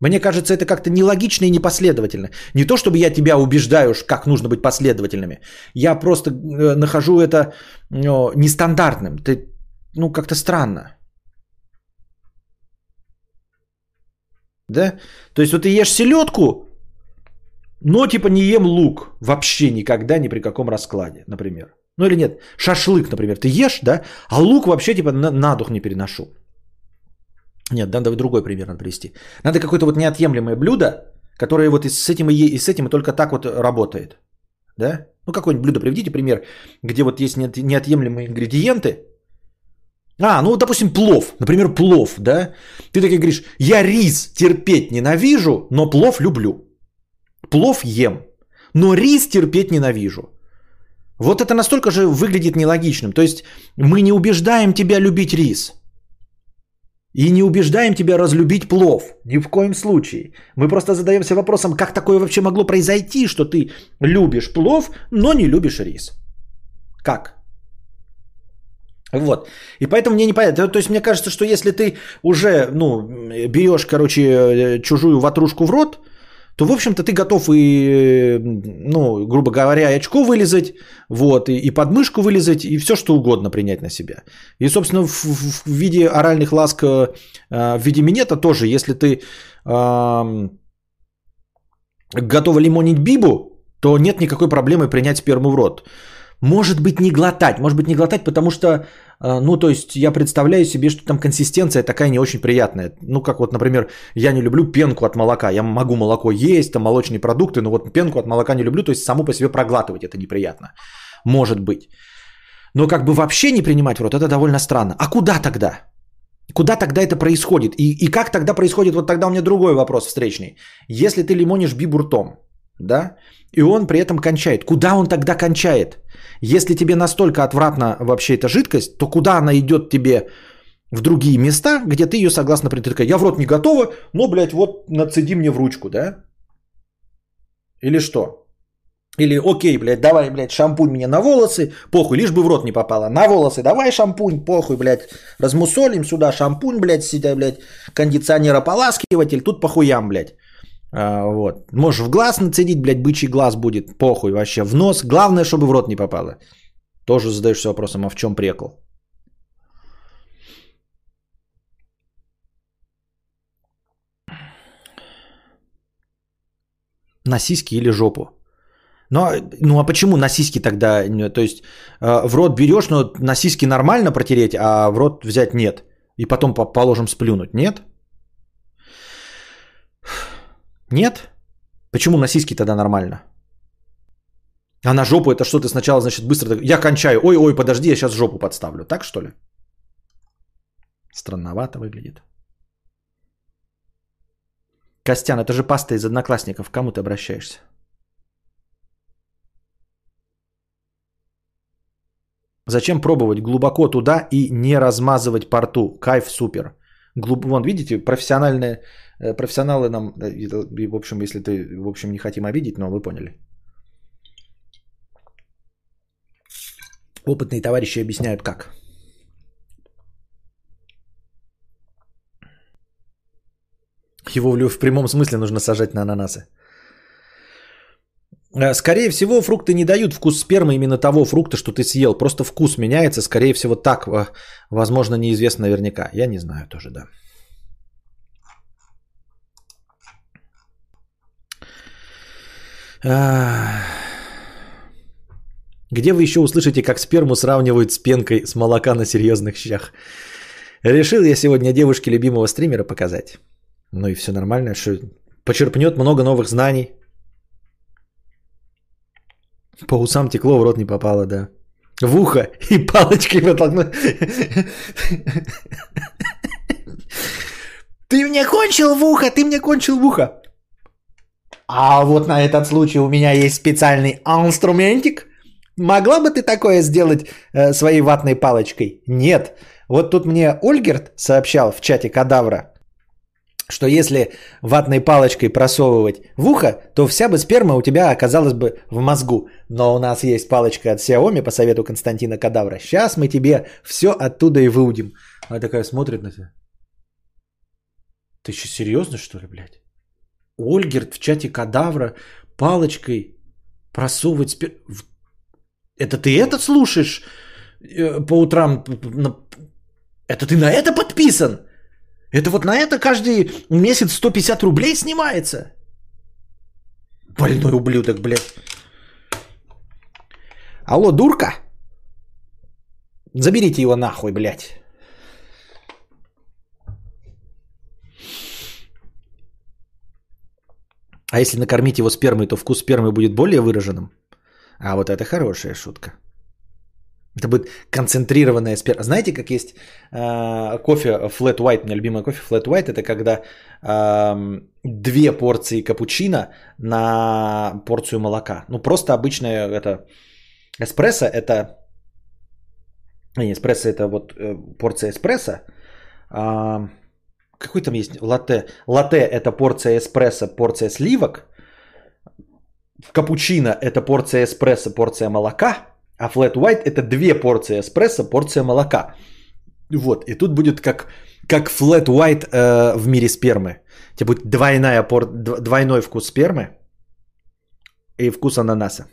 Мне кажется, это как-то нелогично и непоследовательно. Не то, чтобы я тебя убеждаю, как нужно быть последовательными. Я просто э, нахожу это ну, нестандартным. Ты, ну, как-то странно. Да? То есть вот ты ешь селедку, но типа не ем лук вообще никогда, ни при каком раскладе, например. Ну или нет, шашлык, например, ты ешь, да, а лук вообще типа на, на дух не переношу. Нет, надо другой пример надо привести. Надо какое-то вот неотъемлемое блюдо, которое вот и с этим и, и с этим и только так вот работает. Да? Ну какое-нибудь блюдо приведите пример, где вот есть неотъемлемые ингредиенты. А, ну допустим плов, например плов, да? Ты такой говоришь, я рис терпеть ненавижу, но плов люблю. Плов ем, но рис терпеть ненавижу. Вот это настолько же выглядит нелогичным. То есть мы не убеждаем тебя любить рис. И не убеждаем тебя разлюбить плов. Ни в коем случае. Мы просто задаемся вопросом, как такое вообще могло произойти, что ты любишь плов, но не любишь рис. Как? Вот. И поэтому мне не понятно. То есть мне кажется, что если ты уже ну, берешь, короче, чужую ватрушку в рот, то, в общем-то, ты готов и, ну, грубо говоря, и очко вылезать, вот, и, и подмышку вылезать, и все что угодно принять на себя. И, собственно, в, в виде оральных ласк, э, в виде минета тоже, если ты э, готова лимонить бибу, то нет никакой проблемы принять сперму в рот. Может быть, не глотать. Может быть, не глотать, потому что, э, ну, то есть, я представляю себе, что там консистенция такая не очень приятная. Ну, как вот, например, я не люблю пенку от молока. Я могу молоко есть, там молочные продукты, но вот пенку от молока не люблю, то есть, само по себе проглатывать это неприятно. Может быть. Но как бы вообще не принимать в рот, это довольно странно. А куда тогда? Куда тогда это происходит? И, и как тогда происходит? Вот тогда у меня другой вопрос встречный. Если ты лимонишь бибуртом, да, и он при этом кончает, куда он тогда кончает? Если тебе настолько отвратна вообще эта жидкость, то куда она идет тебе в другие места, где ты ее согласно притыркать? Я в рот не готова, но, блядь, вот нацеди мне в ручку, да? Или что? Или окей, блядь, давай, блядь, шампунь мне на волосы, похуй, лишь бы в рот не попало. На волосы давай шампунь, похуй, блядь, размусолим сюда шампунь, блядь, сюда, блядь, кондиционер ополаскиватель, тут похуям, блядь. А, вот. Можешь в глаз нацедить, блядь, бычий глаз будет, похуй вообще. В нос, главное, чтобы в рот не попало. Тоже задаешься вопросом, а в чем прекол? На сиськи или жопу? Ну, ну а почему на сиськи тогда? То есть э, в рот берешь, но на сиськи нормально протереть, а в рот взять нет. И потом, положим, сплюнуть. Нет? Нет? Почему на сиськи тогда нормально? А на жопу это что ты сначала, значит, быстро... Я кончаю. Ой, ой, подожди, я сейчас жопу подставлю. Так что ли? Странновато выглядит. Костян, это же паста из одноклассников. К кому ты обращаешься? Зачем пробовать глубоко туда и не размазывать порту? Кайф супер. Глуб... Вон, видите, профессиональные Э, профессионалы нам, в общем, если ты, в общем, не хотим обидеть, но вы поняли. Опытные товарищи объясняют как. Его в прямом смысле нужно сажать на ананасы. Э, скорее всего, фрукты не дают вкус спермы именно того фрукта, что ты съел. Просто вкус меняется. Скорее всего, так. Возможно, неизвестно наверняка. Я не знаю тоже, да. Где вы еще услышите, как сперму сравнивают с пенкой с молока на серьезных щах? Решил я сегодня девушке любимого стримера показать. Ну и все нормально, что почерпнет много новых знаний. По усам текло, в рот не попало, да. В ухо и палочкой вытолкнуть. Ты мне кончил в ухо, ты мне кончил в ухо. А вот на этот случай у меня есть специальный инструментик. Могла бы ты такое сделать э, своей ватной палочкой? Нет. Вот тут мне Ольгерт сообщал в чате кадавра, что если ватной палочкой просовывать в ухо, то вся бы сперма у тебя оказалась бы в мозгу. Но у нас есть палочка от Xiaomi по совету Константина Кадавра. Сейчас мы тебе все оттуда и выудим. Она такая смотрит на тебя. Ты что, серьезно, что ли, блядь? Ольгерт в чате Кадавра палочкой просовывать спер... в- Это ты это слушаешь э, по утрам? Это ты на это подписан? Это вот на это каждый месяц 150 рублей снимается? Больной ублюдок, блядь. Алло, дурка? Заберите его нахуй, блядь. А если накормить его спермой, то вкус спермы будет более выраженным? А вот это хорошая шутка. Это будет концентрированная сперма. Знаете, как есть э, кофе Flat White, у меня любимый кофе Flat White, это когда э, две порции капучино на порцию молока. Ну, просто обычное это эспрессо, это... Не, эспрессо это вот э, порция эспрессо. Какой там есть латте? Латте это порция эспрессо, порция сливок. Капучино это порция эспрессо, порция молока. А flat white это две порции эспрессо, порция молока. Вот, и тут будет как, как flat white э, в мире спермы. Тебе будет двойная пор, дв- двойной вкус спермы и вкус ананаса.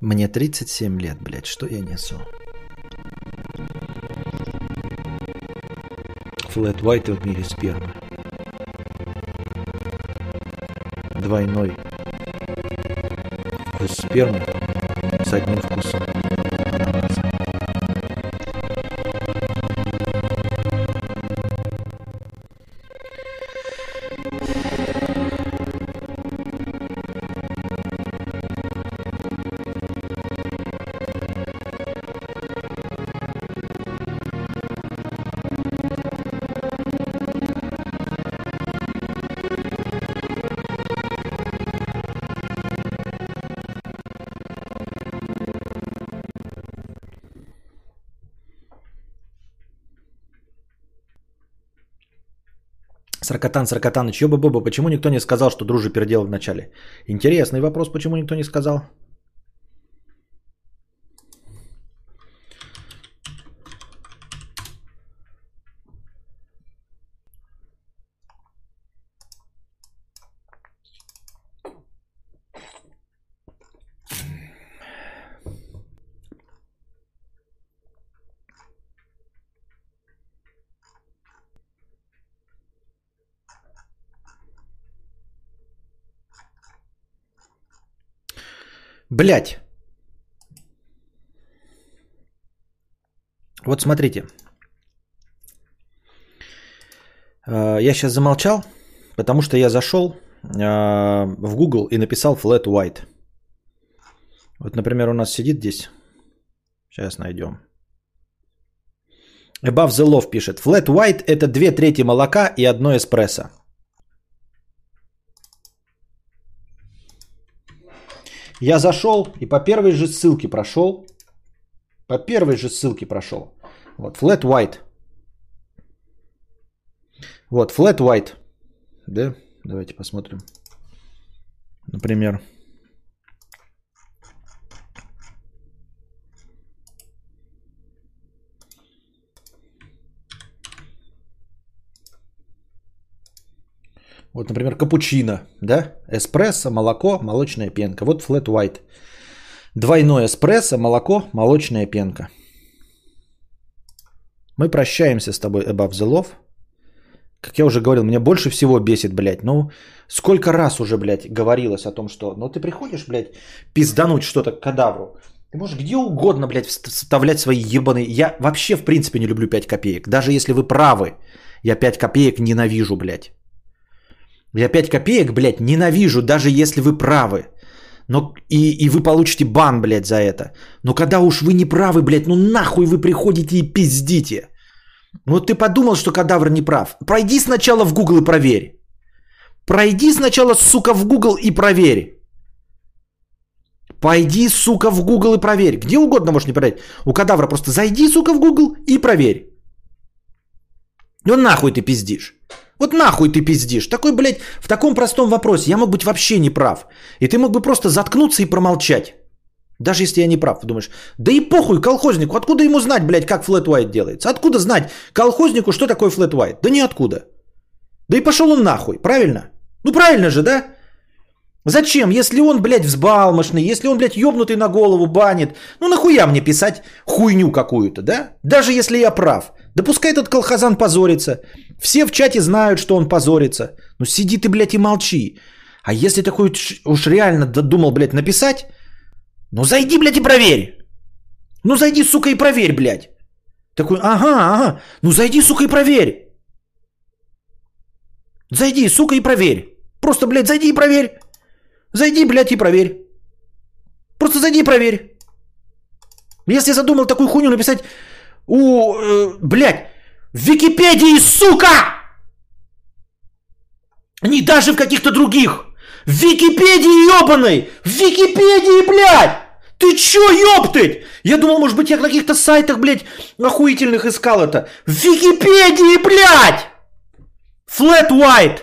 Мне 37 лет, блядь, что я несу? Флэт White в мире спермы. Двойной вкус спермы с одним вкусом Саркатан, Саркатаныч, ёба-боба, почему никто не сказал, что дружи пердел в начале? Интересный вопрос, почему никто не сказал? Блять. Вот смотрите. Э, Я сейчас замолчал, потому что я зашел э, в Google и написал flat white. Вот, например, у нас сидит здесь. Сейчас найдем. Above the Love пишет. Flat white это две трети молока и одно эспрессо. Я зашел и по первой же ссылке прошел. По первой же ссылке прошел. Вот, flat white. Вот, flat white. Да, давайте посмотрим. Например. Вот, например, капучино, да? Эспрессо, молоко, молочная пенка. Вот flat white. Двойное эспрессо, молоко, молочная пенка. Мы прощаемся с тобой, Above the. Как я уже говорил, меня больше всего бесит, блядь. Ну, сколько раз уже, блядь, говорилось о том, что... Ну, ты приходишь, блядь, пиздануть что-то к кадавру. Ты можешь где угодно, блядь, вставлять свои ебаные... Я вообще, в принципе, не люблю 5 копеек. Даже если вы правы, я 5 копеек ненавижу, блядь. Я 5 копеек, блядь, ненавижу, даже если вы правы. Но и, и вы получите бан, блядь, за это. Но когда уж вы не правы, блядь, ну нахуй вы приходите и пиздите. Вот ты подумал, что кадавр не прав. Пройди сначала в Google и проверь. Пройди сначала, сука, в Google и проверь. Пойди, сука, в Google и проверь. Где угодно можешь не проверить. У кадавра просто зайди, сука, в Google и проверь. Ну нахуй ты пиздишь. Вот нахуй ты пиздишь. Такой, блядь, в таком простом вопросе я мог быть вообще не прав. И ты мог бы просто заткнуться и промолчать. Даже если я не прав, думаешь, да и похуй колхознику, откуда ему знать, блядь, как флэт white делается? Откуда знать колхознику, что такое флэт white? Да ниоткуда. Да и пошел он нахуй, правильно? Ну правильно же, да? Зачем, если он, блядь, взбалмошный, если он, блядь, ёбнутый на голову банит, ну нахуя мне писать хуйню какую-то, да? Даже если я прав. Да пускай этот колхозан позорится. Все в чате знают, что он позорится. Ну сиди ты, блядь, и молчи. А если такой уж реально думал, блядь, написать, ну зайди, блядь, и проверь. Ну зайди, сука, и проверь, блядь. Такой, ага, ага, ну зайди, сука, и проверь. Зайди, сука, и проверь. Просто, блядь, зайди и проверь. Зайди, блядь, и проверь. Просто зайди и проверь. Если задумал такую хуйню написать у, э, блядь, в Википедии, сука! Не даже в каких-то других. В Википедии ебаной! В Википедии, блядь! Ты чё, ёптыть? Я думал, может быть, я на каких-то сайтах, блядь, охуительных искал это. В Википедии, блядь! Flat White.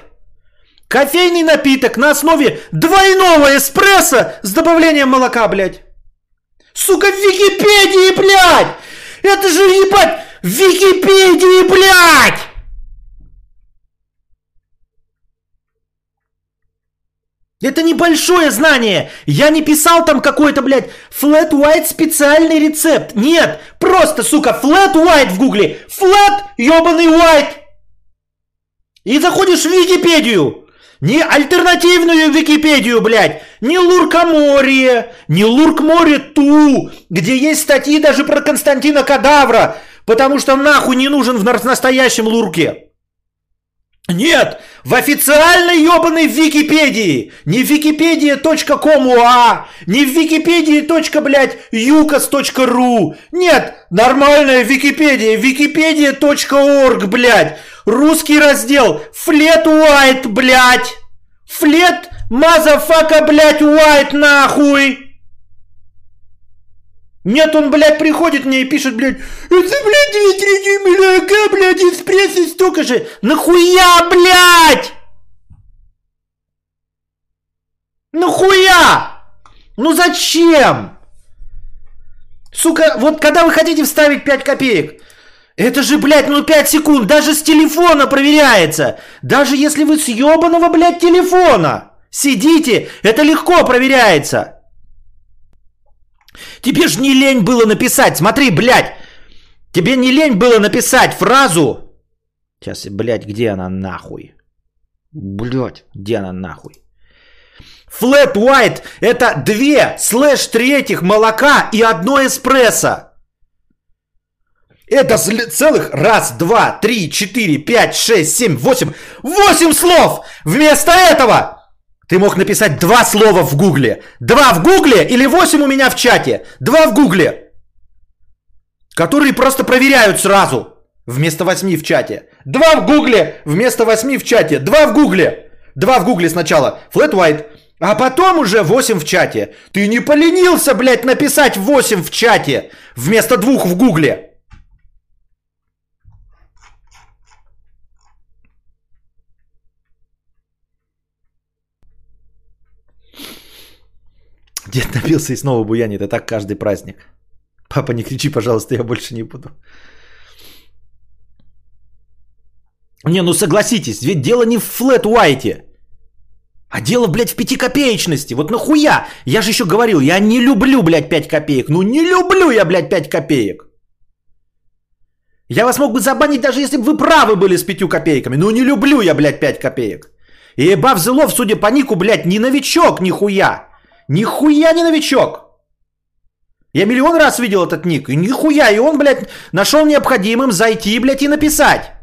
Кофейный напиток на основе двойного эспрессо с добавлением молока, блядь. Сука, в Википедии, блядь! Это же, ебать, в Википедии, блядь! Это небольшое знание. Я не писал там какой-то, блядь, flat white специальный рецепт. Нет, просто, сука, flat white в гугле. Flat, ебаный white. И заходишь в Википедию. Не альтернативную Википедию, блядь. Не Луркоморье. Не Луркморе Ту. Где есть статьи даже про Константина Кадавра. Потому что нахуй не нужен в настоящем Лурке. Нет, в официальной ебаной Википедии. Не в википедия.com.ua, не в википедии. блядь, юкос.ру. Нет, нормальная Википедия, википедия.org, блядь. Русский раздел, flat white, блядь. Flat, motherfucker, блядь, white, нахуй. Нет, он, блядь, приходит мне и пишет, блядь, это, блядь, две трети молока, блядь, эспрессо столько же. Нахуя, блядь? Нахуя? Ну зачем? Сука, вот когда вы хотите вставить 5 копеек, это же, блядь, ну 5 секунд, даже с телефона проверяется. Даже если вы с ебаного, блядь, телефона сидите, это легко проверяется. Тебе ж не лень было написать. Смотри, блядь. Тебе не лень было написать фразу. Сейчас, блядь, где она нахуй? Блядь, где она нахуй? Flat white – это две слэш третьих молока и одно эспрессо. Это целых раз, два, три, четыре, пять, шесть, семь, восемь. Восемь слов! Вместо этого ты мог написать два слова в гугле. Два в гугле или восемь у меня в чате. Два в гугле. Которые просто проверяют сразу. Вместо восьми в чате. Два в гугле вместо восьми в чате. Два в гугле. Два в гугле сначала. Flat white. А потом уже 8 в чате. Ты не поленился, блядь, написать 8 в чате вместо двух в гугле. Дед напился и снова буянит. Это так каждый праздник. Папа, не кричи, пожалуйста, я больше не буду. Не, ну согласитесь, ведь дело не в флет уайте. А дело, блядь, в пятикопеечности. Вот нахуя? Я же еще говорил, я не люблю, блядь, 5 копеек. Ну не люблю я, блядь, 5 копеек. Я вас мог бы забанить, даже если бы вы правы были с 5 копейками. Ну не люблю я, блядь, 5 копеек. И Бав Зелов, судя по нику, блядь, не новичок, нихуя. Нихуя не новичок. Я миллион раз видел этот ник. И нихуя. И он, блядь, нашел необходимым зайти, блядь, и написать.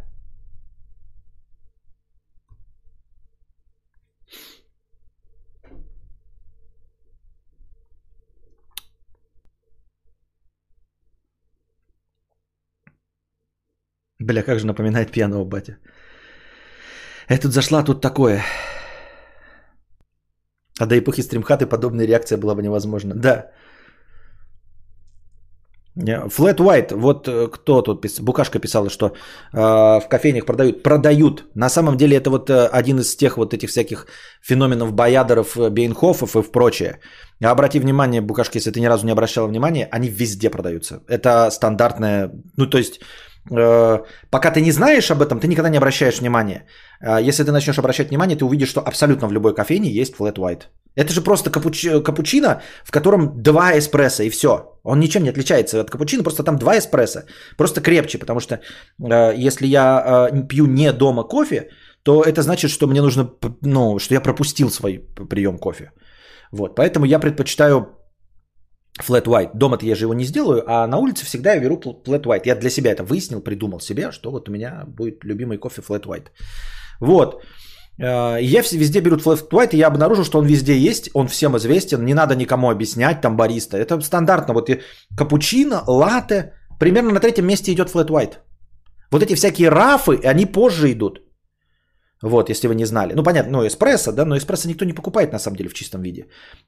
Бля, как же напоминает пьяного батя. Я тут зашла, тут такое. А до эпохи стримхаты подобная реакция была бы невозможна. Да. Flat White, вот э, кто тут писал, Букашка писала, что э, в кофейнях продают. Продают. На самом деле это вот э, один из тех вот этих всяких феноменов Боядеров, э, Бейнхофов и прочее. А обрати внимание, Букашка, если ты ни разу не обращала внимания, они везде продаются. Это стандартная, ну то есть пока ты не знаешь об этом, ты никогда не обращаешь внимания. Э, если ты начнешь обращать внимание, ты увидишь, что абсолютно в любой кофейне есть flat white. Это же просто капуч... капучино, в котором два эспрессо и все. Он ничем не отличается от капучино, просто там два эспрессо. Просто крепче, потому что э, если я пью не дома кофе, то это значит, что мне нужно, ну, что я пропустил свой прием кофе. Вот, поэтому я предпочитаю flat white. Дома-то я же его не сделаю, а на улице всегда я беру flat white. Я для себя это выяснил, придумал себе, что вот у меня будет любимый кофе flat white. Вот. Э, я везде беру flat white, и я обнаружил, что он везде есть, он всем известен, не надо никому объяснять, там бариста. Это стандартно, вот капучино, латте, примерно на третьем месте идет flat white. Вот эти всякие рафы, они позже идут. Вот, если вы не знали. Ну, понятно, ну, эспрессо, да, но эспрессо никто не покупает на самом деле в чистом виде.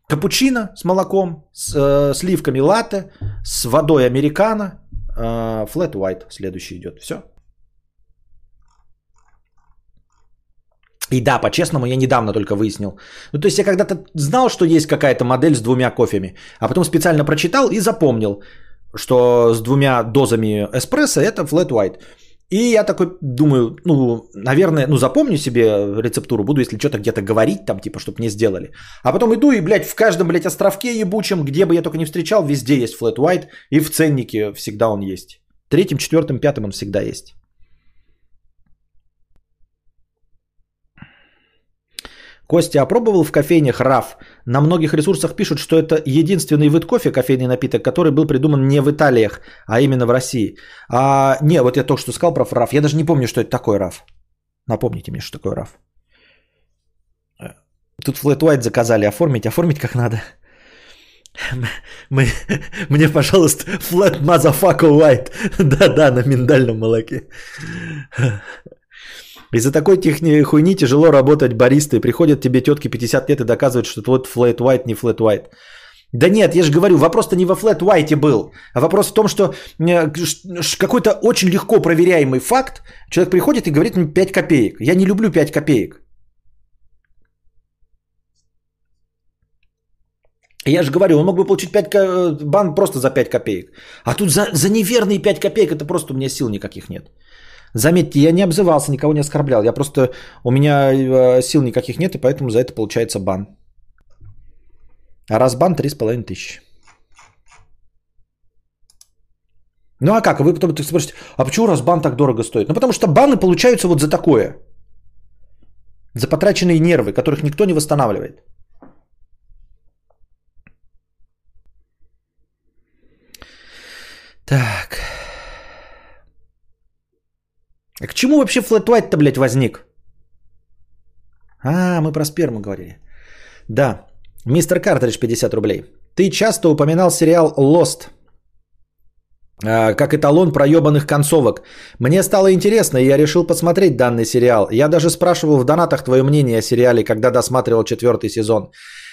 Капучино с молоком, с э, сливками латте, с водой американо, э, flat white следующий идет. Все. И да, по-честному, я недавно только выяснил. Ну, то есть я когда-то знал, что есть какая-то модель с двумя кофями, а потом специально прочитал и запомнил, что с двумя дозами эспрессо это flat white. И я такой думаю, ну, наверное, ну, запомню себе рецептуру, буду, если что-то где-то говорить, там, типа, чтобы мне сделали. А потом иду и, блядь, в каждом, блядь, островке ебучем, где бы я только не встречал, везде есть flat white, и в ценнике всегда он есть. Третьим, четвертым, пятым он всегда есть. Костя, опробовал в кофейнях РАФ? На многих ресурсах пишут, что это единственный вид кофе, кофейный напиток, который был придуман не в Италиях, а именно в России. А, не, вот я только что сказал про РАФ. Я даже не помню, что это такое РАФ. Напомните мне, что такое РАФ. Тут Flat White заказали оформить. Оформить как надо. Мы, мне, пожалуйста, Flat Motherfucker White. Да-да, на миндальном молоке. Из-за такой техни хуйни тяжело работать баристой. Приходят тебе тетки 50 лет и доказывают, что твой flat white не flat white. Да нет, я же говорю, вопрос-то не во flat white был, а вопрос в том, что э, какой-то очень легко проверяемый факт, человек приходит и говорит мне 5 копеек. Я не люблю 5 копеек. Я же говорю, он мог бы получить 5 э, бан просто за 5 копеек. А тут за, за неверные 5 копеек это просто у меня сил никаких нет. Заметьте, я не обзывался, никого не оскорблял. Я просто... У меня э, сил никаких нет, и поэтому за это получается бан. А раз бан 3,5 тысячи. Ну а как? Вы потом спросите, а почему разбан так дорого стоит? Ну потому что баны получаются вот за такое. За потраченные нервы, которых никто не восстанавливает. Так. А к чему вообще флэт-вайт-то, блядь, возник? А, мы про сперму говорили. Да. Мистер Картридж, 50 рублей. Ты часто упоминал сериал Lost а, как эталон проебанных концовок. Мне стало интересно, и я решил посмотреть данный сериал. Я даже спрашивал в донатах твое мнение о сериале, когда досматривал четвертый сезон.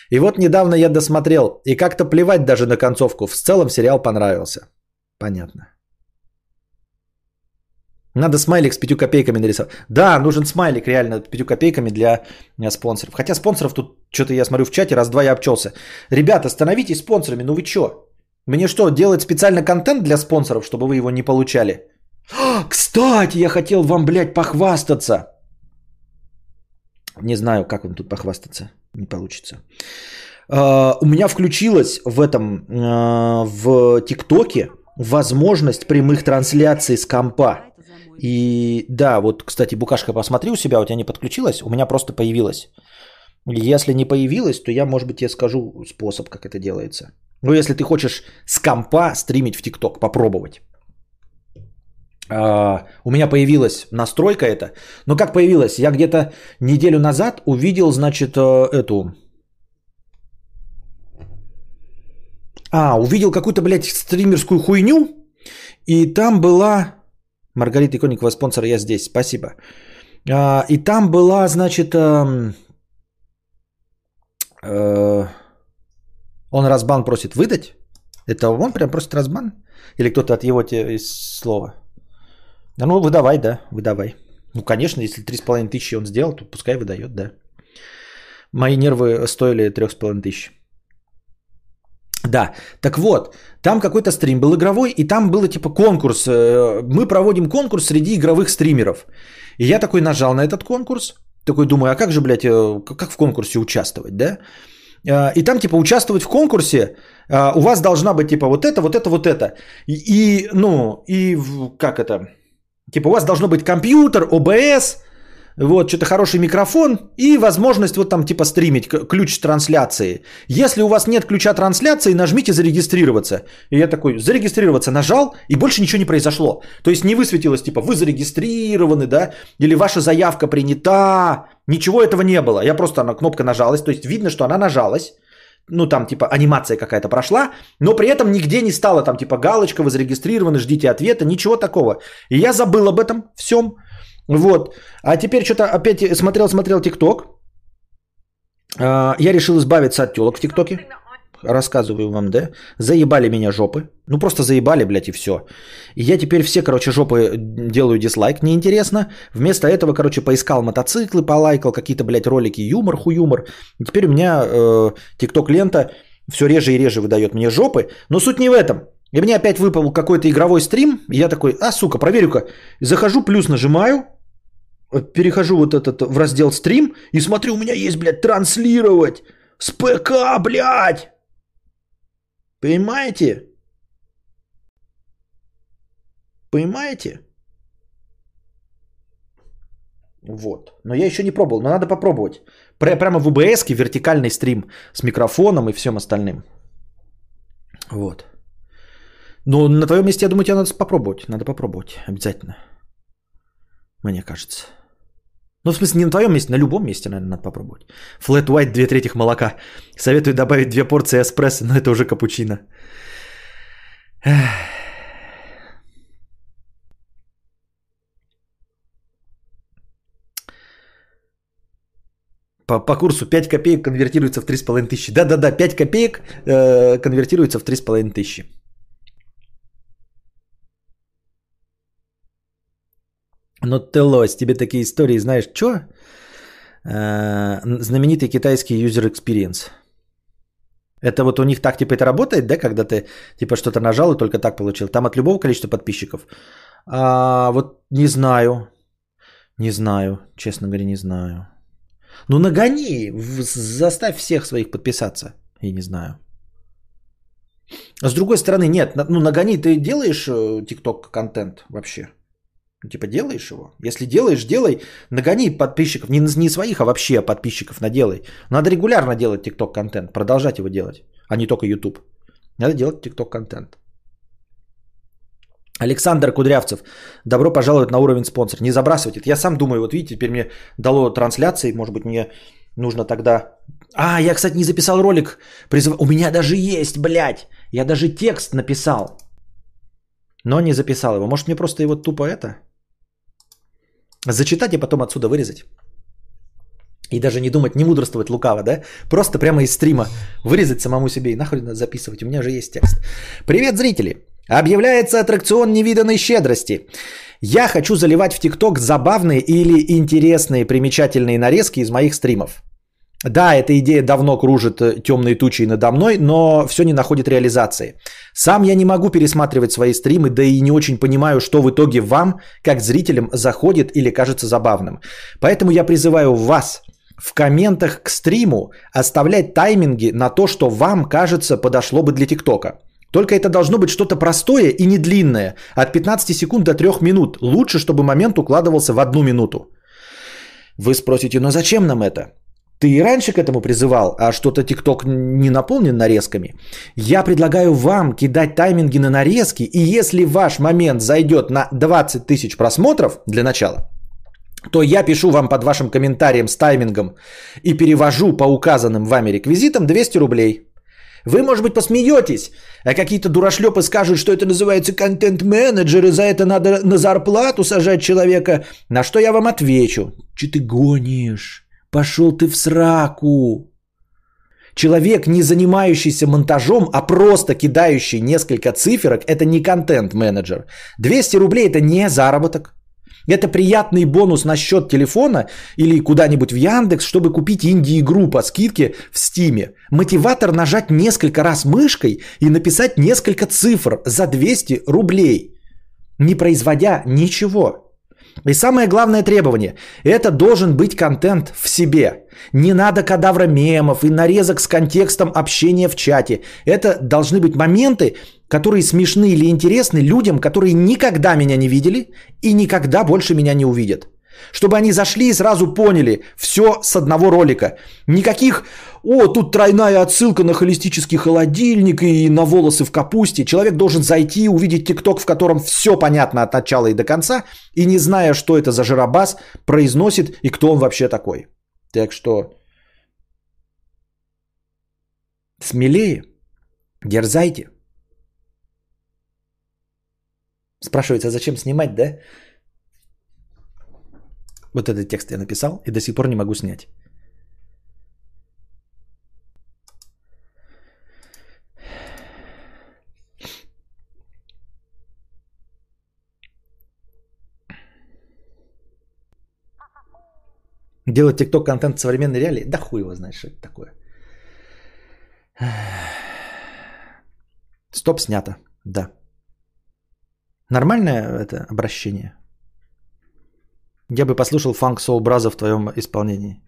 И вот недавно я досмотрел, и как-то плевать даже на концовку. В целом сериал понравился. Понятно. Надо смайлик с пятью копейками нарисовать. Да, нужен смайлик реально с пятью копейками для э, спонсоров. Хотя спонсоров тут что-то я смотрю в чате, раз-два я обчелся. Ребята, становитесь спонсорами, ну вы что? Мне что, делать специально контент для спонсоров, чтобы вы его не получали? Кстати, я хотел вам, блядь, похвастаться. Не знаю, как вам тут похвастаться. Не получится. А, у меня включилась в этом, а, в ТикТоке возможность прямых трансляций с компа. И да, вот, кстати, Букашка, посмотри у себя, у тебя не подключилась, у меня просто появилась. Если не появилась, то я, может быть, тебе скажу способ, как это делается. Ну, если ты хочешь с компа стримить в ТикТок, попробовать. А, у меня появилась настройка это. Но как появилась? Я где-то неделю назад увидел, значит, э, эту... А, увидел какую-то, блядь, стримерскую хуйню. И там была... Маргарита Иконникова, спонсор, я здесь, спасибо. А, и там была, значит... Э, э, он разбан просит выдать. Это он прям просит разбан? Или кто-то от его те, слова? Да ну, выдавай, да, выдавай. Ну, конечно, если 3,5 тысячи он сделал, то пускай выдает, да. Мои нервы стоили 3,5 тысяч. Да, так вот, там какой-то стрим был игровой, и там было типа конкурс. Э, мы проводим конкурс среди игровых стримеров. И я такой нажал на этот конкурс, такой думаю, а как же, блядь, э, как в конкурсе участвовать, да? Э, и там типа участвовать в конкурсе у вас должна быть типа вот это, вот это, вот это. И, ну, и как это, Типа у вас должно быть компьютер, ОБС, вот, что-то хороший микрофон и возможность вот там типа стримить, ключ трансляции. Если у вас нет ключа трансляции, нажмите зарегистрироваться. И я такой, зарегистрироваться нажал, и больше ничего не произошло. То есть не высветилось типа, вы зарегистрированы, да, или ваша заявка принята. Ничего этого не было. Я просто, она кнопка нажалась, то есть видно, что она нажалась ну там типа анимация какая-то прошла, но при этом нигде не стало там типа галочка, вы зарегистрированы, ждите ответа, ничего такого. И я забыл об этом всем. Вот. А теперь что-то опять смотрел-смотрел ТикТок. А, я решил избавиться от телок в ТикТоке рассказываю вам, да, заебали меня жопы. Ну просто заебали, блядь, и все. И я теперь все, короче, жопы делаю дизлайк, неинтересно. Вместо этого, короче, поискал мотоциклы, полайкал какие-то, блядь, ролики, юмор, хуюмор. И теперь у меня э, тикток лента все реже и реже выдает мне жопы. Но суть не в этом. И мне опять выпал какой-то игровой стрим, и я такой, а, сука, проверю-ка. Захожу, плюс нажимаю, перехожу вот этот в раздел стрим и смотрю, у меня есть, блядь, транслировать с ПК, блядь. Понимаете? Понимаете? Вот. Но я еще не пробовал, но надо попробовать. Прямо в УБС вертикальный стрим с микрофоном и всем остальным. Вот. Но на твоем месте, я думаю, тебе надо попробовать. Надо попробовать. Обязательно. Мне кажется. Ну, в смысле, не на твоем месте, на любом месте, наверное, надо попробовать. Flat white, две третьих молока. Советую добавить две порции эспрессо, но это уже капучино. По, по курсу 5 копеек конвертируется в 3,5 тысячи. Да-да-да, 5 копеек э, конвертируется в 3,5 тысячи. Но ты лось, тебе такие истории знаешь, что? Э, знаменитый китайский user experience. Это вот у них так типа это работает, да, когда ты типа что-то нажал и только так получил. Там от любого количества подписчиков. А, вот не знаю. Не знаю, честно говоря, не знаю. Ну нагони, заставь всех своих подписаться. Я не знаю. А с другой стороны, нет, ну нагони, ты делаешь TikTok э, контент вообще? Типа делаешь его? Если делаешь, делай. Нагони подписчиков. Не, не своих, а вообще подписчиков наделай. Надо регулярно делать TikTok контент. Продолжать его делать. А не только YouTube. Надо делать TikTok контент. Александр Кудрявцев. Добро пожаловать на уровень спонсор. Не забрасывайте. Я сам думаю, вот видите, теперь мне дало трансляции. Может быть, мне нужно тогда... А, я, кстати, не записал ролик. Призыв... У меня даже есть, блядь. Я даже текст написал. Но не записал его. Может, мне просто его тупо это зачитать и потом отсюда вырезать. И даже не думать, не мудрствовать лукаво, да? Просто прямо из стрима вырезать самому себе и нахуй записывать. У меня же есть текст. Привет, зрители! Объявляется аттракцион невиданной щедрости. Я хочу заливать в ТикТок забавные или интересные примечательные нарезки из моих стримов. Да, эта идея давно кружит э, темные тучи надо мной, но все не находит реализации. Сам я не могу пересматривать свои стримы, да и не очень понимаю, что в итоге вам, как зрителям, заходит или кажется забавным. Поэтому я призываю вас в комментах к стриму оставлять тайминги на то, что вам кажется подошло бы для ТикТока. Только это должно быть что-то простое и не длинное, от 15 секунд до 3 минут. Лучше, чтобы момент укладывался в одну минуту. Вы спросите, но зачем нам это? Ты и раньше к этому призывал, а что-то ТикТок не наполнен нарезками. Я предлагаю вам кидать тайминги на нарезки, и если ваш момент зайдет на 20 тысяч просмотров для начала, то я пишу вам под вашим комментарием с таймингом и перевожу по указанным вами реквизитам 200 рублей. Вы, может быть, посмеетесь, а какие-то дурашлепы скажут, что это называется контент-менеджер, и за это надо на зарплату сажать человека. На что я вам отвечу? Че ты гонишь? Пошел ты в сраку. Человек, не занимающийся монтажом, а просто кидающий несколько циферок, это не контент-менеджер. 200 рублей это не заработок. Это приятный бонус на счет телефона или куда-нибудь в Яндекс, чтобы купить инди-игру по скидке в Стиме. Мотиватор нажать несколько раз мышкой и написать несколько цифр за 200 рублей, не производя ничего. И самое главное требование – это должен быть контент в себе. Не надо кадавра мемов и нарезок с контекстом общения в чате. Это должны быть моменты, которые смешны или интересны людям, которые никогда меня не видели и никогда больше меня не увидят. Чтобы они зашли и сразу поняли все с одного ролика. Никаких, о, тут тройная отсылка на холистический холодильник и на волосы в капусте. Человек должен зайти, увидеть тикток, в котором все понятно от начала и до конца, и не зная, что это за жиробас, произносит и кто он вообще такой. Так что смелее, дерзайте. Спрашивается, зачем снимать, да? Вот этот текст я написал и до сих пор не могу снять. Делать тикток контент современной реалии? Да хуй его знает, что это такое. Стоп, снято. Да. Нормальное это обращение? Я бы послушал Funk Soul Brother в твоем исполнении.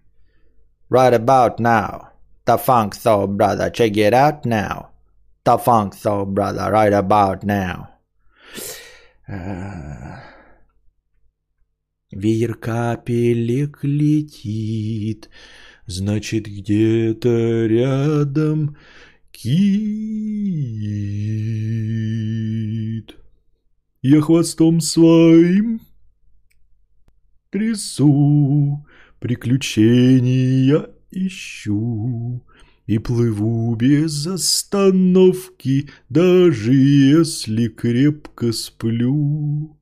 Right about now. The Funk Soul Brother. Check it out now. The Funk Soul Brother. Right about now. Uh... Веер капелек летит, значит где-то рядом кит. Я хвостом своим трясу, приключения ищу и плыву без остановки, даже если крепко сплю.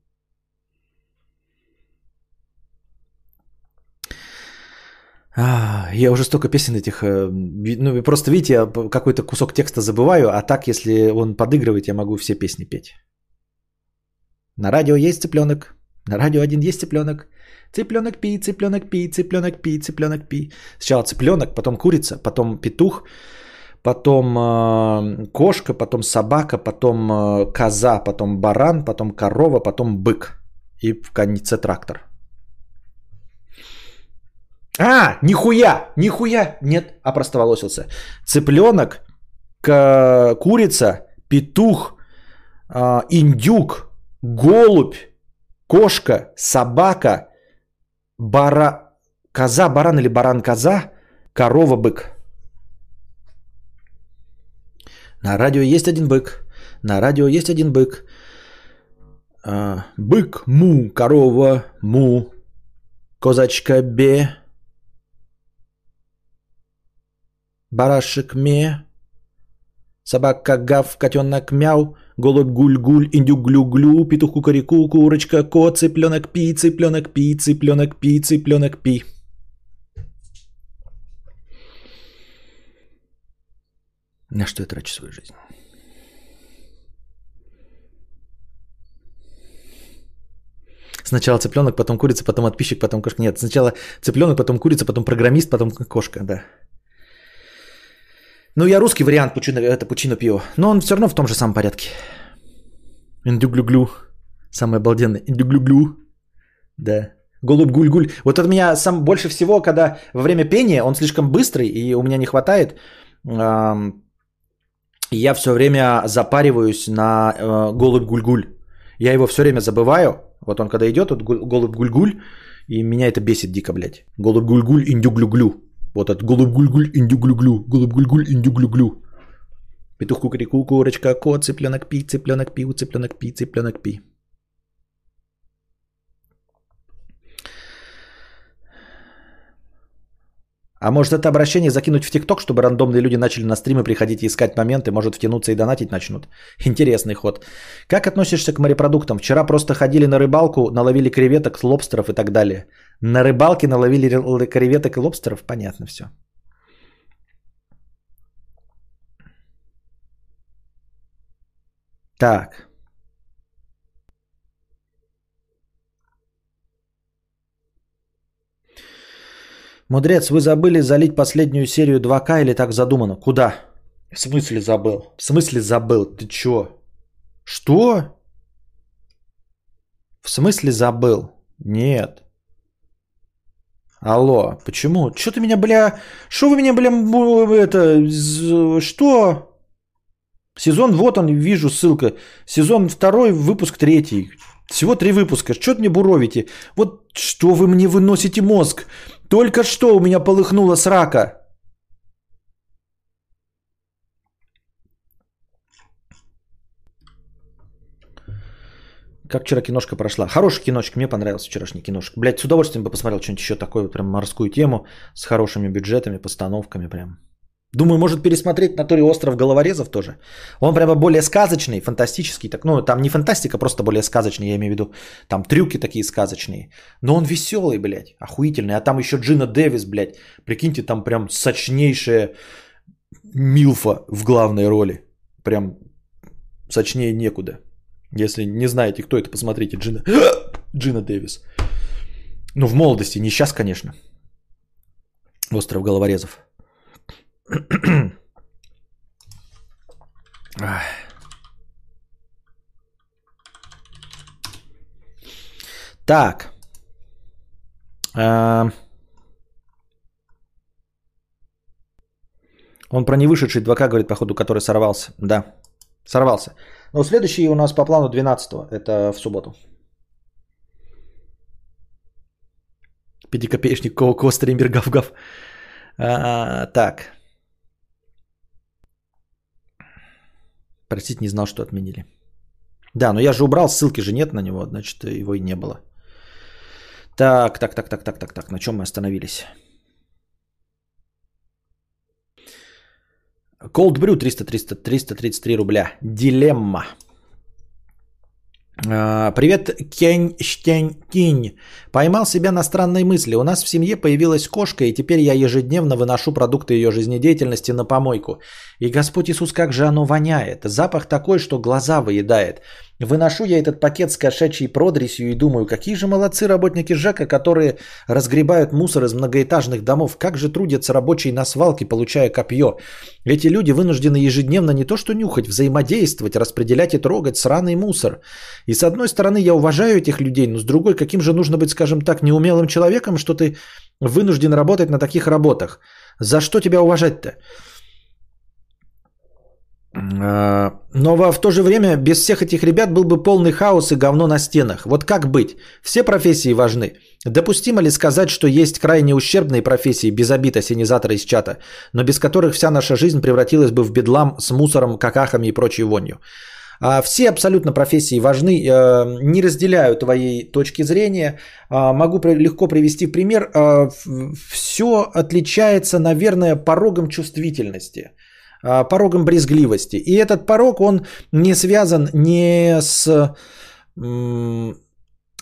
А, я уже столько песен этих, э, ну просто видите, я какой-то кусок текста забываю, а так, если он подыгрывает, я могу все песни петь. На радио есть цыпленок, на радио один есть цыпленок, Цыпленок пи, цыпленок пи, цыпленок пи, цыпленок пи. Сначала цыпленок, потом курица, потом петух, потом э, кошка, потом собака, потом э, коза, потом баран, потом корова, потом бык. И в конце трактор. А, нихуя, нихуя, нет, опростоволосился. Цыпленок, к- курица, петух, э, индюк, голубь, кошка, собака, бара, коза, баран или баран, коза, корова, бык. На радио есть один бык. На радио есть один бык. А, бык, му, корова, му, козачка, бе, барашек, ме, собака, гав, котенок, мяу, голубь, гуль-гуль, индюк, глю-глю, петух, кукареку, курочка, кот, цыпленок, пи, цыпленок, пи, цыпленок, пи, цыпленок, пи. На что я трачу свою жизнь? Сначала цыпленок, потом курица, потом отписчик, потом кошка. Нет, сначала цыпленок, потом курица, потом программист, потом кошка, да. Ну, я русский вариант пучино, это пучино пиво. Но он все равно в том же самом порядке. Индюглюглю. Самое обалденное. Индюглюглю. Да. Голубь гуль-гуль. Вот это меня сам больше всего, когда во время пения он слишком быстрый, и у меня не хватает. Я все время запариваюсь на э, голубь гуль-гуль. Я его все время забываю. Вот он когда идет, вот голубь гуль-гуль, и меня это бесит дико, блядь. Голубь гуль-гуль, индю-глю-глю. Вот этот голубь гуль-гуль, индю-глю-глю. Голубь гуль-гуль, индю-глю-глю. Петух кукареку, курочка, кот, цыпленок пи, цыпленок пи, цыпленок пи, цыпленок пи. А может это обращение закинуть в ТикТок, чтобы рандомные люди начали на стримы приходить и искать моменты, может втянуться и донатить начнут? Интересный ход. Как относишься к морепродуктам? Вчера просто ходили на рыбалку, наловили креветок, лобстеров и так далее. На рыбалке наловили ре- креветок и лобстеров? Понятно все. Так. Мудрец, вы забыли залить последнюю серию 2К или так задумано? Куда? В смысле забыл? В смысле забыл? Ты чё? Что? В смысле забыл? Нет. Алло, почему? Что ты меня, бля... Что вы меня, бля, это... Что? Сезон, вот он, вижу ссылка. Сезон второй, выпуск третий. Всего три выпуска. Что мне буровите? Вот что вы мне выносите мозг? Только что у меня полыхнуло срака. Как вчера киношка прошла? Хорошая киношка, мне понравилась вчерашняя киношка. Блять, с удовольствием бы посмотрел что-нибудь еще такое, прям морскую тему с хорошими бюджетами, постановками прям. Думаю, может пересмотреть на остров головорезов тоже. Он прямо более сказочный, фантастический. Так, ну, там не фантастика, просто более сказочный, я имею в виду. Там трюки такие сказочные. Но он веселый, блядь, охуительный. А там еще Джина Дэвис, блядь. Прикиньте, там прям сочнейшая Милфа в главной роли. Прям сочнее некуда. Если не знаете, кто это, посмотрите. Джина, Джина Дэвис. Ну, в молодости, не сейчас, конечно. Остров головорезов. Так. А, Он про невышедший 2К говорит, походу, который сорвался. Да, сорвался. Но следующий у нас по плану 12 Это в субботу. Пятикопеечник Коко, стример гав-гав. А, так. Простите, не знал, что отменили. Да, но я же убрал, ссылки же нет на него, значит, его и не было. Так, так, так, так, так, так, так, на чем мы остановились? Cold Brew 300, 300, 333 рубля. Дилемма. А, Привет, Кень Штень Кинь. Поймал себя на странной мысли. У нас в семье появилась кошка, и теперь я ежедневно выношу продукты ее жизнедеятельности на помойку. И Господь Иисус, как же оно воняет. Запах такой, что глаза выедает. Выношу я этот пакет с кошачьей продресью и думаю, какие же молодцы работники ЖЭКа, которые разгребают мусор из многоэтажных домов. Как же трудятся рабочие на свалке, получая копье. Эти люди вынуждены ежедневно не то что нюхать, взаимодействовать, распределять и трогать сраный мусор. И с одной стороны я уважаю этих людей, но с другой, каким же нужно быть, скажем так, неумелым человеком, что ты вынужден работать на таких работах. За что тебя уважать-то? А, Но в то же время без всех этих ребят был бы полный хаос и говно на стенах. Вот как быть? Все профессии важны. Допустимо ли сказать, что есть крайне ущербные профессии, без обид ассенизатора из чата, но без которых вся наша жизнь превратилась бы в бедлам с мусором, какахами и прочей вонью? А, Все абсолютно профессии важны. Э, Не разделяю твоей точки зрения. А, Могу легко привести пример. Все отличается, наверное, порогом чувствительности а, порогом брезгливости. И этот порог, он не связан не с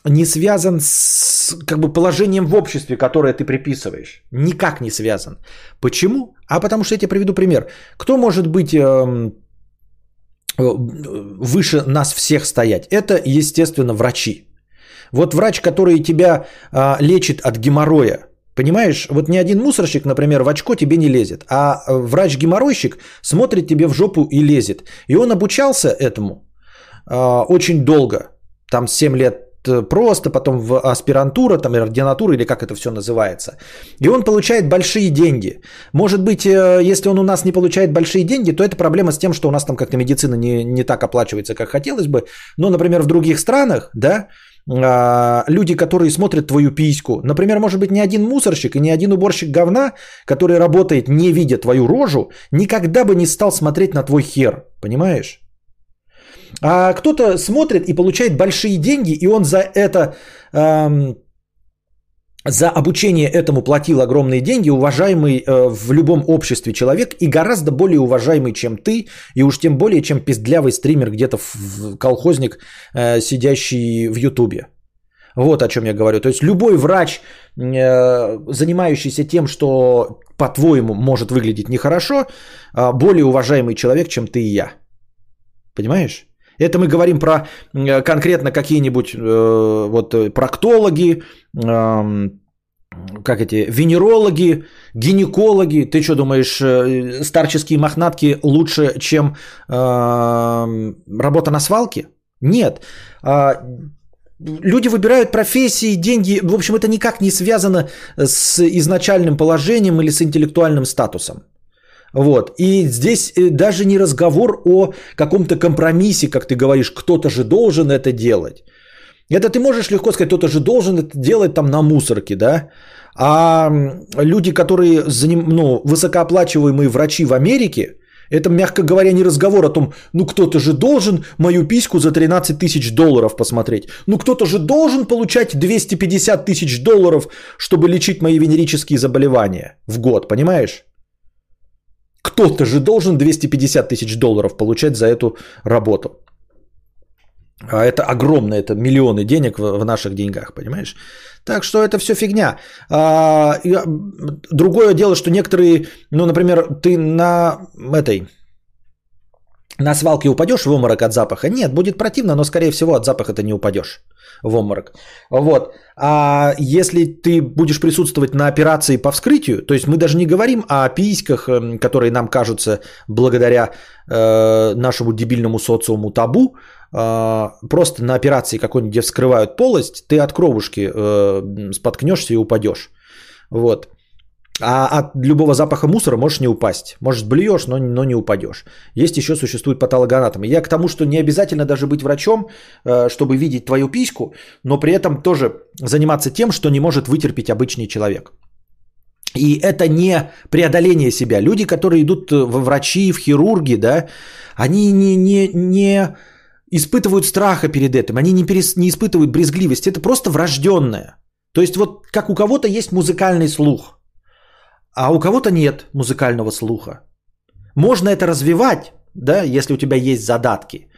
не связан с как бы положением в обществе, которое ты приписываешь. Никак не связан. Почему? А потому что я тебе приведу пример. Кто может быть эм, э, выше нас всех стоять? Это, естественно, врачи. Вот врач, который тебя а, лечит от геморроя, Понимаешь, вот ни один мусорщик, например, в очко тебе не лезет, а э, врач-геморройщик смотрит тебе в жопу и лезет. И он обучался этому а, очень долго, там 7 лет э, просто, потом в аспирантура, там, ординатура, или как это все называется. И он получает большие деньги. Может быть, э, если он у нас не получает большие деньги, то это проблема с тем, что у нас там как-то медицина не, не так оплачивается, как хотелось бы. Но, например, в других странах, да, люди, которые смотрят твою письку. Например, может быть, ни один мусорщик и ни один уборщик говна, который работает, не видя твою рожу, никогда бы не стал смотреть на твой хер. Понимаешь? А кто-то смотрит и получает большие деньги, и он за это, эм, за обучение этому платил огромные деньги, уважаемый э, в любом обществе человек и гораздо более уважаемый, чем ты, и уж тем более, чем пиздлявый стример где-то в колхозник, э, сидящий в Ютубе. Вот о чем я говорю. То есть любой врач, э, занимающийся тем, что, по-твоему, может выглядеть нехорошо, э, более уважаемый человек, чем ты и я. Понимаешь? Это мы говорим про э, конкретно какие-нибудь э, вот э, проктологи, э, как эти, венерологи, гинекологи. Ты что думаешь, э, старческие мохнатки лучше, чем э, работа на свалке? Нет. Э, люди выбирают профессии, деньги. В общем, это никак не связано с изначальным положением или с интеллектуальным статусом. Вот. И здесь э, даже не разговор о каком-то компромиссе, как ты говоришь, кто-то же должен это делать. Это ты можешь легко сказать, кто-то же должен это делать там на мусорке, да? А люди, которые заним... ну, высокооплачиваемые врачи в Америке, это, мягко говоря, не разговор о том, ну кто-то же должен мою письку за 13 тысяч долларов посмотреть. Ну кто-то же должен получать 250 тысяч долларов, чтобы лечить мои венерические заболевания в год, понимаешь? Кто-то же должен 250 тысяч долларов получать за эту работу. А это огромно, это миллионы денег в, наших деньгах, понимаешь? Так что это все фигня. А, и, другое дело, что некоторые, ну, например, ты на этой, на свалке упадешь в обморок от запаха? Нет, будет противно, но скорее всего от запаха ты не упадешь в обморок. Вот. А если ты будешь присутствовать на операции по вскрытию, то есть мы даже не говорим о письках, эм, которые нам кажутся благодаря э, нашему дебильному социуму табу, э, просто на операции какой-нибудь, где вскрывают полость, ты от кровушки э, споткнешься и упадешь. Вот. А от любого запаха мусора можешь не упасть. Может, блюешь, но, но не упадешь. Есть еще существуют патологоанатомы. Я к тому, что не обязательно даже быть врачом, э, чтобы видеть твою письку, но при этом тоже заниматься тем, что не может вытерпеть обычный человек. И это не преодоление себя. Люди, которые идут во врачи, в хирурги, да, они не, не, не испытывают страха перед этим, они не, перес, не испытывают брезгливости. Это просто врожденное. То есть вот как у кого-то есть музыкальный слух – а у кого-то нет музыкального слуха. Можно это развивать, да, если у тебя есть задатки.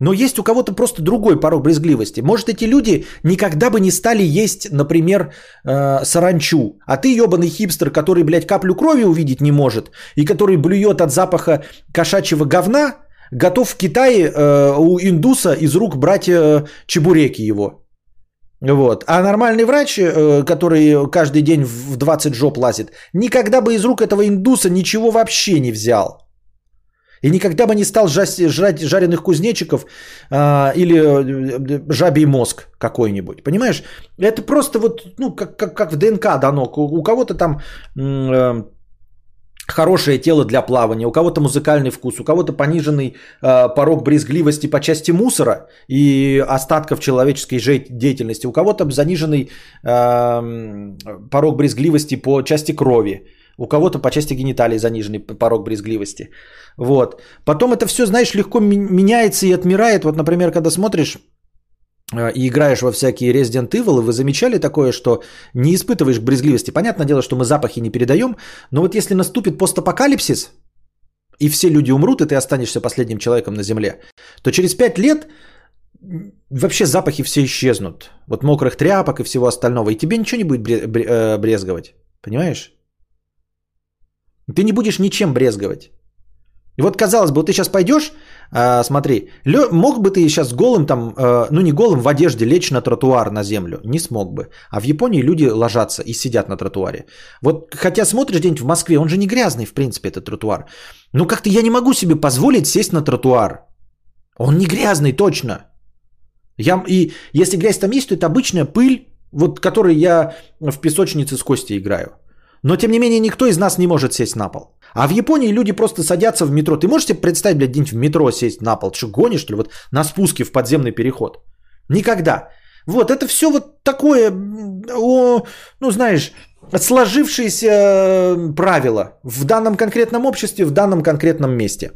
Но есть у кого-то просто другой порог брезгливости. Может, эти люди никогда бы не стали есть, например, э, саранчу. А ты, ебаный хипстер, который, блядь, каплю крови увидеть не может, и который блюет от запаха кошачьего говна, готов в Китае э, у индуса из рук брать э, чебуреки его. Вот. А нормальный врач, э, который каждый день в 20 жоп лазит, никогда бы из рук этого индуса ничего вообще не взял. И никогда бы не стал жрать жареных кузнечиков а, или э, жабий мозг какой-нибудь. Понимаешь? Это просто вот, ну, как, как, как в ДНК дано. У кого-то там э, хорошее тело для плавания, у кого-то музыкальный вкус, у кого-то пониженный э, порог брезгливости по части мусора и остатков человеческой деятельности, у кого-то заниженный э, порог брезгливости по части крови, у кого-то по части гениталий заниженный порог брезгливости. Вот. Потом это все, знаешь, легко меняется и отмирает. Вот, например, когда смотришь и играешь во всякие Resident Evil, вы замечали такое, что не испытываешь брезгливости? Понятное дело, что мы запахи не передаем, но вот если наступит постапокалипсис, и все люди умрут, и ты останешься последним человеком на Земле, то через пять лет вообще запахи все исчезнут. Вот мокрых тряпок и всего остального. И тебе ничего не будет э, брезговать. Понимаешь? Ты не будешь ничем брезговать. И вот казалось бы, вот ты сейчас пойдешь, а, смотри, лё, мог бы ты сейчас голым там, а, ну не голым, в одежде лечь на тротуар на землю? Не смог бы. А в Японии люди ложатся и сидят на тротуаре. Вот хотя смотришь где-нибудь в Москве, он же не грязный в принципе этот тротуар. Но как-то я не могу себе позволить сесть на тротуар. Он не грязный точно. Я, и если грязь там есть, то это обычная пыль, вот которой я в песочнице с Костей играю. Но, тем не менее, никто из нас не может сесть на пол. А в Японии люди просто садятся в метро. Ты можешь себе представить, блядь, где-нибудь в метро сесть на пол? Что, гонишь, что ли? Вот на спуске в подземный переход. Никогда. Вот, это все вот такое, о, ну, знаешь, сложившиеся э, правила в данном конкретном обществе, в данном конкретном месте.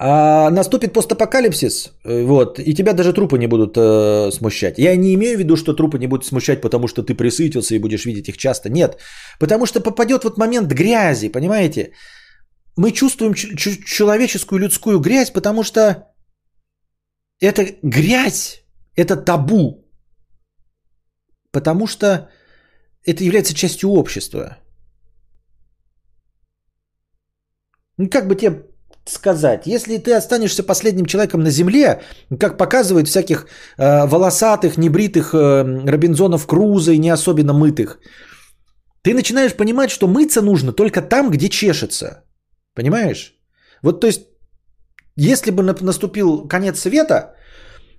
А наступит постапокалипсис, э, вот, и тебя даже трупы не будут э, смущать. Я не имею в виду, что трупы не будут смущать, потому что ты присытился и будешь видеть их часто. Нет, потому что попадет вот момент грязи, понимаете? Мы чувствуем ч- человеческую людскую грязь, потому что это грязь, это табу. Потому что это является частью общества. Ну, как бы тебе сказать, если ты останешься последним человеком на Земле, как показывают всяких э, волосатых, небритых э, Робинзонов Круза и не особенно мытых, ты начинаешь понимать, что мыться нужно только там, где чешется. Понимаешь? Вот то есть, если бы наступил конец света,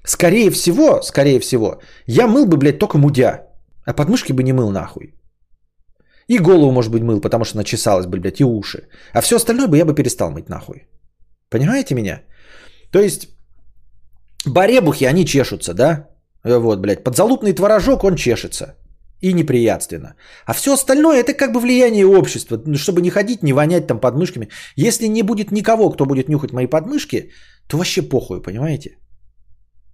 скорее всего, скорее всего, я мыл бы, блядь, только мудя, а подмышки бы не мыл нахуй. И голову, может быть, мыл, потому что начесалась бы, блядь, и уши. А все остальное бы я бы перестал мыть нахуй. Понимаете меня? То есть баребухи, они чешутся, да? Вот, блядь, подзалупный творожок, он чешется. И неприятственно. А все остальное это как бы влияние общества. Чтобы не ходить, не вонять там подмышками. Если не будет никого, кто будет нюхать мои подмышки, то вообще похуй, понимаете?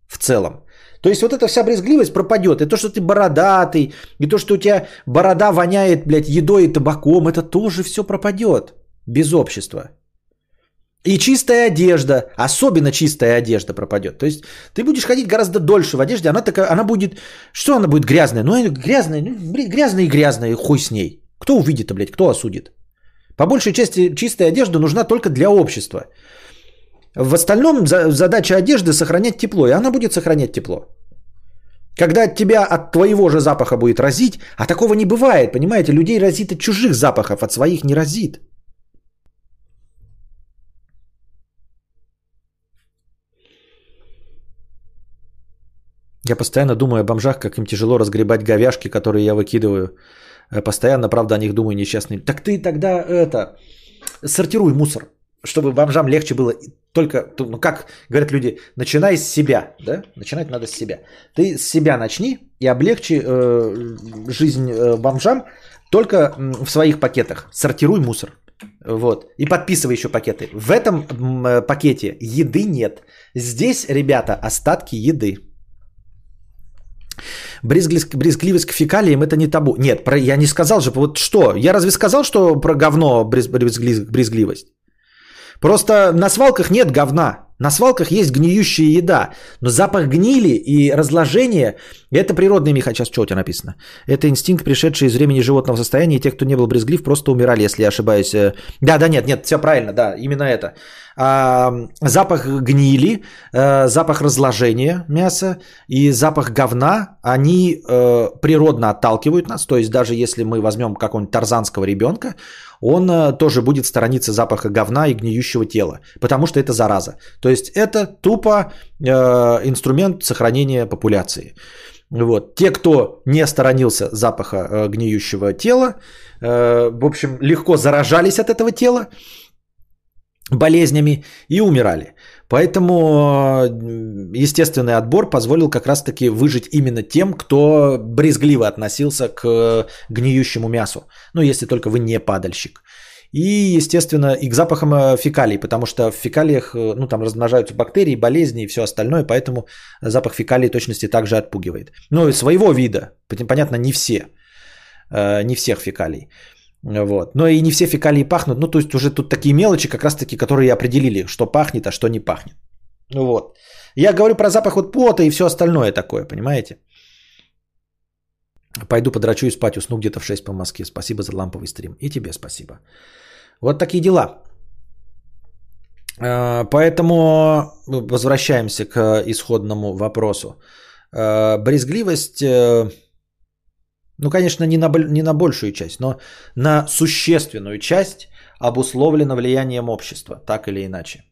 В целом. То есть вот эта вся брезгливость пропадет. И то, что ты бородатый, и то, что у тебя борода воняет, блядь, едой и табаком, это тоже все пропадет без общества. И чистая одежда, особенно чистая одежда пропадет. То есть ты будешь ходить гораздо дольше в одежде, она такая, она будет, что она будет грязная? Ну, грязная, ну, грязная и грязная, хуй с ней. Кто увидит, блядь, кто осудит? По большей части чистая одежда нужна только для общества. В остальном задача одежды сохранять тепло, и она будет сохранять тепло. Когда тебя от твоего же запаха будет разить, а такого не бывает, понимаете, людей разит от чужих запахов, от своих не разит. Я постоянно думаю о бомжах, как им тяжело разгребать говяшки, которые я выкидываю. Э, постоянно, правда, о них думаю несчастные. Так ты тогда это, сортируй мусор, чтобы бомжам легче было. Только, ну как говорят люди, начинай с себя, да? Начинать надо с себя. Ты с себя начни и облегчи э, жизнь э, бомжам только в своих пакетах. Сортируй мусор. Вот. И подписывай еще пакеты. В этом э, пакете еды нет. Здесь, ребята, остатки еды. Брезгливость, брезгливость к фекалиям это не табу. Нет, про, я не сказал же, вот что? Я разве сказал, что про говно брезгливость? Просто на свалках нет говна. На свалках есть гниющая еда. Но запах гнили и разложения – это природный механизм. Сейчас что у тебя написано? Это инстинкт, пришедший из времени животного состояния. И те, кто не был брезглив, просто умирали, если я ошибаюсь. Да, да, нет, нет, все правильно, да, именно это. А, запах гнили, а, запах разложения мяса и запах говна, они а, природно отталкивают нас. То есть даже если мы возьмем какого-нибудь тарзанского ребенка, он а, тоже будет сторониться запаха говна и гниющего тела, потому что это зараза. То есть это тупо а, инструмент сохранения популяции. Вот. Те, кто не сторонился запаха э, гниющего тела, э, в общем, легко заражались от этого тела, болезнями и умирали. Поэтому естественный отбор позволил как раз-таки выжить именно тем, кто брезгливо относился к гниющему мясу. Ну, если только вы не падальщик. И, естественно, и к запахам э, фекалий, потому что в фекалиях, э, ну, там размножаются бактерии, болезни и все остальное, поэтому запах фекалий точности также отпугивает. Ну, своего вида, понятно, не все, э, не всех фекалий. Вот. Но и не все фекалии пахнут. Ну, то есть уже тут такие мелочи, как раз-таки, которые определили, что пахнет, а что не пахнет. Ну вот. Я говорю про запах вот пота и все остальное такое, понимаете? Пойду подрачу и спать, усну где-то в 6 по Москве. Спасибо за ламповый стрим. И тебе спасибо. Вот такие дела. А, поэтому возвращаемся к исходному вопросу. А, брезгливость э, ну, конечно, не на, не на большую часть, но на существенную часть обусловлено влиянием общества, так или иначе.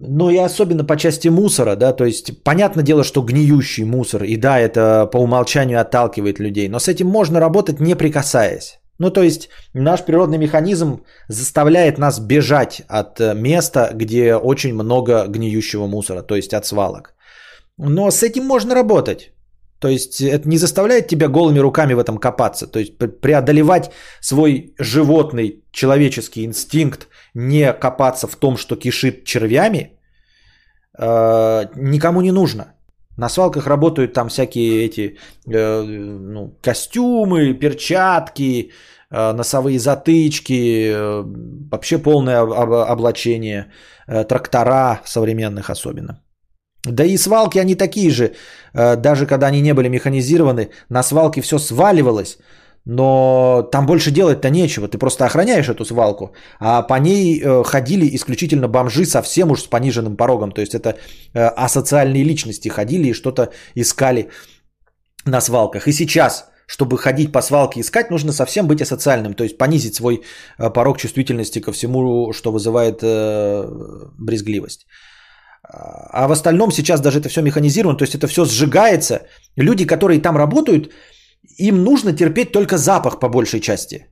Ну и особенно по части мусора, да, то есть понятное дело, что гниющий мусор, и да, это по умолчанию отталкивает людей, но с этим можно работать не прикасаясь. Ну то есть наш природный механизм заставляет нас бежать от э, места, где очень много гниющего мусора, то есть от свалок. Но с этим можно работать. То есть это не заставляет тебя голыми руками в этом копаться. То есть преодолевать свой животный человеческий инстинкт, не копаться в том, что кишит червями, э, никому не нужно. На свалках работают там всякие эти э, ну, костюмы, перчатки, э, носовые затычки, вообще полное об- облачение, трактора современных особенно. Да и свалки они такие же, э, даже когда они не были механизированы, на свалке все сваливалось, но там больше делать-то нечего, ты просто охраняешь эту свалку, а по ней э, ходили исключительно бомжи совсем уж с пониженным порогом, то есть это э, асоциальные личности ходили и что-то искали на свалках. И сейчас, чтобы ходить по свалке искать, нужно совсем быть асоциальным, то есть понизить свой порог чувствительности ко всему, что вызывает брезгливость. А в остальном сейчас даже это все механизировано, то есть это все сжигается. Люди, которые там работают, им нужно терпеть только запах по большей части.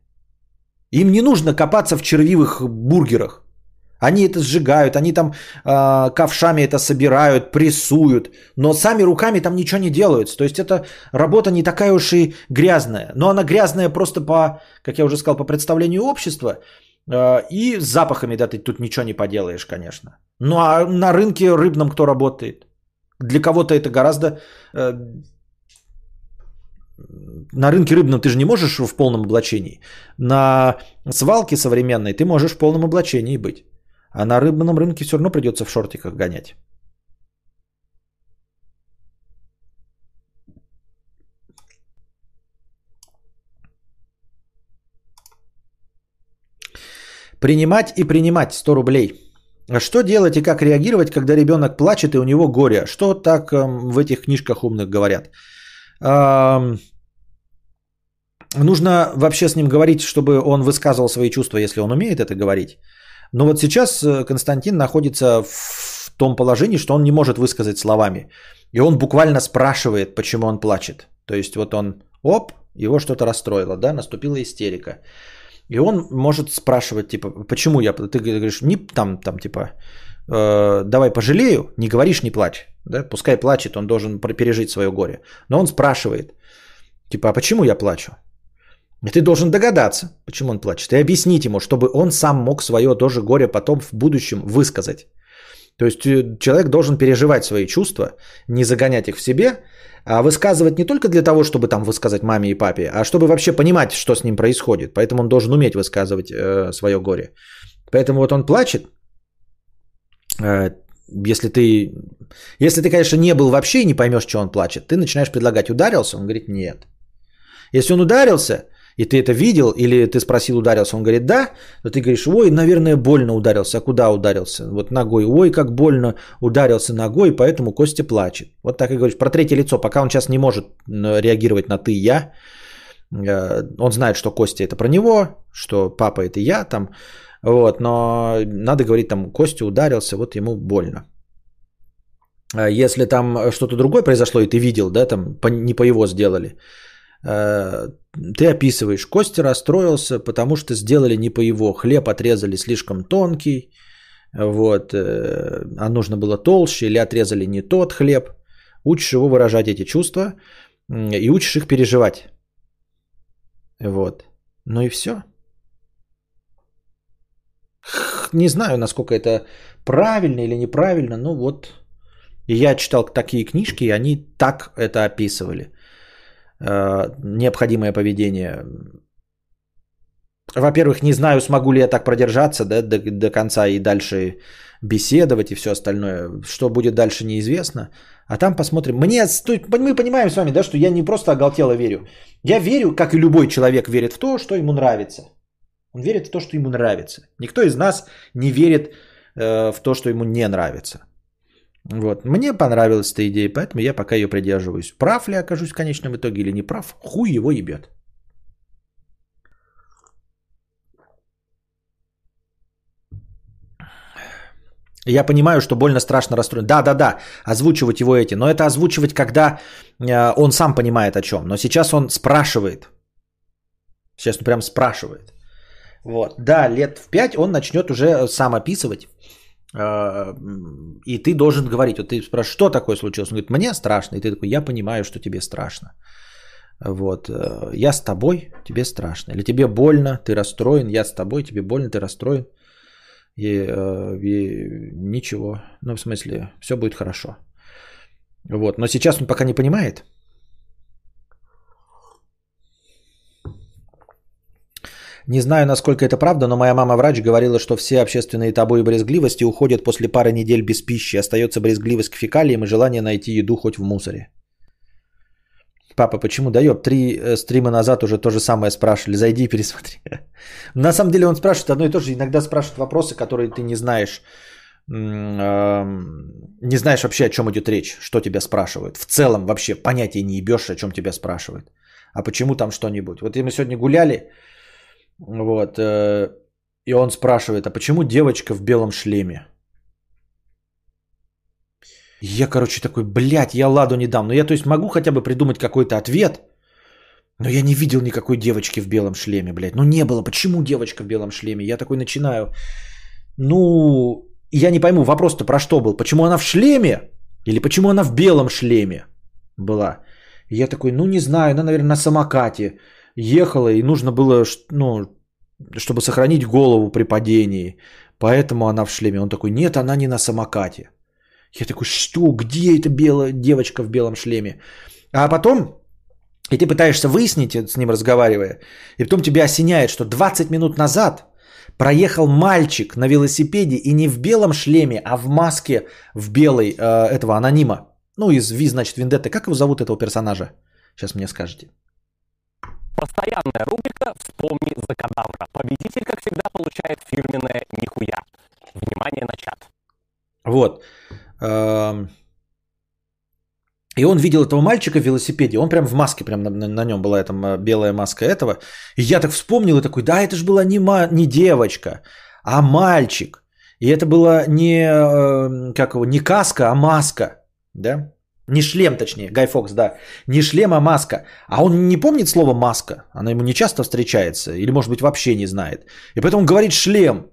Им не нужно копаться в червивых бургерах. Они это сжигают, они там э, ковшами это собирают, прессуют, но сами руками там ничего не делают. То есть это работа не такая уж и грязная, но она грязная просто по, как я уже сказал, по представлению общества. Э, и с запахами, да, ты тут ничего не поделаешь, конечно. Ну а на рынке рыбном кто работает? Для кого-то это гораздо... Э, на рынке рыбном ты же не можешь в полном облачении. На свалке современной ты можешь в полном облачении быть. А на рыбном рынке все равно придется в шортиках гонять. Принимать и принимать 100 рублей. А что делать и как реагировать, когда ребенок плачет и у него горе? Что так эм, в этих книжках умных говорят? Нужно вообще с ним говорить, чтобы он высказывал свои чувства, если он умеет это говорить. Но вот сейчас э, Константин находится в том положении, что он не может высказать словами. И он буквально спрашивает, почему он плачет. То есть вот он, оп, его что-то расстроило, да, наступила истерика. И он может спрашивать, типа, почему я, ты говоришь, не там, там, типа, э, давай пожалею, не говоришь, не плачь, да, пускай плачет, он должен пережить свое горе. Но он спрашивает, типа, а почему я плачу? И ты должен догадаться, почему он плачет, и объяснить ему, чтобы он сам мог свое тоже горе потом в будущем высказать. То есть э, человек должен переживать свои чувства, не загонять их в себе, высказывать не только для того, чтобы там высказать маме и папе, а чтобы вообще понимать, что с ним происходит. Поэтому он должен уметь высказывать э, свое горе. Поэтому вот он плачет. Э, если ты, если ты, конечно, не был вообще и не поймешь, что он плачет, ты начинаешь предлагать, ударился? Он говорит, нет. Если он ударился, и ты это видел, или ты спросил, ударился, он говорит, да, то ты говоришь, ой, наверное, больно ударился, а куда ударился? Вот ногой, ой, как больно ударился ногой, поэтому Костя плачет. Вот так и говоришь, про третье лицо, пока он сейчас не может реагировать на ты и я, э, он знает, что Костя это про него, что папа это я там, вот, но надо говорить там, Костя ударился, вот ему больно. А если там что-то другое произошло, и ты видел, да, там не по его сделали, Э, ты описываешь, Костя расстроился, потому что сделали не по его, хлеб отрезали слишком тонкий, вот, э, а нужно было толще, или отрезали не тот хлеб. Учишь его выражать эти чувства и учишь их переживать. Вот. Ну и все. Не знаю, насколько это правильно или неправильно, но вот. Я читал такие книжки, и они так это описывали. Э, необходимое поведение. Во-первых, не знаю, смогу ли я так продержаться да, до, до конца и дальше беседовать и все остальное. Что будет дальше, неизвестно. А там посмотрим. Мне, мы понимаем с вами, да, что я не просто оголтело верю. Я верю, как и любой человек верит в то, что ему нравится. Он верит в то, что ему нравится. Никто из нас не верит э, в то, что ему не нравится. Вот. Мне понравилась эта идея, поэтому я пока ее придерживаюсь. Прав ли окажусь в конечном итоге или не прав, хуй его ебет. Я понимаю, что больно страшно расстроен. Да, да, да, озвучивать его эти. Но это озвучивать, когда э, он сам понимает о чем. Но сейчас он спрашивает. Сейчас он прям спрашивает. Вот. Да, лет в пять он начнет уже сам описывать. Э, и ты должен говорить. Вот ты спрашиваешь, что такое случилось? Он говорит, мне страшно. И ты такой, я понимаю, что тебе страшно. Вот. э, Я с тобой, тебе страшно. Или тебе больно, ты расстроен. Я с тобой, тебе больно, ты расстроен. И, э, и ничего. Ну, в смысле, все будет хорошо. Вот. Но сейчас он пока не понимает. Не знаю, насколько это правда, но моя мама врач говорила, что все общественные табу и брезгливости уходят после пары недель без пищи. Остается брезгливость к фекалиям и желание найти еду хоть в мусоре. Папа, почему да ёб, три э, стрима назад уже то же самое спрашивали, зайди и пересмотри. На самом деле он спрашивает одно и то же, иногда спрашивает вопросы, которые ты не знаешь, эм, не знаешь вообще, о чем идет речь, что тебя спрашивают. В целом вообще понятия не ебешь, о чем тебя спрашивают. А почему там что-нибудь? Вот мы сегодня гуляли, вот, э, и он спрашивает, а почему девочка в белом шлеме? Я, короче, такой, блядь, я ладу не дам. Но я, то есть, могу хотя бы придумать какой-то ответ, но я не видел никакой девочки в белом шлеме, блядь. Ну, не было. Почему девочка в белом шлеме? Я такой начинаю. Ну, я не пойму, вопрос-то про что был? Почему она в шлеме? Или почему она в белом шлеме была? Я такой, ну, не знаю, она, наверное, на самокате ехала, и нужно было, ну, чтобы сохранить голову при падении. Поэтому она в шлеме. Он такой, нет, она не на самокате. Я такой, что, где эта белая девочка в белом шлеме? А потом, и ты пытаешься выяснить это с ним разговаривая, и потом тебя осеняет, что 20 минут назад проехал мальчик на велосипеде и не в белом шлеме, а в маске в белой э, этого анонима. Ну, из Ви, значит, Вендетты. Как его зовут этого персонажа? Сейчас мне скажете. Постоянная рубрика «Вспомни за кадавра». Победитель, как всегда, получает фирменное нихуя. Внимание на чат. Вот. Эм, И он видел этого мальчика в велосипеде, он прям в маске, прям на, на- на нем была эта белая маска этого. И я так вспомнил и такой, да, это же была не, ма- не девочка, а мальчик. И это была не, э, как его, не каска, а маска, да? Не шлем, точнее, Гай Фокс, да. Не шлем, а маска. А он не помнит слово маска. Она ему не часто встречается. Или, может быть, вообще не знает. И поэтому он говорит шлем.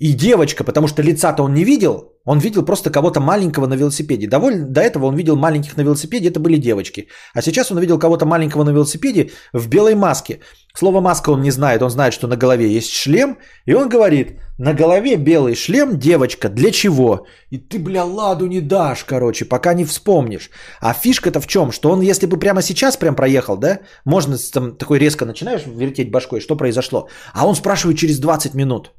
И девочка, потому что лица-то он не видел, он видел просто кого-то маленького на велосипеде. Довольно до этого он видел маленьких на велосипеде, это были девочки. А сейчас он увидел кого-то маленького на велосипеде в белой маске. Слово маска он не знает, он знает, что на голове есть шлем, и он говорит, на голове белый шлем, девочка, для чего? И ты, бля, ладу не дашь, короче, пока не вспомнишь. А фишка-то в чем? Что он, если бы прямо сейчас прям проехал, да, можно там такой резко начинаешь вертеть башкой, что произошло? А он спрашивает через 20 минут.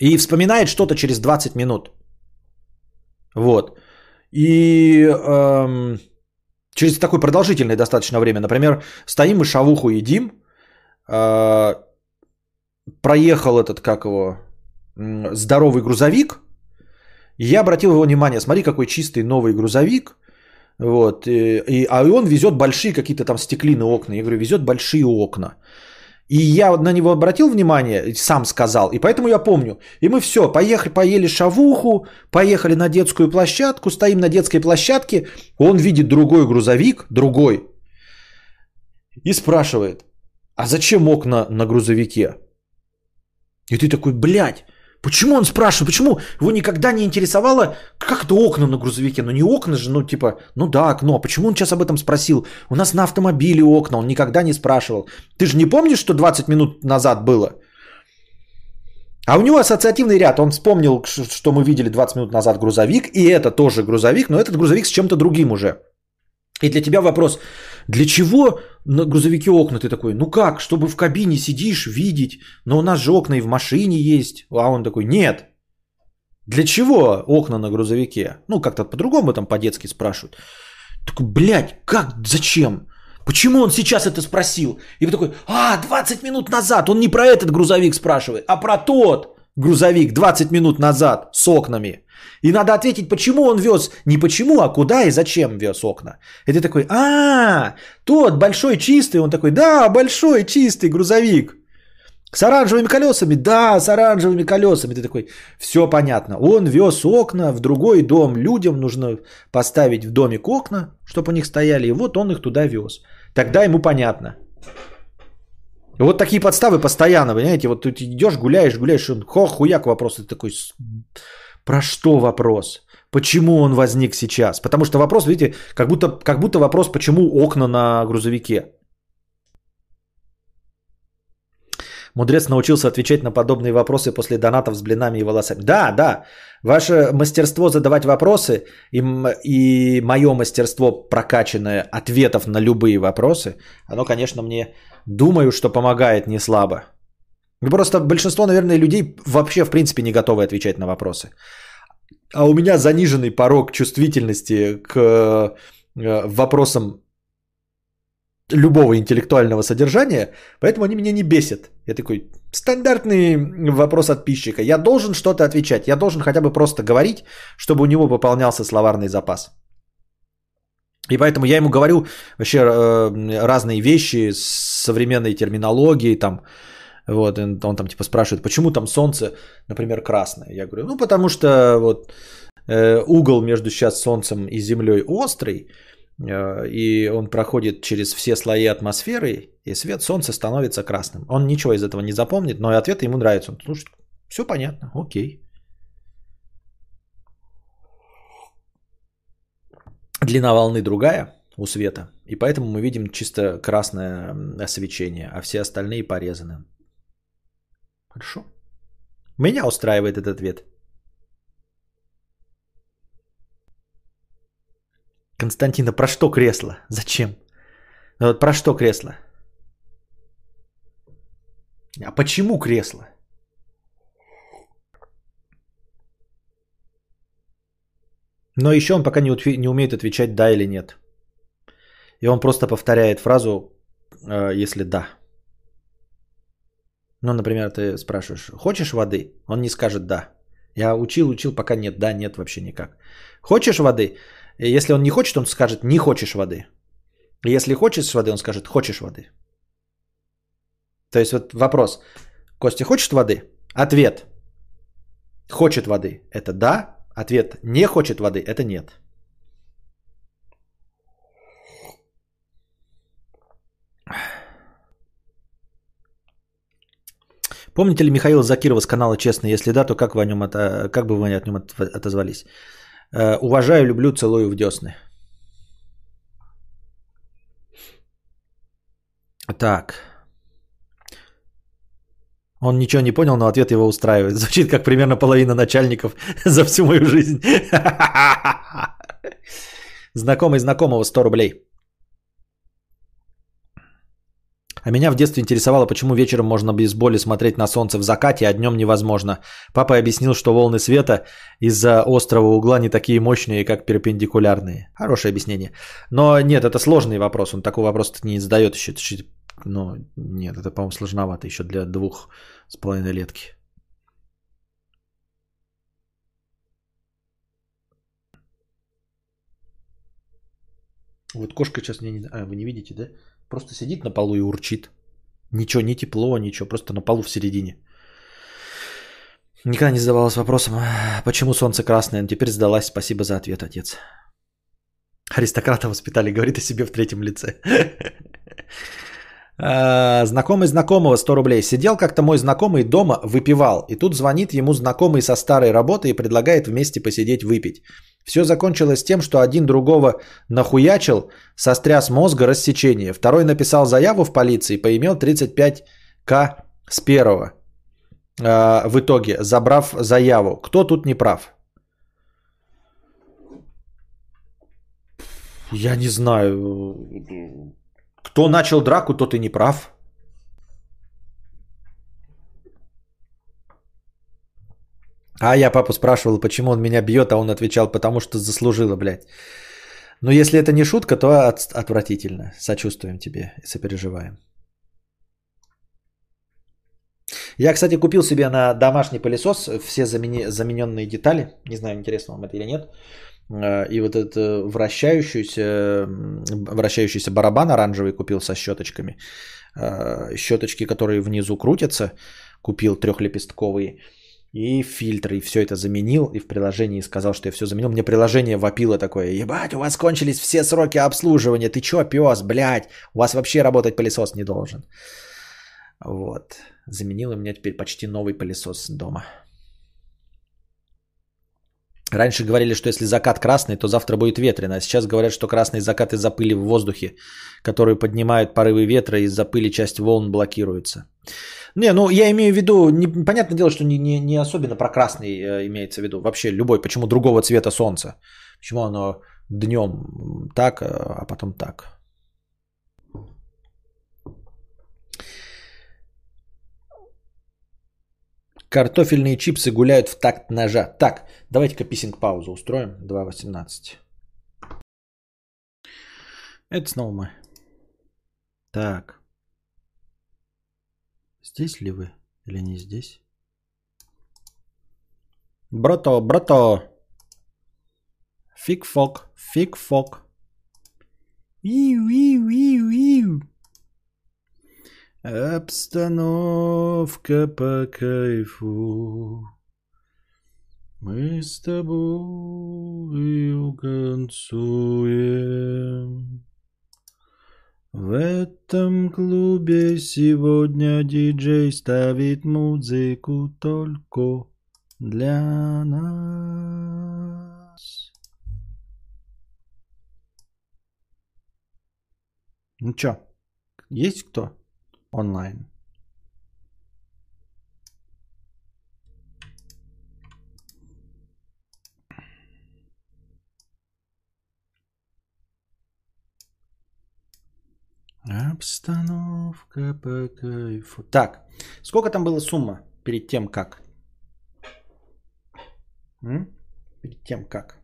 И вспоминает что-то через 20 минут. Вот. И эм, через такое продолжительное достаточно время. Например, стоим и шавуху едим. э, проехал этот, как его, здоровый грузовик. И я обратил его внимание, смотри, какой чистый новый грузовик. Вот, и, и- а он везет большие какие-то там стеклины окна. Я говорю, везет большие окна. И я на него обратил внимание, сам сказал, и поэтому я помню. И мы все, поехали, поели шавуху, поехали на детскую площадку, стоим на детской площадке, он видит другой грузовик, другой, и спрашивает, а зачем окна на грузовике? И ты такой, блядь, почему он спрашивает, почему его никогда не интересовало, как это окна на грузовике? Ну не окна же, ну типа, ну да, окно, а почему он сейчас об этом спросил? У нас на автомобиле окна, он никогда не спрашивал. Ты же не помнишь, что 20 минут назад было? А у него ассоциативный ряд. Он вспомнил, что мы видели 20 минут назад грузовик, и это тоже грузовик, но этот грузовик с чем-то другим уже. И для тебя вопрос, для чего на грузовике окна? Ты такой, ну как, чтобы в кабине сидишь, видеть, но у нас же окна и в машине есть. А он такой, нет. Для чего окна на грузовике? Ну, как-то по-другому там по-детски спрашивают. Такой, блядь, как, зачем? Почему он сейчас это спросил? И вы такой, а, 20 минут назад, он не про этот грузовик спрашивает, а про тот грузовик 20 минут назад с окнами. И надо ответить, почему он вез, не почему, а куда и зачем вез окна. И ты такой, а, тот большой чистый, он такой, да, большой чистый грузовик. С оранжевыми колесами? Да, с оранжевыми колесами. Ты такой, все понятно. Он вез окна в другой дом. Людям нужно поставить в домик окна, чтобы у них стояли. И вот он их туда вез. Тогда ему понятно. Вот такие подставы постоянно, понимаете? Вот ты идешь, гуляешь, гуляешь, он хо, хуяк вопрос. Ты такой, про что вопрос? Почему он возник сейчас? Потому что вопрос, видите, как будто, как будто вопрос, почему окна на грузовике. Мудрец научился отвечать на подобные вопросы после донатов с блинами и волосами. Да, да, ваше мастерство задавать вопросы и, и мое мастерство прокачанное ответов на любые вопросы, оно, конечно, мне думаю, что помогает не слабо. Ну, просто большинство, наверное, людей вообще, в принципе, не готовы отвечать на вопросы. А у меня заниженный порог чувствительности к э, вопросам любого интеллектуального содержания, поэтому они меня не бесят. Я такой, стандартный вопрос подписчика. Я должен что-то отвечать, я должен хотя бы просто говорить, чтобы у него пополнялся словарный запас. И поэтому я ему говорю вообще э, разные вещи с современной терминологией, там, вот, он, он там типа спрашивает, почему там солнце, например, красное. Я говорю, ну потому что вот э, угол между сейчас солнцем и землей острый, Э, и он проходит через все слои атмосферы, и свет солнца становится красным. Он ничего из этого не запомнит, но и ответ ему нравится. Он слушает, все понятно, окей. Длина волны другая у света, и поэтому мы видим чисто красное свечение, а все остальные порезаны. Хорошо. Меня устраивает этот ответ. Константина, про что кресло? Зачем? Ну вот про что кресло? А почему кресло? Но еще он пока не, утви- не умеет отвечать да или нет. И он просто повторяет фразу, э, если да. Ну, например, ты спрашиваешь, хочешь воды? Он не скажет да. Я учил, учил, пока нет, да, нет, вообще никак. Хочешь воды? Если он не хочет, он скажет «не хочешь воды». Если хочешь воды, он скажет «хочешь воды». То есть вот вопрос. Костя хочет воды? Ответ. Хочет воды. Это да. Ответ не хочет воды. Это нет. Помните ли Михаила Закирова с канала «Честно»? Если да, то как, вы о нем, как бы вы о нем отозвались? Э, уважаю, люблю, целую в десны. Так. Он ничего не понял, но ответ его устраивает. Звучит как примерно половина начальников за всю мою жизнь. Знакомый знакомого 100 рублей. А меня в детстве интересовало, почему вечером можно без боли смотреть на солнце в закате, а днем невозможно. Папа объяснил, что волны света из-за острого угла не такие мощные, как перпендикулярные. Хорошее объяснение. Но нет, это сложный вопрос. Он такой вопрос не задает еще. Ну, нет, это, по-моему, сложновато еще для двух с половиной летки. Вот кошка сейчас не... А, вы не видите, да? Просто сидит на полу и урчит. Ничего, не тепло, ничего, просто на полу в середине. Никогда не задавалась вопросом, почему солнце красное, но теперь сдалась. Спасибо за ответ, отец. Аристократа воспитали, говорит о себе в третьем лице. А, знакомый знакомого 100 рублей. Сидел как-то мой знакомый дома, выпивал. И тут звонит ему знакомый со старой работы и предлагает вместе посидеть выпить. Все закончилось тем, что один другого нахуячил, состряс мозга рассечение. Второй написал заяву в полиции, поимел 35к с первого. Э, в итоге, забрав заяву. Кто тут не прав? Я не знаю. Кто начал драку, тот и не прав. А я папу спрашивал, почему он меня бьет, а он отвечал, потому что заслужила, блядь. Но если это не шутка, то от- отвратительно. Сочувствуем тебе и сопереживаем. Я, кстати, купил себе на домашний пылесос все замени- замененные детали. Не знаю, интересно вам это или нет. Э, и вот этот вращающийся, вращающийся барабан оранжевый купил со щеточками. э, щеточки, которые внизу крутятся, купил трехлепестковые, и фильтры, и все это заменил, и в приложении сказал, что я все заменил. Мне приложение вопило такое, ебать, у вас кончились все сроки обслуживания, ты чё, пес, блядь, у вас вообще работать пылесос не должен. Вот, заменил, и у меня теперь почти новый пылесос дома. Раньше говорили, что если закат красный, то завтра будет ветрено. А сейчас говорят, что красный закат из-за пыли в воздухе, которые поднимают порывы ветра, из-за пыли часть волн блокируется. Не, ну я имею в виду, не, понятное дело, что не, не, не особенно про красный э, имеется в виду. Вообще любой, почему другого цвета солнца? Почему оно днем так, а потом так? Картофельные чипсы гуляют в такт ножа. Так, давайте-ка писинг-паузу устроим. 2.18. Это снова мы. Так. Здесь ли вы или не здесь? Брато, брато. Фиг-фок, фиг-фок. Иу-иу-иу-иу. Обстановка по кайфу. Мы с тобой концуем. В этом клубе сегодня диджей ставит музыку только для нас. Ну чё, есть кто онлайн? Обстановка по кайфу. Так, сколько там была сумма перед тем, как? М? Перед тем, как?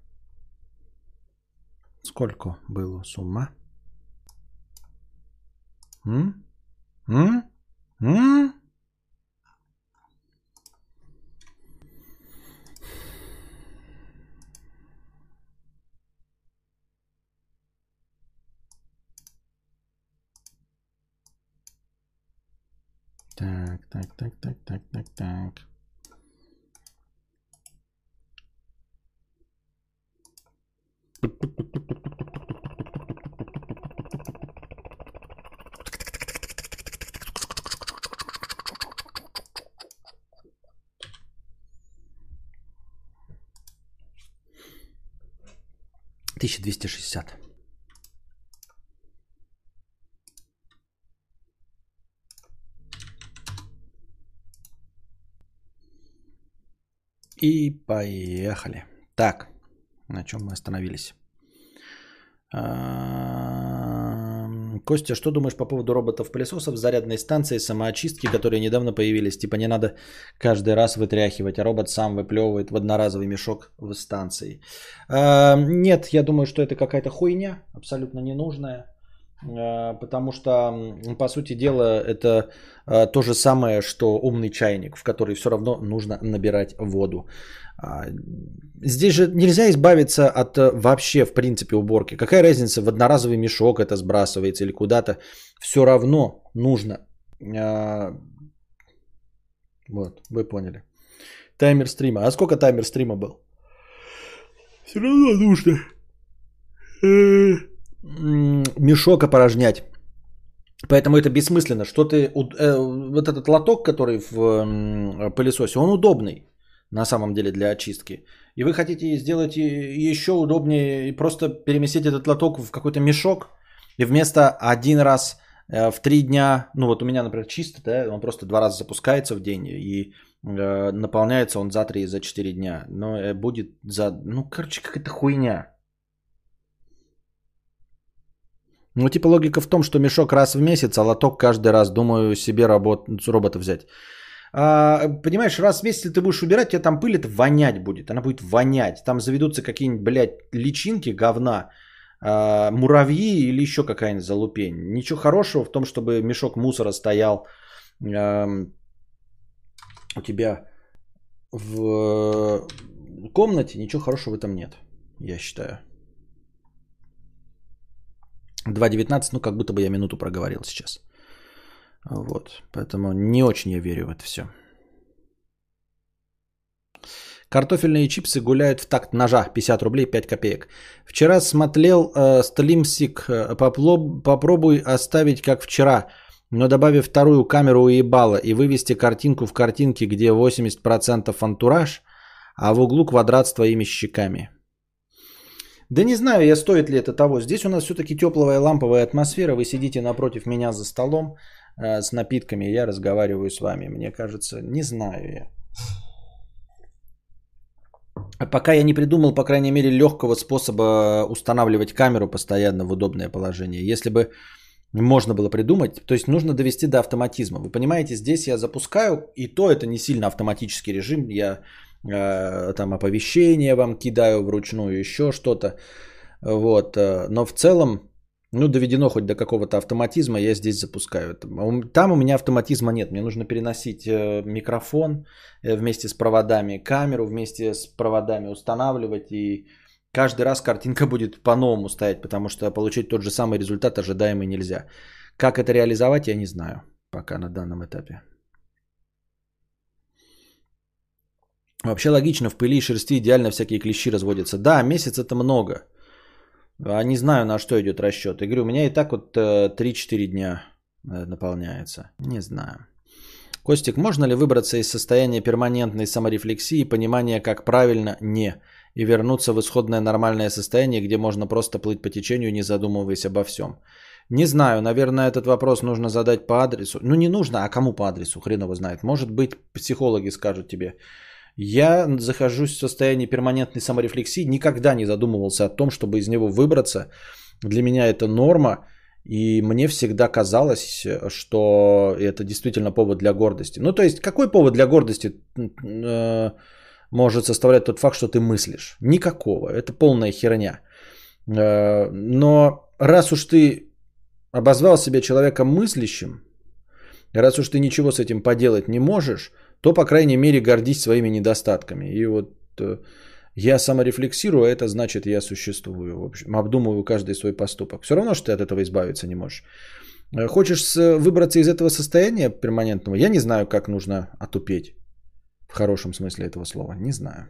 Сколько было сумма? М? М? М? Так, так, так, так, так, так, так. Пу -пу 1260. И поехали. Так, на чем мы остановились? А, Костя, что думаешь по поводу роботов-пылесосов, зарядной станции, самоочистки, которые недавно появились? Типа не надо каждый раз вытряхивать, а робот сам выплевывает в одноразовый мешок в станции. А, Нет, я думаю, что это какая-то хуйня, абсолютно ненужная. А, Потому что, по сути дела, это а, то же самое, что умный чайник, в который все равно нужно набирать воду. А, Здесь же нельзя избавиться от э, вообще, в принципе, уборки. Какая разница, в одноразовый мешок это сбрасывается или куда-то. Все равно нужно. Вот, вы поняли. Таймер стрима. А сколько таймер стрима был? Все равно нужно. Мешок опорожнять. Поэтому это бессмысленно. Что ты, э, вот этот лоток, который в пылесосе, он удобный на самом деле для очистки. И вы хотите сделать еще удобнее и просто переместить этот лоток в какой-то мешок и вместо один раз э, в три дня, ну вот у меня, например, чисто, да, он просто два раза запускается в день и э, наполняется он за три, за четыре дня. Но будет за, ну короче, какая-то хуйня. Ну, типа логика в том, что мешок раз в месяц, а лоток каждый раз. Думаю, себе работ... робота взять. А, понимаешь, раз в месяц ты будешь убирать, тебе там пыль это вонять будет. Она будет вонять. Там заведутся какие-нибудь, блядь, личинки, говна, а, муравьи или еще какая-нибудь залупень. Ничего хорошего в том, чтобы мешок мусора стоял ам, у тебя в комнате. Ничего хорошего в этом нет, я считаю. 2.19, ну как будто бы я минуту проговорил сейчас. Вот. Поэтому не очень я верю в это все. Картофельные чипсы гуляют в такт ножа. 50 рублей 5 копеек. Вчера смотрел э, стримсик. Э, попло- попробуй оставить как вчера. Но добавив вторую камеру уебала и вывести картинку в картинке, где 80% антураж, а в углу квадрат с твоими щеками. Да не знаю я, стоит ли это того. Здесь у нас все-таки теплая ламповая атмосфера. Вы сидите напротив меня за столом э, с напитками, я разговариваю с вами. Мне кажется, не знаю я. Пока я не придумал, по крайней мере, легкого способа устанавливать камеру постоянно в удобное положение. Если бы можно было придумать, то есть нужно довести до автоматизма. Вы понимаете, здесь я запускаю, и то это не сильно автоматический режим. Я там оповещения вам кидаю вручную, еще что-то. Вот. э, Но в целом, ну, доведено хоть до какого-то автоматизма, я здесь запускаю. Там у меня автоматизма нет. Мне нужно переносить э, микрофон э, вместе с проводами, камеру вместе с проводами устанавливать. И каждый раз картинка будет по-новому стоять, потому что получить тот же самый результат ожидаемый нельзя. Как это реализовать, я не знаю пока на данном этапе. Вообще логично, в пыли и шерсти идеально всякие клещи разводятся. Да, месяц это много. А не знаю, на что идет расчет. Я говорю, у меня и так вот э, 3-4 дня э, наполняется. Не знаю. Костик, можно ли выбраться из состояния перманентной саморефлексии и понимания, как правильно не, и вернуться в исходное нормальное состояние, где можно просто плыть по течению, не задумываясь обо всем? Не знаю, наверное, этот вопрос нужно задать по адресу. Ну, не нужно, а кому по адресу, хрен его знает. Может быть, психологи скажут тебе. Я захожусь в состояние перманентной саморефлексии, никогда не задумывался о том, чтобы из него выбраться. Для меня это норма, и мне всегда казалось, что это действительно повод для гордости. Ну, то есть, какой повод для гордости э, может составлять тот факт, что ты мыслишь? Никакого, это полная херня. Э, но раз уж ты обозвал себя человеком мыслящим, раз уж ты ничего с этим поделать не можешь, то, по крайней мере, гордись своими недостатками. И вот э, я саморефлексирую, а это значит, я существую. В общем, обдумываю каждый свой поступок. Все равно, что ты от этого избавиться не можешь. Э, Хочешь выбраться из этого состояния перманентного? Я не знаю, как нужно отупеть. В хорошем смысле этого слова. Не знаю.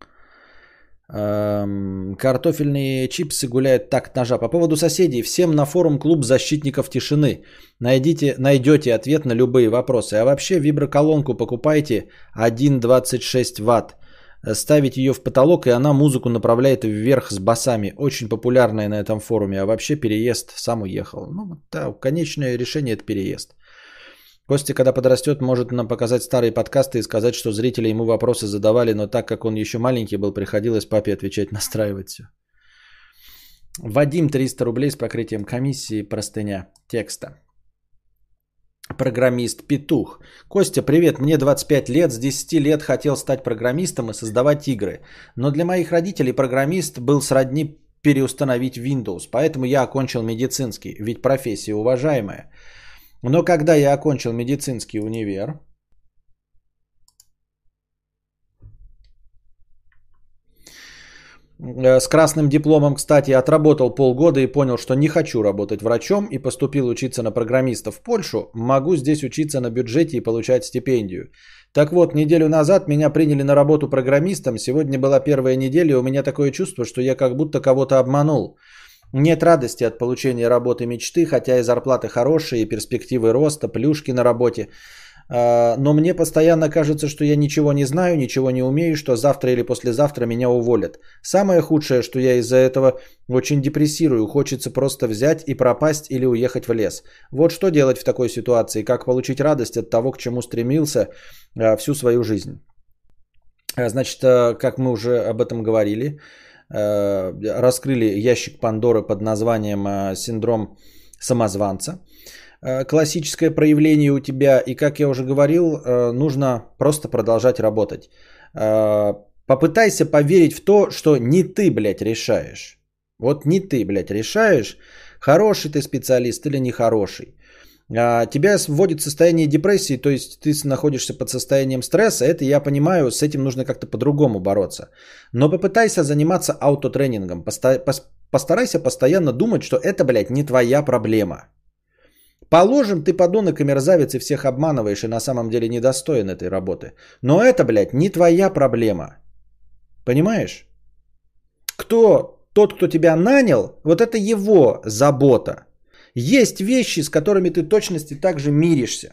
Эм, Картофельные чипсы гуляют так ножа. По поводу соседей. Всем на форум клуб защитников тишины. Найдите, найдете ответ на любые вопросы. А вообще виброколонку покупайте 1,26 ватт. Ставить ее в потолок, и она музыку направляет вверх с басами. Очень популярная на этом форуме. А вообще переезд сам уехал. Ну, да, конечное решение это переезд. Костя, когда подрастет, может нам показать старые подкасты и сказать, что зрители ему вопросы задавали, но так как он еще маленький был, приходилось папе отвечать, настраивать все. Вадим 300 рублей с покрытием комиссии, простыня текста. Программист Петух. Костя, привет, мне 25 лет, с 10 лет хотел стать программистом и создавать игры. Но для моих родителей программист был сродни переустановить Windows, поэтому я окончил медицинский, ведь профессия уважаемая. Но когда я окончил медицинский универ, э, с красным дипломом, кстати, отработал полгода и понял, что не хочу работать врачом и поступил учиться на программиста в Польшу, могу здесь учиться на бюджете и получать стипендию. Так вот, неделю назад меня приняли на работу программистом, сегодня была первая неделя, и у меня такое чувство, что я как будто кого-то обманул. Нет радости от получения работы мечты, хотя и зарплаты хорошие, и перспективы роста, плюшки на работе. А, Но мне постоянно кажется, что я ничего не знаю, ничего не умею, что завтра или послезавтра меня уволят. Самое худшее, что я из-за этого очень депрессирую. Хочется просто взять и пропасть или уехать в лес. Вот что делать в такой ситуации, как получить радость от того, к чему стремился а, всю свою жизнь. А, Значит, как мы уже об этом говорили, раскрыли ящик Пандоры под названием э, синдром самозванца. Э, Классическое проявление у тебя, и как я уже говорил, э, нужно просто продолжать работать. Э, Попытайся поверить в то, что не ты, блядь, решаешь. Вот не ты, блядь, решаешь, хороший ты специалист или нехороший. А, Тебя вводит в состояние депрессии, то есть ты находишься под состоянием стресса, это я понимаю, с этим нужно как-то по-другому бороться. Но попытайся заниматься аутотренингом, Поста- пос- постарайся постоянно думать, что это, блядь, не твоя проблема. Положим, ты подонок и мерзавец и всех обманываешь и на самом деле недостоин этой работы. Но это, блядь, не твоя проблема. Понимаешь? Кто тот, кто тебя нанял, вот это его забота. Есть вещи, с которыми ты точности также миришься.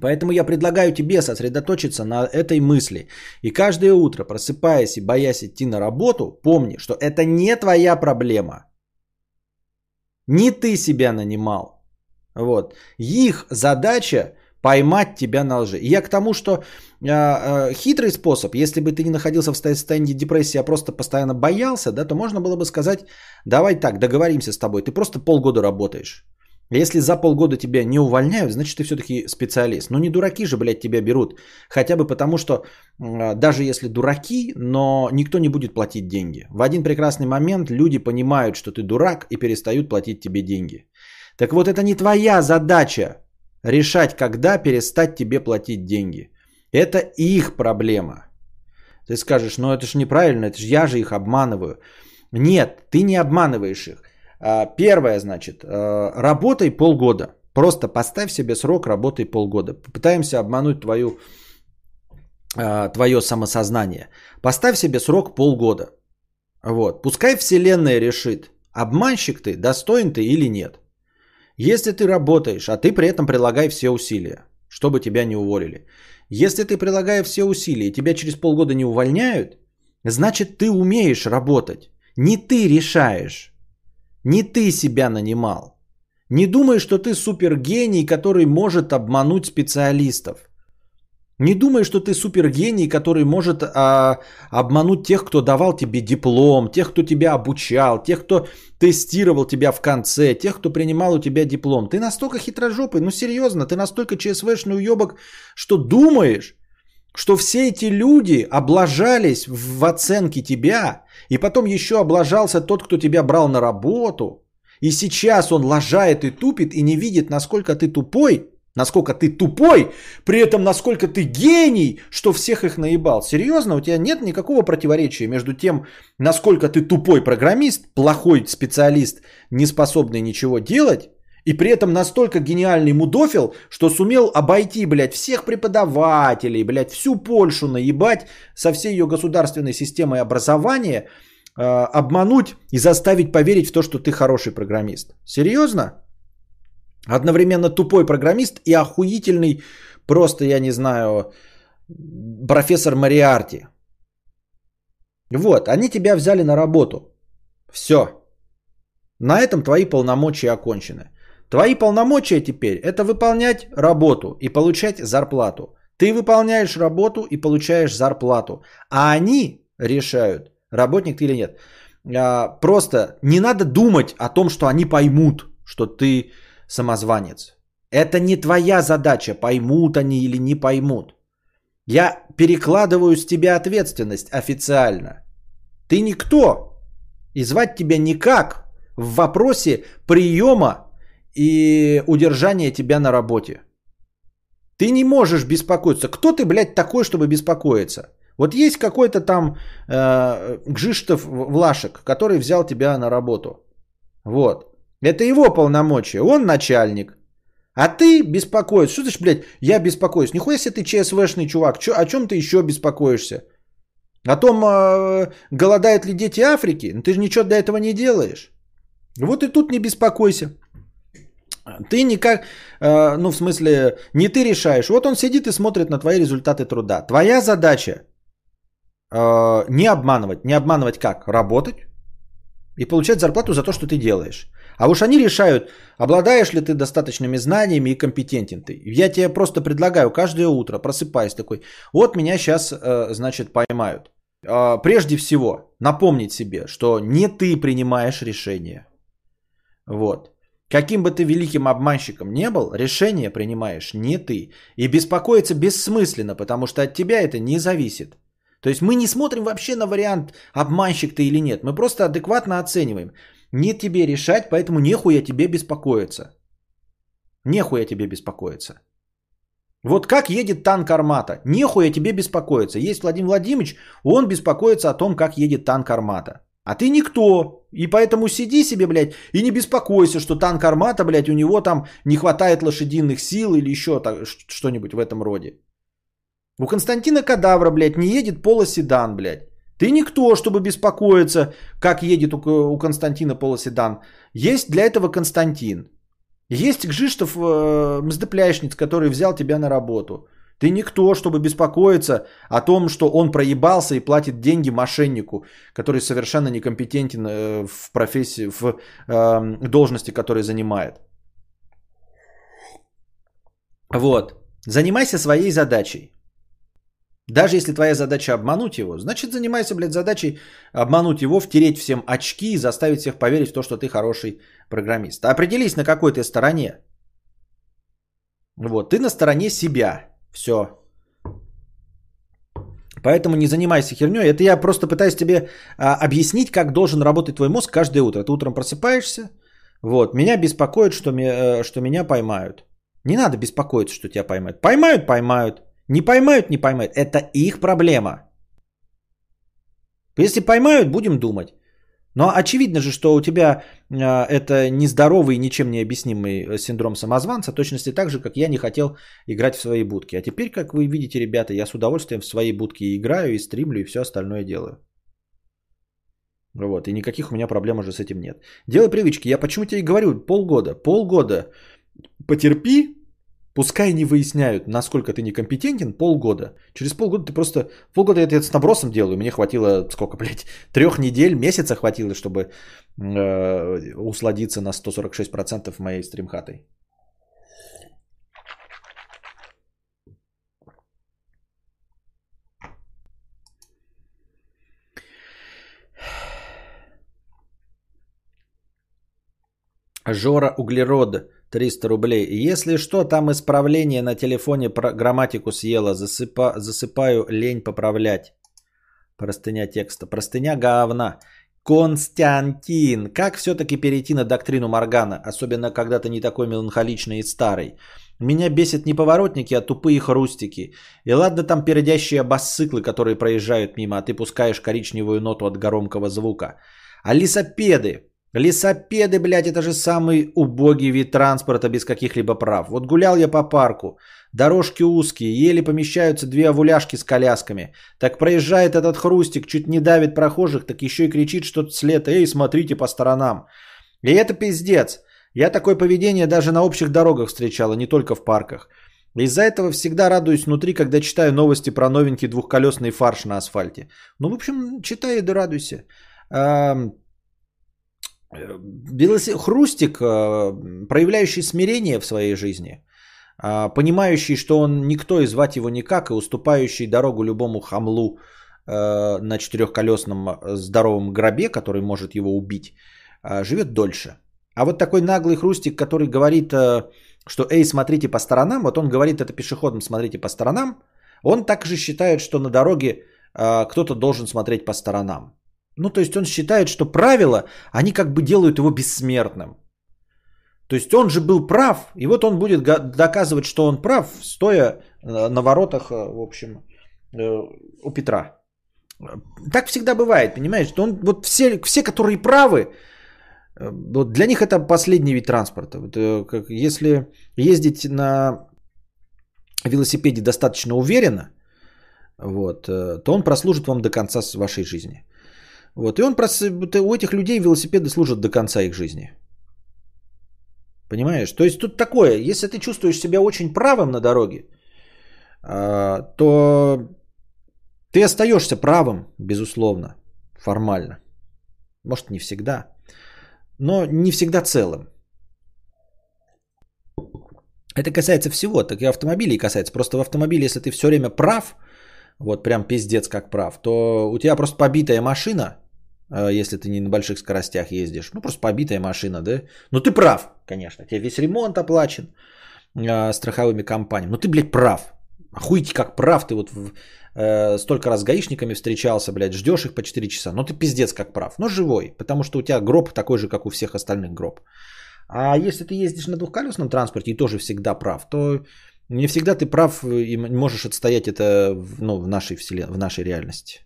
Поэтому я предлагаю тебе сосредоточиться на этой мысли. И каждое утро, просыпаясь и боясь идти на работу, помни, что это не твоя проблема. Не ты себя нанимал. Вот. Их задача поймать тебя на лжи. И я к тому, что э, э, хитрый способ, если бы ты не находился в состоянии депрессии, а просто постоянно боялся, да, то можно было бы сказать, давай так, договоримся с тобой, ты просто полгода работаешь. Если за полгода тебя не увольняют, значит ты все-таки специалист. Но не дураки же, блядь, тебя берут. Хотя бы потому, что э, даже если дураки, но никто не будет платить деньги. В один прекрасный момент люди понимают, что ты дурак и перестают платить тебе деньги. Так вот, это не твоя задача решать, когда перестать тебе платить деньги. Это их проблема. Ты скажешь, ну это же неправильно, это же я же их обманываю. Нет, ты не обманываешь их. А, первое, значит, а, работай полгода. Просто поставь себе срок, работай полгода. Попытаемся обмануть твою, а, твое самосознание. Поставь себе срок полгода. Вот. Пускай Вселенная решит, обманщик ты, достоин ты или нет. Если ты работаешь, а ты при этом прилагай все усилия, чтобы тебя не уволили. Если ты прилагаешь все усилия и тебя через полгода не увольняют, значит ты умеешь работать. Не ты решаешь. Не ты себя нанимал. Не думай, что ты супергений, который может обмануть специалистов. Не думай, что ты супергений, который может а, обмануть тех, кто давал тебе диплом, тех, кто тебя обучал, тех, кто тестировал тебя в конце, тех, кто принимал у тебя диплом. Ты настолько хитрожопый, ну серьезно, ты настолько ЧСВшный уебок, что думаешь, что все эти люди облажались в оценке тебя, и потом еще облажался тот, кто тебя брал на работу, и сейчас он лажает и тупит, и не видит, насколько ты тупой, Насколько ты тупой, при этом насколько ты гений, что всех их наебал. Серьезно, у тебя нет никакого противоречия между тем, насколько ты тупой программист, плохой специалист, не способный ничего делать, и при этом настолько гениальный мудофил, что сумел обойти, блядь, всех преподавателей, блядь, всю Польшу наебать со всей ее государственной системой образования, э, обмануть и заставить поверить в то, что ты хороший программист. Серьезно? Одновременно тупой программист и охуительный, просто, я не знаю, профессор Мариарти. Вот, они тебя взяли на работу. Все. На этом твои полномочия окончены. Твои полномочия теперь это выполнять работу и получать зарплату. Ты выполняешь работу и получаешь зарплату. А они решают, работник ты или нет. А, просто не надо думать о том, что они поймут, что ты самозванец. Это не твоя задача, поймут они или не поймут. Я перекладываю с тебя ответственность официально. Ты никто. И звать тебя никак в вопросе приема и удержания тебя на работе. Ты не можешь беспокоиться. Кто ты, блядь, такой, чтобы беспокоиться? Вот есть какой-то там э, Гжиштов Влашек, который взял тебя на работу. Вот. Это его полномочия. Он начальник. А ты беспокоишься. Что значит, блядь, я беспокоюсь? Нихуя себе ты ЧСВшный чувак. Чё, о чем ты еще беспокоишься? О том, э, голодают ли дети Африки? Ну, ты же ничего для этого не делаешь. Вот и тут не беспокойся. Ты никак, э, ну в смысле, не ты решаешь. Вот он сидит и смотрит на твои результаты труда. Твоя задача э, не обманывать. Не обманывать как? Работать и получать зарплату за то, что ты делаешь. А уж они решают, обладаешь ли ты достаточными знаниями и компетентен ты. Я тебе просто предлагаю каждое утро, просыпаясь такой, вот меня сейчас, э, значит, поймают. А, прежде всего, напомнить себе, что не ты принимаешь решение. Вот. Каким бы ты великим обманщиком не был, решение принимаешь не ты. И беспокоиться бессмысленно, потому что от тебя это не зависит. То есть мы не смотрим вообще на вариант, обманщик ты или нет. Мы просто адекватно оцениваем. Не тебе решать, поэтому нехуя тебе беспокоиться. Нехуя тебе беспокоиться. Вот как едет танк Армата. Нехуя тебе беспокоиться. Есть Владимир Владимирович, он беспокоится о том, как едет танк Армата. А ты никто. И поэтому сиди себе, блядь, и не беспокойся, что танк Армата, блядь, у него там не хватает лошадиных сил или еще что-нибудь в этом роде. У Константина Кадавра, блядь, не едет полоседан, блядь. Ты никто, чтобы беспокоиться, как едет у, Константина полоседан. Есть для этого Константин. Есть Гжиштов э, Мздепляшниц, который взял тебя на работу. Ты никто, чтобы беспокоиться о том, что он проебался и платит деньги мошеннику, который совершенно некомпетентен э, в профессии, в э, должности, которую занимает. Вот. Занимайся своей задачей. Даже если твоя задача обмануть его, значит занимайся, блядь, задачей обмануть его, втереть всем очки и заставить всех поверить в то, что ты хороший программист. Определись, на какой ты стороне. Вот, ты на стороне себя. Все. Поэтому не занимайся херней. Это я просто пытаюсь тебе а, объяснить, как должен работать твой мозг каждое утро. Ты утром просыпаешься. Вот. Меня беспокоит, что, ми, э, что меня поймают. Не надо беспокоиться, что тебя поймают. Поймают, поймают. Не поймают, не поймают. Это их проблема. Если поймают, будем думать. Но очевидно же, что у тебя э, это нездоровый, ничем не объяснимый э, синдром самозванца, точности так же, как я не хотел играть в свои будки. А теперь, как вы видите, ребята, я с удовольствием в свои будки играю, и стримлю, и все остальное делаю. Вот, и никаких у меня проблем уже с этим нет. Делай привычки. Я почему тебе говорю, полгода, полгода потерпи, Пускай не выясняют, насколько ты некомпетентен, полгода. Через полгода ты просто... Полгода я это с набросом делаю. Мне хватило, сколько, блядь, трех недель, месяца хватило, чтобы э, усладиться на 146% моей стримхатой. Жора Углерода 300 рублей. Если что, там исправление на телефоне про грамматику съела. Засыпа, засыпаю лень поправлять. Простыня текста. Простыня говна. Константин. Как все-таки перейти на доктрину Моргана? Особенно, когда ты не такой меланхоличный и старый. Меня бесит не поворотники, а тупые хрустики. И ладно там передящие басциклы, которые проезжают мимо, а ты пускаешь коричневую ноту от громкого звука. А лесопеды, Лесопеды, блядь, это же самый убогий вид транспорта без каких-либо прав. Вот гулял я по парку, дорожки узкие, еле помещаются две овуляшки с колясками. Так проезжает этот хрустик, чуть не давит прохожих, так еще и кричит что-то след. Эй, смотрите по сторонам. И это пиздец. Я такое поведение даже на общих дорогах встречала, не только в парках. Из-за этого всегда радуюсь внутри, когда читаю новости про новенький двухколесный фарш на асфальте. Ну, в общем, читай и да радуйся. Белосе... Хрустик, э, проявляющий смирение в своей жизни, э, понимающий, что он никто и звать его никак, и уступающий дорогу любому хамлу э, на четырехколесном здоровом гробе, который может его убить, живет дольше. А вот такой наглый хрустик, который говорит, что «Эй, смотрите по сторонам», вот он говорит это пешеходам «смотрите по сторонам», он также считает, что на дороге кто-то должен смотреть по сторонам. Ну, то есть он считает, что правила, они как бы делают его бессмертным. То есть он же был прав, и вот он будет доказывать, что он прав, стоя э, на воротах, э, в общем, э, у Петра. Так всегда бывает, понимаешь? Что он, вот все, все, которые правы, вот для них это последний вид транспорта. Вот, как, если ездить на велосипеде достаточно уверенно, вот, то он прослужит вам до конца вашей жизни. Вот. И он просто, у этих людей велосипеды служат до конца их жизни. Понимаешь? То есть тут такое, если ты чувствуешь себя очень правым на дороге, а, то ты остаешься правым, безусловно, формально. Может, не всегда, но не всегда целым. Это касается всего, так и автомобилей касается. Просто в автомобиле, если ты все время прав, вот прям пиздец как прав, то у тебя просто побитая машина, если ты не на больших скоростях ездишь. Ну, просто побитая машина, да? Ну, ты прав, конечно. Тебе весь ремонт оплачен э, страховыми компаниями. Но ты, блядь, прав. Охуите как прав. Ты вот э, столько раз с гаишниками встречался, блядь, ждешь их по 4 часа. Ну, ты пиздец как прав. Но живой, потому что у тебя гроб такой же, как у всех остальных гроб. А если ты ездишь на двухколесном транспорте и тоже всегда прав, то не всегда ты прав и можешь отстоять это ну, в нашей вселенной, в нашей реальности.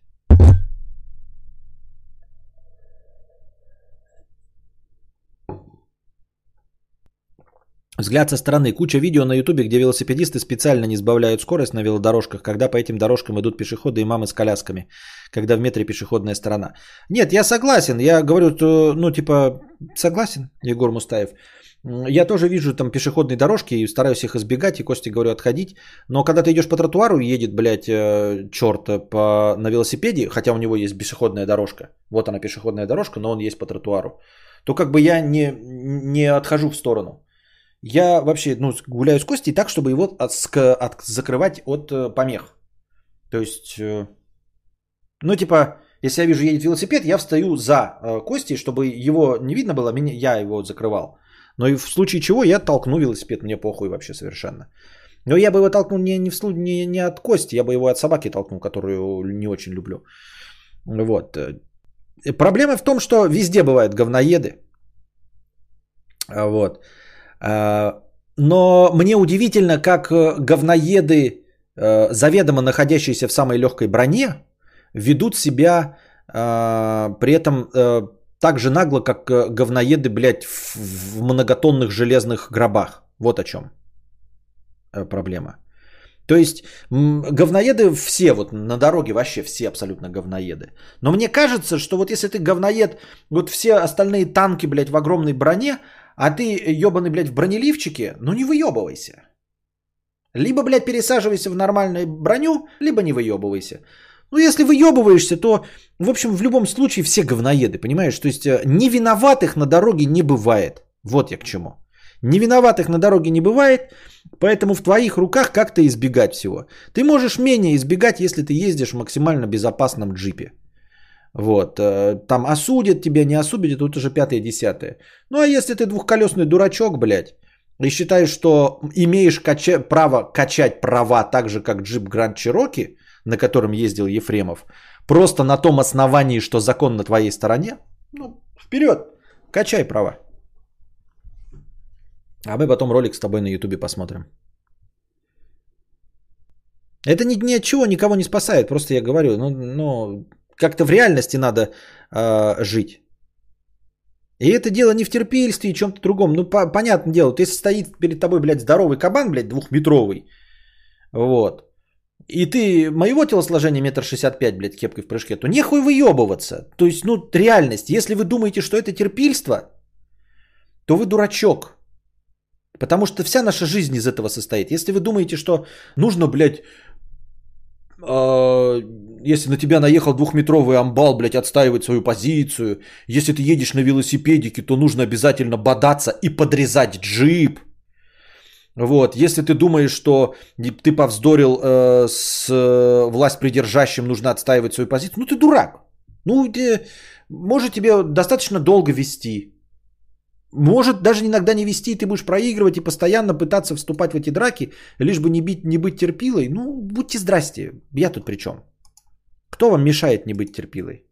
Взгляд со стороны. Куча видео на ютубе, где велосипедисты специально не сбавляют скорость на велодорожках, когда по этим дорожкам идут пешеходы и мамы с колясками, когда в метре пешеходная сторона. Нет, я согласен. Я говорю, ну, типа, согласен, Егор Мустаев. Я тоже вижу там пешеходные дорожки и стараюсь их избегать, и Кости говорю отходить. Но когда ты идешь по тротуару едет, блядь, э, черт по, на велосипеде, хотя у него есть пешеходная дорожка, вот она пешеходная дорожка, но он есть по тротуару, то как бы я не, не отхожу в сторону. Я вообще ну, гуляю с Костей так, чтобы его от, от, закрывать от э, помех. То есть, э, ну типа, если я вижу едет велосипед, я встаю за э, Костей, чтобы его не видно было, меня, я его закрывал. Но и в случае чего я толкну велосипед, мне похуй вообще совершенно. Но я бы его толкнул не, не, в, не, не от Кости, я бы его от собаки толкнул, которую не очень люблю. Вот. Проблема в том, что везде бывают говноеды. Вот. А, но мне удивительно, как э, говноеды, э, заведомо находящиеся в самой легкой броне, ведут себя при этом э, так же нагло, как говноеды, блядь, в многотонных железных гробах. Вот о чем проблема. То есть говноеды все, вот на дороге вообще все абсолютно говноеды. Но мне кажется, что вот если ты говноед, вот все остальные танки, блядь, в огромной броне, а ты ебаный, блядь, в бронеливчике, ну не выебывайся. Либо, блядь, пересаживайся в нормальную броню, либо не выебывайся. Ну, если выебываешься, то, в общем, в любом случае все говноеды, понимаешь? То есть, э, невиноватых на дороге не бывает. Вот я к чему. Невиноватых на дороге не бывает, поэтому в твоих руках как-то избегать всего. Ты можешь менее избегать, если ты ездишь в максимально безопасном джипе. Вот, э, там осудят тебя, не осудят, тут уже пятое, десятое. Ну а если ты двухколесный дурачок, блядь, и считаешь, что имеешь кача- право качать права так же, как джип Гранд Чироки, на котором ездил Ефремов, просто на том основании, что закон на твоей стороне, ну, вперед, качай права. А мы потом ролик с тобой на ютубе посмотрим. Это ни, ни от чего никого не спасает, просто я говорю, ну, ну как-то в реальности надо э, жить. И это дело не в терпельстве и чем-то другом. Ну, по- понятное дело, вот если стоит перед тобой, блядь, здоровый кабан, блядь, двухметровый, вот, и ты моего телосложения метр шестьдесят пять, блядь, кепкой в прыжке, то нехуй выебываться. То есть, ну, реальность. Если вы думаете, что это терпильство, то вы дурачок. Потому что вся наша жизнь из этого состоит. Если вы думаете, что нужно, блядь, э, если на тебя наехал двухметровый амбал, блядь, отстаивать свою позицию. Если ты едешь на велосипедике, то нужно обязательно бодаться и подрезать джип. Вот, если ты думаешь, что ты повздорил э, с э, власть придержащим, нужно отстаивать свою позицию, ну ты дурак. Ну, ты, может тебе достаточно долго вести. Может даже иногда не вести, ты будешь проигрывать и постоянно пытаться вступать в эти драки, лишь бы не, бить, не быть терпилой. Ну, будьте здрасте, я тут при чем? Кто вам мешает не быть терпилой?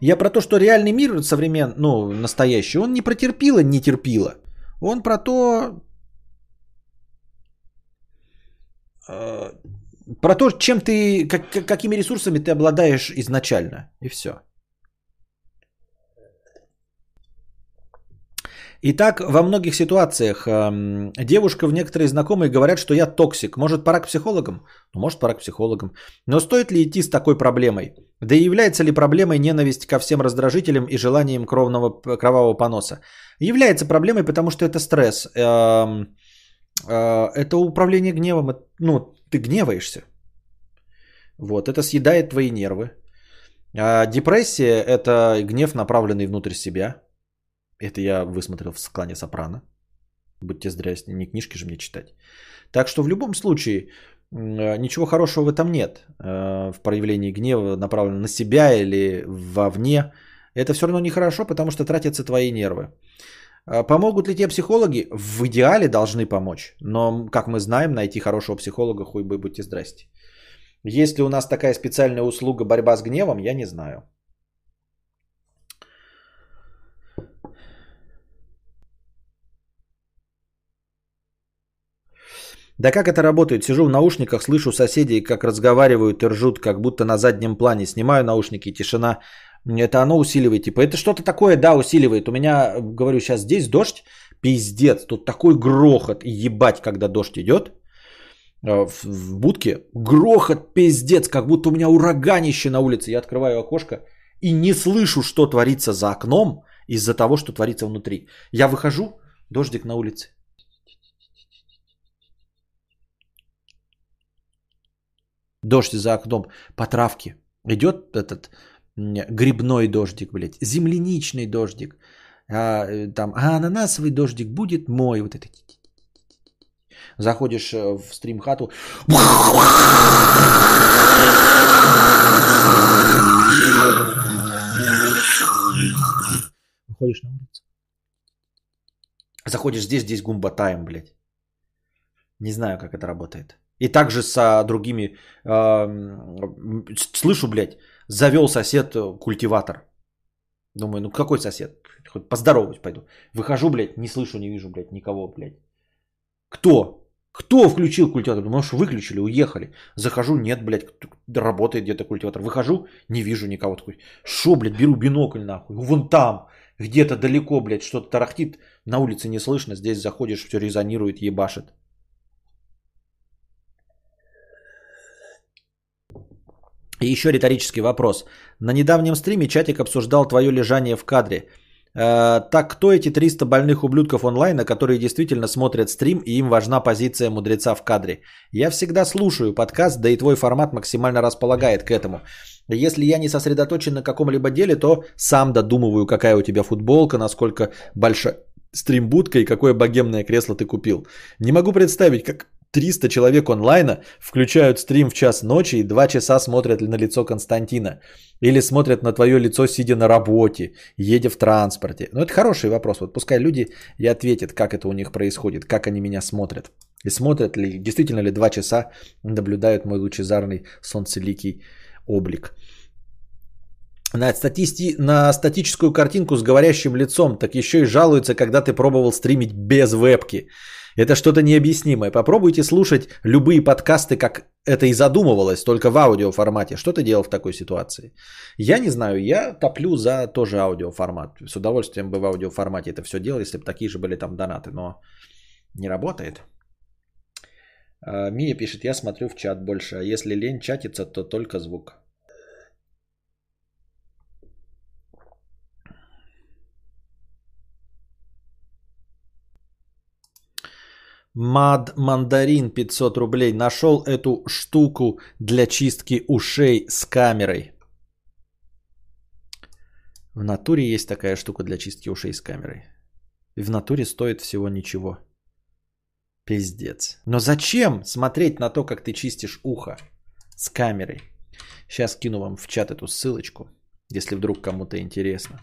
Я про то, что реальный мир современ, ну, настоящий, он не про терпило, не терпило. Он про то, э, про то, чем ты, как, какими ресурсами ты обладаешь изначально. И все. Итак, во многих ситуациях э, девушка и некоторые знакомые говорят, что я toxic. Может, пора к психологам? Ну, может, пора к психологам. Но стоит ли идти с такой проблемой? Да и является ли проблемой ненависть ко всем раздражителям и желанием кровного, кровавого поноса? Является проблемой, потому что это стресс. Э, э, это управление гневом. Ну, ты гневаешься. Вот, это съедает твои нервы. А депрессия – это гнев, направленный внутрь себя – это я высмотрел в клане Сопрано. Будьте здрасте, не книжки же мне читать. Так что в любом случае ничего хорошего в этом нет. Э, в проявлении гнева, направленного на себя или вовне. Это все равно нехорошо, потому что тратятся твои нервы. Э, помогут ли тебе психологи? В идеале должны помочь. Но, как мы знаем, найти хорошего психолога, хуй бы будьте здрасте. Есть ли у нас такая специальная услуга борьба с гневом, я не знаю. Да как это работает? Сижу в наушниках, слышу соседей, как разговаривают и ржут, как будто на заднем плане. Снимаю наушники, тишина. Это оно усиливает. Типа, это что-то такое, да, усиливает. У меня, говорю, сейчас здесь дождь, пиздец. Тут такой грохот, ебать, когда дождь идет э, в, будке. Грохот, пиздец, как будто у меня ураганище на улице. Я открываю окошко и не слышу, что творится за окном из-за того, что творится внутри. Я выхожу, дождик на улице. Дождь за окном по травке. Идет этот грибной дождик, блядь, земляничный дождик, а, э, там, а ананасовый дождик будет мой, вот это. Заходишь э, в стрим-хату. Выходишь на улицу. Заходишь здесь, здесь гумба тайм, блядь. Не знаю, как это работает. И также с другими... Э, слышу, блядь, завел сосед э, культиватор. Думаю, ну какой сосед? Хоть поздороваюсь пойду. Выхожу, блядь, не слышу, не вижу, блядь, никого, блядь. Кто? Кто включил культиватор? Думаю, что выключили, уехали. Захожу, нет, блядь, работает где-то культиватор. Выхожу, не вижу никого. Такой, шо, блядь, беру бинокль нахуй. Вон там, где-то далеко, блядь, что-то тарахтит. На улице не слышно, здесь заходишь, все резонирует, ебашит. И еще риторический вопрос. На недавнем стриме чатик обсуждал твое лежание в кадре. Э, так кто эти 300 больных ублюдков онлайна, которые действительно смотрят стрим и им важна позиция мудреца в кадре? Я всегда слушаю подкаст, да и твой формат максимально располагает к этому. Если я не сосредоточен на каком-либо деле, то сам додумываю, какая у тебя футболка, насколько большая стримбудка и какое богемное кресло ты купил. Не могу представить, как 300 человек онлайна включают стрим в час ночи и 2 часа смотрят на лицо Константина. Или смотрят на твое лицо, сидя на работе, едя в транспорте. Ну, это хороший вопрос. Вот пускай люди и ответят, как это у них происходит, как они меня смотрят. И смотрят ли, действительно ли 2 часа наблюдают мой лучезарный солнцеликий облик. На, статисти... на статическую картинку с говорящим лицом, так еще и жалуются, когда ты пробовал стримить без вебки. Это что-то необъяснимое. Попробуйте слушать любые подкасты, как это и задумывалось, только в аудиоформате. Что ты делал в такой ситуации? Я не знаю, я топлю за тоже аудиоформат. С удовольствием бы в аудиоформате это все делал, если бы такие же были там донаты, но не работает. А, Мия пишет, я смотрю в чат больше, а если лень чатиться, то только звук. Мад Мандарин 500 рублей. Нашел эту штуку для чистки ушей с камерой. В натуре есть такая штука для чистки ушей с камерой. И в натуре стоит всего ничего. Пиздец. Но зачем смотреть на то, как ты чистишь ухо с камерой? Сейчас кину вам в чат эту ссылочку, если вдруг кому-то интересно.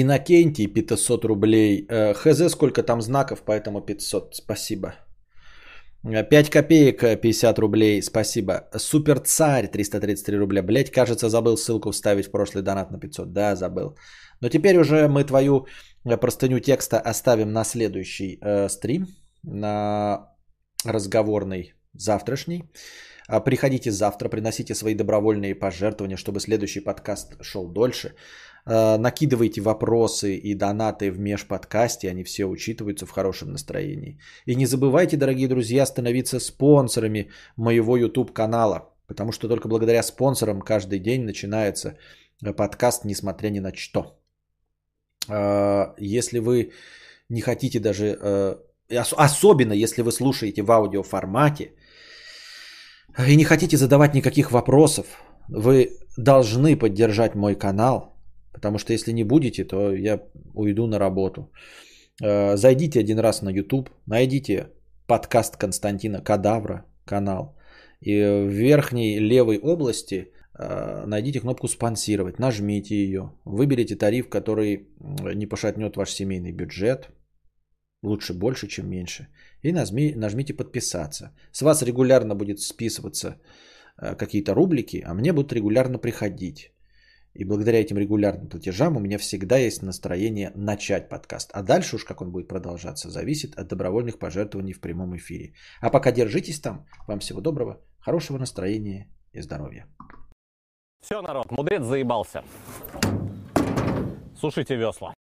Иннокентий 500 рублей. Э, хз сколько там знаков, поэтому 500. Спасибо. 5 копеек 50 рублей, спасибо. Супер царь 333 рубля. Блять, кажется, забыл ссылку вставить в прошлый донат на 500. Да, забыл. Но теперь уже мы твою э, простыню текста оставим на следующий э, стрим, на разговорный завтрашний. А, приходите завтра, приносите свои добровольные пожертвования, чтобы следующий подкаст шел дольше. А, накидывайте вопросы и донаты в межподкасте, они все учитываются в хорошем настроении. И не забывайте, дорогие друзья, становиться спонсорами моего YouTube канала, потому что только благодаря спонсорам каждый день начинается э, подкаст, несмотря ни на что. А, если вы не хотите даже, э, особенно если вы слушаете в аудиоформате, и не хотите задавать никаких вопросов, вы должны поддержать мой канал, потому что если не будете, то я уйду на работу. Э, зайдите один раз на YouTube, найдите подкаст Константина Кадавра, канал, и в верхней левой области э, найдите кнопку «Спонсировать», нажмите ее, выберите тариф, который не пошатнет ваш семейный бюджет, лучше больше, чем меньше – и нажми, нажмите подписаться. С вас регулярно будет списываться э, какие-то рублики, а мне будут регулярно приходить. И благодаря этим регулярным платежам у меня всегда есть настроение начать подкаст. А дальше уж как он будет продолжаться, зависит от добровольных пожертвований в прямом эфире. А пока держитесь там. Вам всего доброго, хорошего настроения и здоровья. Все, народ, мудрец заебался. Сушите весла.